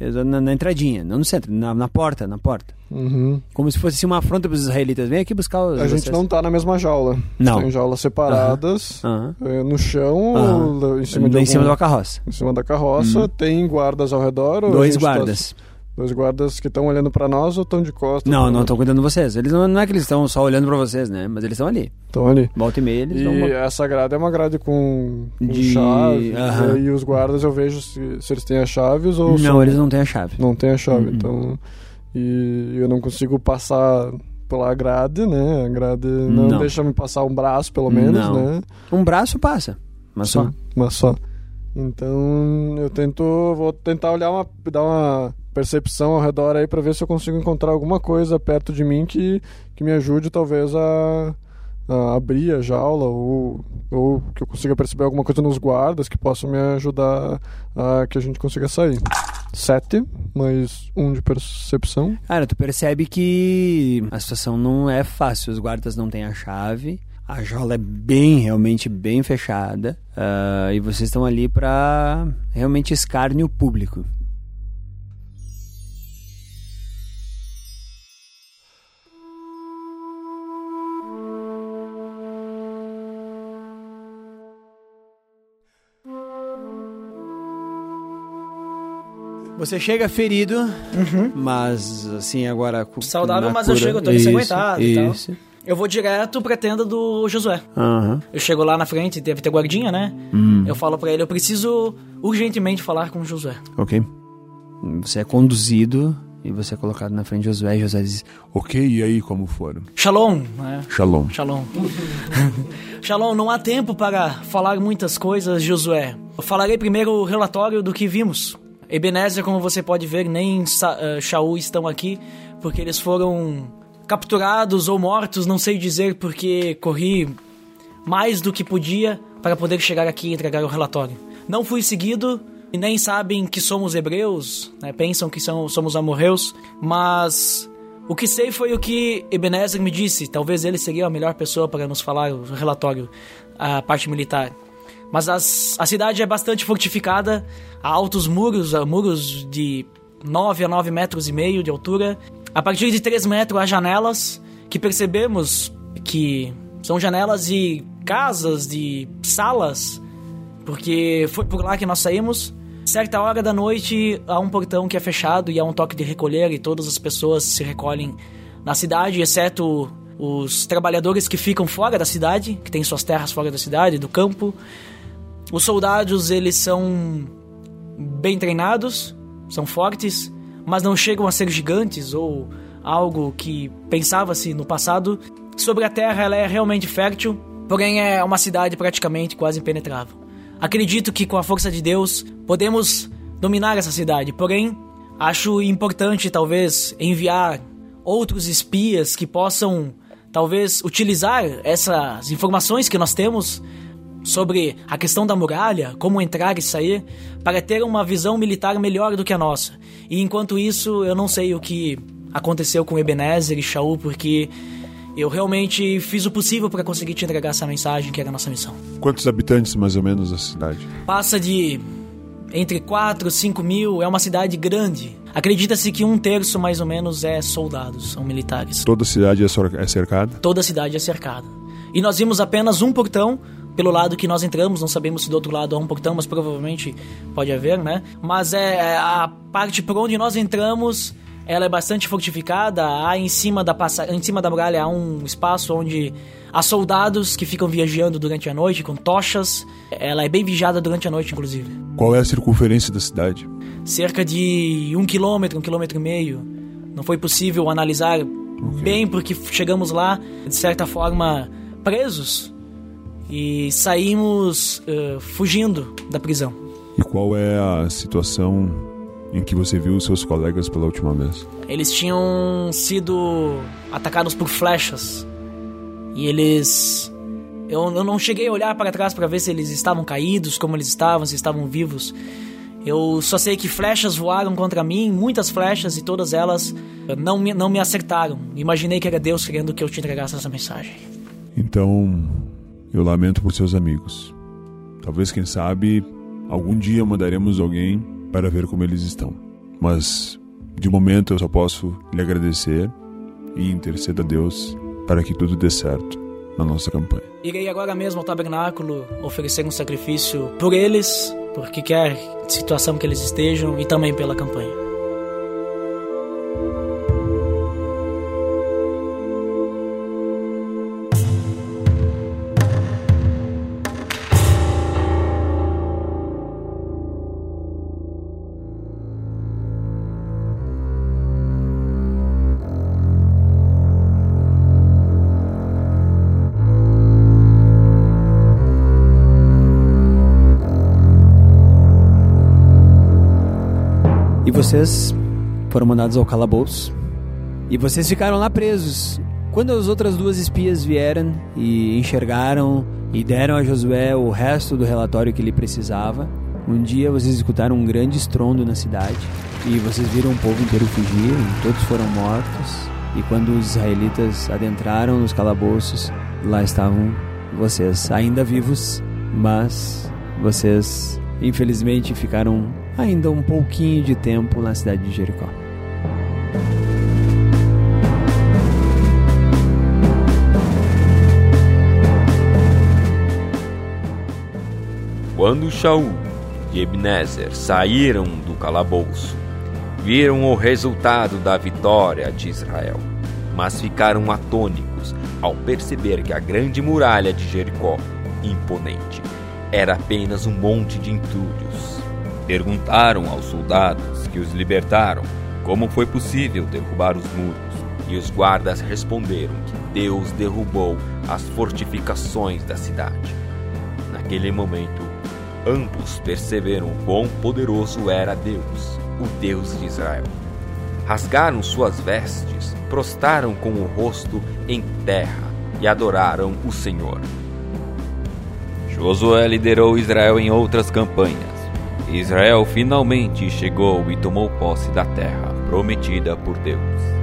S7: cidade.
S4: Na, na entradinha, não no centro, na, na porta, na porta.
S7: Uhum.
S4: Como se fosse assim, uma afronta pros israelitas. Vem aqui buscar os
S7: A gente
S4: vocês.
S7: não tá na mesma jaula.
S4: Não.
S7: Tem jaulas separadas,
S4: Aham.
S7: eh, no chão, em cima de
S4: em cima
S7: algum-
S4: uma carroça.
S7: Em cima da carroça, tem guardas ao redor?
S4: Dois
S7: tá-
S4: guardas.
S7: Dois guardas que estão olhando pra nós ou estão de costas?
S4: Não, não estão cuidando de vocês. Eles não, não é que eles estão só olhando pra vocês, né? Mas eles estão ali.
S7: Estão ali.
S4: Volta e meia, eles
S7: E essa grade é uma grade com, com
S4: De-
S7: chave.
S4: Aham.
S7: E os guardas eu vejo se, se eles têm as chaves ou
S4: Não,
S7: são-
S4: eles não têm a chave.
S7: não têm a chave.
S4: Uhum.
S7: Então. E eu não consigo passar pela grade, né? A grade não,
S4: Não.
S7: deixa me passar um braço, pelo menos,
S4: Não.
S7: né?
S4: Um braço passa. Mas só.
S7: Mas só. Então eu tento. Vou tentar olhar uma. dar uma percepção ao redor aí pra ver se eu consigo encontrar alguma coisa perto de mim que, que me ajude talvez a, a abrir a jaula ou, ou que eu consiga perceber alguma coisa nos guardas que possa me ajudar a que a gente consiga sair. Sete, mais um de percepção.
S4: Cara, tu percebe que a situação não é fácil. Os guardas não têm a chave. A jaula é bem, realmente bem fechada. ah, e vocês estão ali pra realmente escárnio público. Você chega ferido, mas assim, agora.
S1: Saudável, mas eu
S4: cura.
S1: chego todo ensanguentado e tal. Eu vou direto pra tenda do Josué.
S4: Aham.
S1: Eu chego lá na frente, deve ter guardinha, né?
S4: Hum.
S1: Eu falo pra ele, eu preciso urgentemente falar com o Josué.
S4: Ok. Você é conduzido e você é colocado na frente de Josué. E Josué diz:
S2: Ok, e aí como foram?
S1: Shalom, né?
S2: Shalom.
S1: Shalom. Shalom, não há tempo para falar muitas coisas, Josué. Eu falarei primeiro o relatório do que vimos. Ebenezer, como você pode ver, nem Sa eh, Shaul estão aqui, porque eles foram capturados ou mortos, não sei dizer, porque corri mais do que podia para poder chegar aqui e entregar o relatório. Não fui seguido e nem sabem que somos hebreus, né? pensam que são, somos amorreus, mas o que sei foi o que Ebenezer me disse. Talvez ele seria a melhor pessoa para nos falar o relatório, a parte militar. Mas as- a cidade é bastante fortificada, há altos muros, há muros de 9 a 9 metros e meio de altura. A partir de 3 metros há janelas que percebemos que são janelas de casas, de salas, porque foi por lá que nós saímos. Certa hora da noite há um portão que é fechado e há um toque de recolher e todas as pessoas se recolhem na cidade, exceto os trabalhadores que ficam fora da cidade, que têm suas terras fora da cidade, do campo. Os soldados, eles são bem treinados, são fortes, mas não chegam a ser gigantes ou algo que pensava-se no passado. Sobre a terra, ela é realmente fértil, porém é uma cidade praticamente quase impenetrável. Acredito que com a força de Deus podemos dominar essa cidade, porém acho importante talvez enviar outros espias que possam talvez utilizar essas informações que nós temos sobre a questão da muralha, como entrar e sair, para ter uma visão militar melhor do que a nossa. E enquanto isso, eu não sei o que aconteceu com Ebenezer e Shaul, porque eu realmente fiz o possível para conseguir te entregar essa mensagem que era a nossa missão.
S2: Quantos habitantes mais ou menos a cidade?
S1: Passa de entre 4 e 5 mil, é uma cidade grande. Acredita-se que um terço mais ou menos é soldados, são militares.
S2: Toda a cidade é é cercada?
S1: Toda a cidade é cercada. E nós vimos apenas um portão pelo lado que nós entramos, não sabemos se do outro lado há um portão, mas provavelmente pode haver, né? Mas é é, a parte por onde nós entramos, ela é bastante fortificada. Há em cima da passa... em cima da muralha há um espaço onde há soldados que ficam viajando durante a noite com tochas. Ela é bem vigiada durante a noite, inclusive.
S2: Qual é a circunferência da cidade?
S1: Cerca de um quilômetro, um quilômetro e meio. Não foi possível analisar bem porque chegamos lá de certa forma presos e saímos eh, fugindo da prisão.
S2: E qual é a situação em que você viu os seus colegas pela última vez?
S1: Eles tinham sido atacados por flechas. E eles. Eu, eu não cheguei a olhar para trás para ver se eles estavam caídos, como eles estavam, se estavam vivos. Eu só sei que flechas voaram contra mim, muitas flechas, e todas elas não me, não me acertaram. Imaginei que era Deus querendo que eu te entregasse essa mensagem.
S2: Então, eu lamento por seus amigos. Talvez, quem sabe, algum dia mandaremos alguém para ver como eles estão. Mas, de momento, eu só posso lhe agradecer e interceder a Deus para que tudo dê certo na nossa campanha.
S1: Irei agora mesmo ao tabernáculo oferecer um sacrifício por eles, por qualquer situação que eles estejam, e também pela campanha.
S4: Vocês foram mandados ao calabouço. E vocês ficaram lá presos. Quando as outras duas espias vieram e enxergaram e deram a Josué o resto do relatório que ele precisava, um dia vocês escutaram um grande estrondo na cidade e vocês viram o povo inteiro fugir, todos foram mortos. E quando os israelitas adentraram nos calabouços, lá estavam vocês ainda vivos, mas vocês infelizmente ficaram ainda um pouquinho de tempo na cidade de Jericó.
S6: Quando Shaul e Ebenezer saíram do calabouço, viram o resultado da vitória de Israel, mas ficaram atônicos ao perceber que a grande muralha de Jericó, imponente, era apenas um monte de entulhos. Perguntaram aos soldados que os libertaram como foi possível derrubar os muros, e os guardas responderam que Deus derrubou as fortificações da cidade. Naquele momento, ambos perceberam quão poderoso era Deus, o Deus de Israel. Rasgaram suas vestes, prostraram com o rosto em terra e adoraram o Senhor. Josué liderou Israel em outras campanhas. Israel finalmente chegou e tomou posse da terra prometida por Deus.